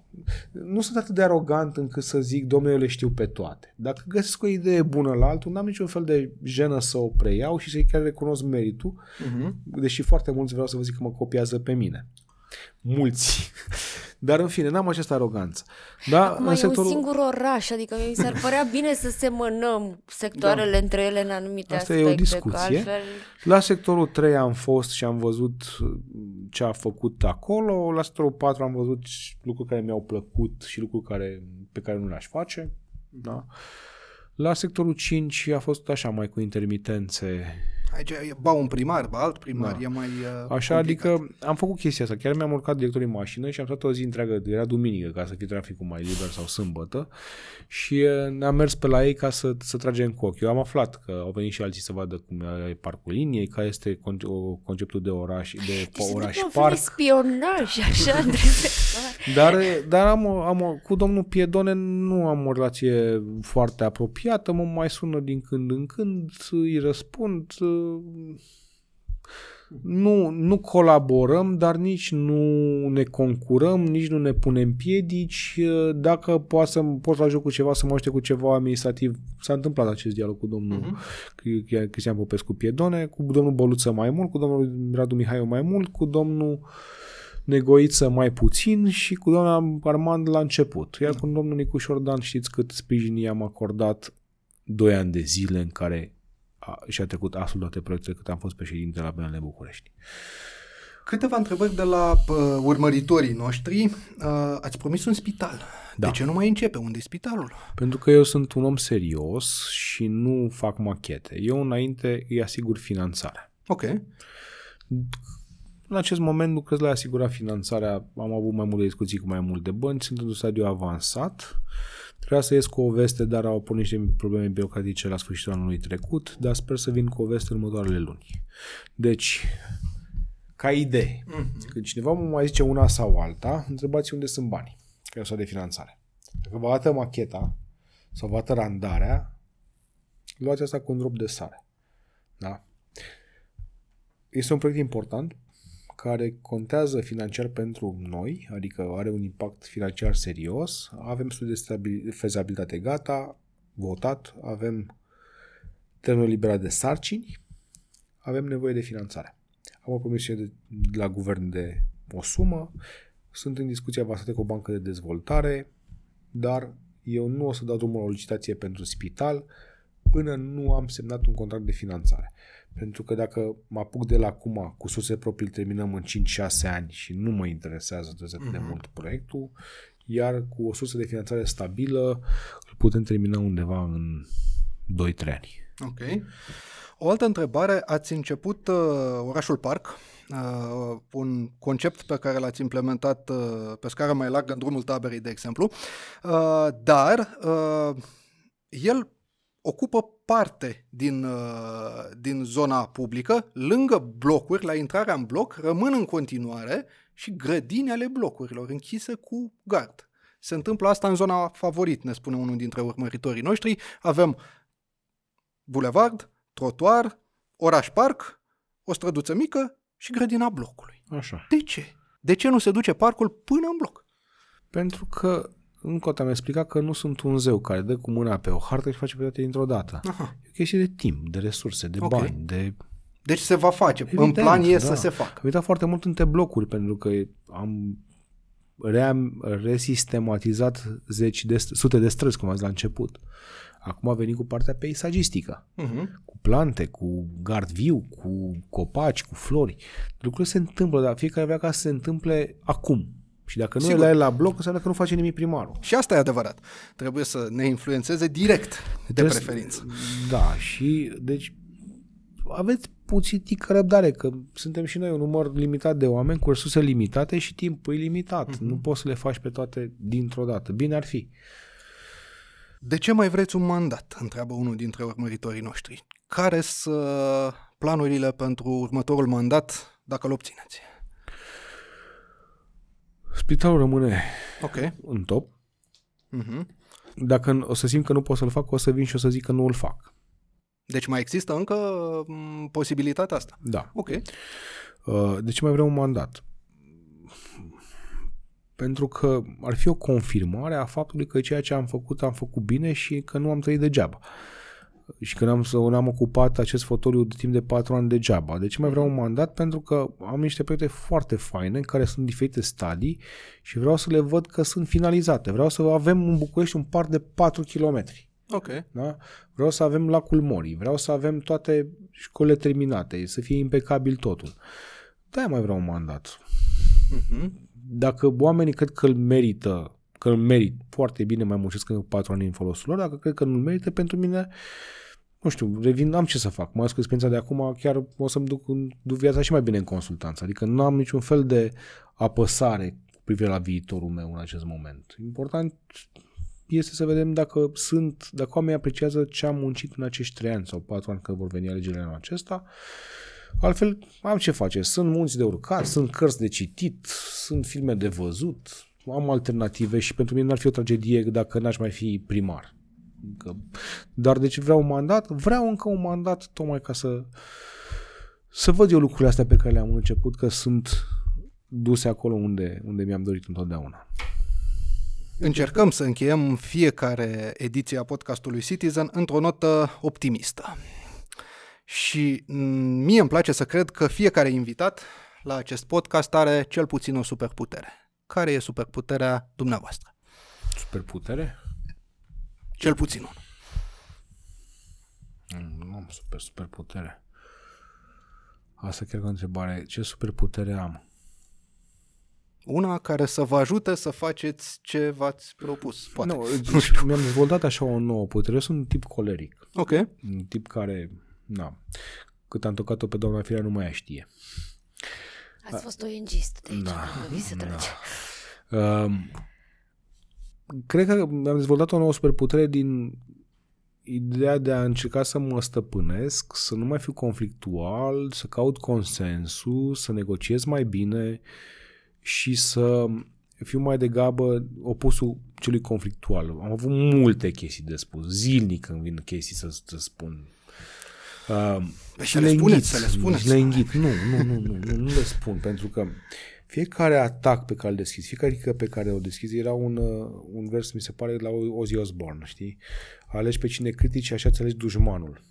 nu sunt atât de arogant încât să zic, domnule, eu le știu pe toate. Dacă găsesc o idee bună la altul, n-am niciun fel de jenă să o preiau și să-i chiar recunosc meritul, Mhm. deși foarte mulți vreau să vă zic că mă copiază pe mine. Mulți. Dar în fine, n-am această aroganță. Da, Acum în e sectorul... un singur oraș, adică mi s-ar părea bine să semănăm sectoarele da. între ele în anumite Asta e o aspecte, discuție. că altfel... La sectorul 3 am fost și am văzut uh, ce a făcut acolo. La sectorul 4 am văzut și lucruri care mi-au plăcut și lucruri care, pe care nu le-aș face. Da. La sectorul 5 a fost așa mai cu intermitențe. Aici e ba un primar, ba alt primar, Da. e mai uh, Așa, complicat. adică am făcut chestia asta. Chiar mi-am urcat directorul în mașină și am stat o zi întreagă, era duminică, ca să fie traficul mai liber sau sâmbătă și uh, am mers pe la ei ca să, să tragem cu ochi. Eu am aflat că au venit și alții să vadă cum e parcul liniei, care este con- o, conceptul de oraș, de Deci se oraș duce un fel de parc. spionaj, așa, între sectoare. Dar, dar am, o- am, o- cu domnul Piedone nu am o relație foarte apropiată, mă mai sună din când în când, îi răspund. Nu, nu colaborăm, dar nici nu ne concurăm, nici nu ne punem piedici. Dacă poate să pot să ajut cu ceva, să mă ajute cu ceva administrativ, s-a întâmplat acest dialog cu domnul uh-huh. Cristian Popescu Piedone, cu domnul Băluță mai mult, cu domnul Radu Mihaiu mai mult, cu domnul Negoiță mai puțin și cu doamna Armand la început. Iar cu domnul Nicuș Șordan știți cât sprijin i-am acordat doi ani de zile în care a, și-a trecut absolut toate proiectele cât am fost președinte la BNL București. Câteva întrebări de la uh, urmăritorii noștri. Uh, ați promis un spital. Da. De ce nu mai începe? Unde e spitalul? Pentru că eu sunt un om serios și nu fac machete. Eu înainte îi asigur finanțarea. Ok. În acest moment lucrez la asigura finanțarea, am avut mai multe discuții cu mai multe bănci, sunt într-un stadiu avansat. Trebuia să ies cu o veste, dar au apărut niște probleme birocratice la sfârșitul anului trecut, dar sper să vin cu o veste în următoarele luni. Deci, ca idee, mm-hmm. când cineva mă mai zice una sau alta, întrebați unde sunt banii care sunt de finanțare. Dacă vă arată macheta sau vă arată randarea, luați asta cu un drop de sare. Da? Este un proiect important care contează financiar pentru noi, adică are un impact financiar serios, avem studiu de stabil- fezabilitate gata, votat, avem termenul liberat de sarcini, avem nevoie de finanțare. Am o promisiune de, de la guvern de o sumă, sunt în discuție avansate cu o bancă de dezvoltare, dar eu nu o să dau drumul la o licitație pentru spital până nu am semnat un contract de finanțare. Pentru că dacă mă apuc de la acum cu surse proprii, îl terminăm în 5-6 ani și nu mă interesează atât de mult proiectul, iar cu o sursă de finanțare stabilă îl putem termina undeva în 2-3 ani. Ok. O altă întrebare, ați început uh, orașul Parc, uh, un concept pe care l-ați implementat uh, pe scară mai largă în drumul taberei, de exemplu, uh, dar uh, el ocupă parte din, uh, din zona publică, lângă blocuri, la intrarea în bloc, rămân în continuare și grădini ale blocurilor, închise cu gard. Se întâmplă asta în zona favorit, ne spune unul dintre urmăritorii noștri. Avem bulevard, trotuar, oraș parc, o străduță mică și grădina blocului. Așa. De ce? De ce nu se duce parcul până în bloc? Pentru că încă o dată am explicat că nu sunt un zeu care dă cu mâna pe o hartă și face pe toate dintr-o dată. Aha. E o chestie de timp, de resurse, de Ok. bani, de... Deci se va face. în Evident, plan e da. să se facă. Am uitat foarte mult între blocuri pentru că am ream, resistematizat zeci de, st- sute de străzi, cum ați la început. Acum a venit cu partea peisagistică, Uh-huh. cu plante, cu gard viu, cu copaci, cu flori. Lucrurile se întâmplă, dar fiecare vrea ca să se întâmple acum. Și dacă nu Sigur. e la el la bloc, înseamnă că nu face nimic primarul. Și asta e adevărat. Trebuie să ne influențeze direct, de Trebuie să- preferință. Da, și deci aveți puțin tică răbdare, că suntem și noi un număr limitat de oameni cu resurse limitate și timpul e limitat. Mhm. Nu poți să le faci pe toate dintr-o dată. Bine ar fi. De ce mai vreți un mandat? Întreabă unul dintre urmăritorii noștri. Care sunt planurile pentru următorul mandat dacă îl obțineți? Spitalul rămâne Ok. în top. Uh-huh. Dacă o să simt că nu pot să-l fac, o să vin și o să zic că nu îl fac. Deci mai există încă m, posibilitatea asta. Da. Ok. Uh, De ce mai vreau un mandat? Pentru că ar fi o confirmare a faptului că ceea ce am făcut am făcut bine și că nu am trăit degeaba. Și că n-am, să- n-am ocupat acest fotoliu de timp de patru ani degeaba. De ce mai vreau un mandat? Pentru că am niște proiecte foarte faine, care sunt diferite stadii și vreau să le văd că sunt finalizate. Vreau să avem în București un parc de 4 kilometri. Ok. Da? Vreau să avem lacul Morii, vreau să avem toate școlile terminate, să fie impecabil totul. Da, mai vreau un mandat. Uh-huh. Dacă oamenii cred că îl merită, că îl merit foarte bine, mai muncesc încă patru ani în folosul lor, dacă cred că nu-l merită, pentru mine, nu știu, revin, am ce să fac. Mai ales cu experiența de acum, chiar o să-mi duc, duc viața și mai bine în consultanță. Adică nu am niciun fel de apăsare cu privire la viitorul meu în acest moment. Important este să vedem dacă sunt, dacă oamenii apreciază ce am muncit în acești trei ani sau patru ani că vor veni alegerile în acesta. Altfel, am ce face. Sunt munți de urcat, sunt cărți de citit, sunt filme de văzut, am alternative și pentru mine n-ar fi o tragedie dacă n-aș mai fi primar. Că, dar deci vreau un mandat? Vreau încă un mandat tocmai ca să să văd eu lucrurile astea pe care le-am început, că sunt duse acolo unde, unde mi-am dorit întotdeauna. Încercăm să încheiem fiecare ediție a podcastului Citizen într-o notă optimistă. Și mm, mie îmi place să cred că fiecare invitat la acest podcast are cel puțin o superputere. Care e superputerea dumneavoastră? Superputere? Cel puțin unul. Mm, Nu am super, superputere. Asta chiar că o întrebare. Ce superputere am? Una care să vă ajute să faceți ce v-ați propus, poate. Nu, deci mi-am dezvoltat așa o nouă putere. Eu sunt un tip coleric. Ok. Un tip care, na, cât am tocat-o pe doamna Firea, nu mai ea știe. Ați fost ONG-ist de aici, Da, da, vi se trage. Um, cred că mi-am dezvoltat o nouă superputere din ideea de a încerca să mă stăpânesc, să nu mai fiu conflictual, să caut consensul, să negociez mai bine și să fiu mai degrabă opusul celui conflictual. Am avut multe chestii de spus, zilnic când vin chestii să, să spun. Uh, Păi și să le spuneți, să le spuneți. și le înghit. Nu, nu, nu, nu, nu, nu le spun, pentru că fiecare atac pe care îl deschizi, fiecare critică pe care o deschizi, era un, uh, un vers, mi se pare, la Ozzy Osbourne, știi? Alegi pe cine critici și așa îți alegi dușmanul.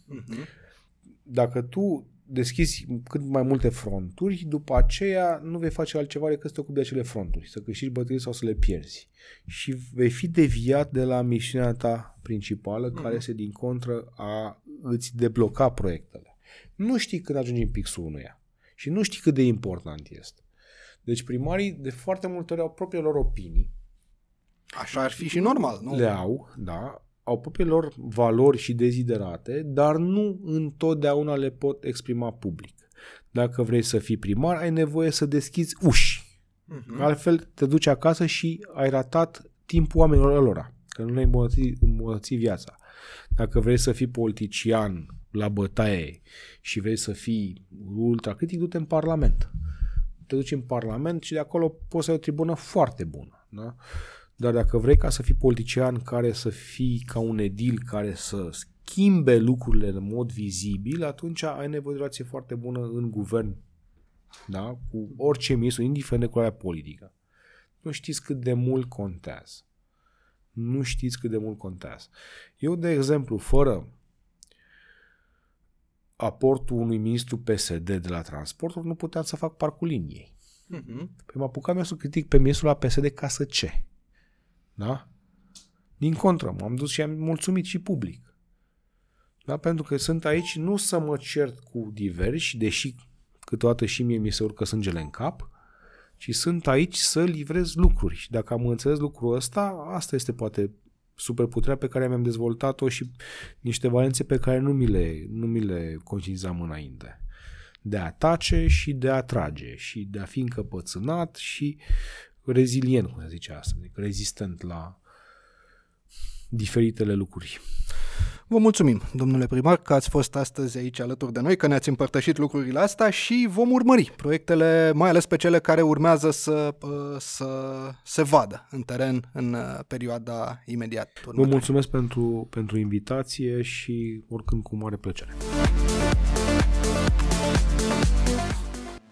Dacă tu deschizi cât mai multe fronturi, după aceea nu vei face altceva decât să te ocupi de acele fronturi, să câștigi bătălii sau să le pierzi. Și vei fi deviat de la misiunea ta principală, care este din contră a îți debloca proiectele. Nu știi când ajungi în pixul unuia și nu știi cât de important este. Deci primarii de foarte multe ori au propriile lor opinii, Așa ar fi și normal, nu? le au, da, au propriile lor valori și deziderate, dar nu întotdeauna le pot exprima public. Dacă vrei să fii primar, ai nevoie să deschizi uși. Mhm. Altfel te duci acasă și ai ratat timpul oamenilor lor, că nu le-ai îmbunătăți, îmbunătăți viața. Dacă vrei să fii politician la bătaie și vrei să fii ultracritic, du-te în Parlament. Te duci în Parlament și de acolo poți să ai o tribună foarte bună. Da? Dar dacă vrei ca să fii politician care să fii ca un edil care să schimbe lucrurile în mod vizibil, atunci ai nevoie de o relație foarte bună în guvern da? cu orice ministru, indiferent de culoarea politică. Nu știți cât de mult contează. nu știți cât de mult contează. Eu, de exemplu, fără aportul unui ministru PSD de la transporturi, nu puteam să fac parcul liniei. Mm-hmm. Păi m-a apucat eu să critic pe ministrul la PSD ca să ce? Da? Din contră, m-am dus și am mulțumit și public. Da? Pentru că sunt aici nu să mă cert cu diversi, deși câteodată și mie mi se urcă sângele în cap, ci sunt aici să livrez lucruri. Și dacă am înțeles lucrul ăsta, asta este poate superputerea pe care mi-am dezvoltat-o și niște valențe pe care nu mi le, nu mi le conștientizam înainte. De a tace și de a trage și de a fi încăpățânat și rezilient, cum se zice asta, adică rezistent la diferitele lucruri. Vă mulțumim, domnule primar, că ați fost astăzi aici alături de noi, că ne-ați împărtășit lucrurile astea și vom urmări proiectele, mai ales pe cele care urmează să, uh, să se vadă în teren în uh, perioada imediat Vă următoare. mulțumesc pentru, pentru invitație și oricând cu mare plăcere.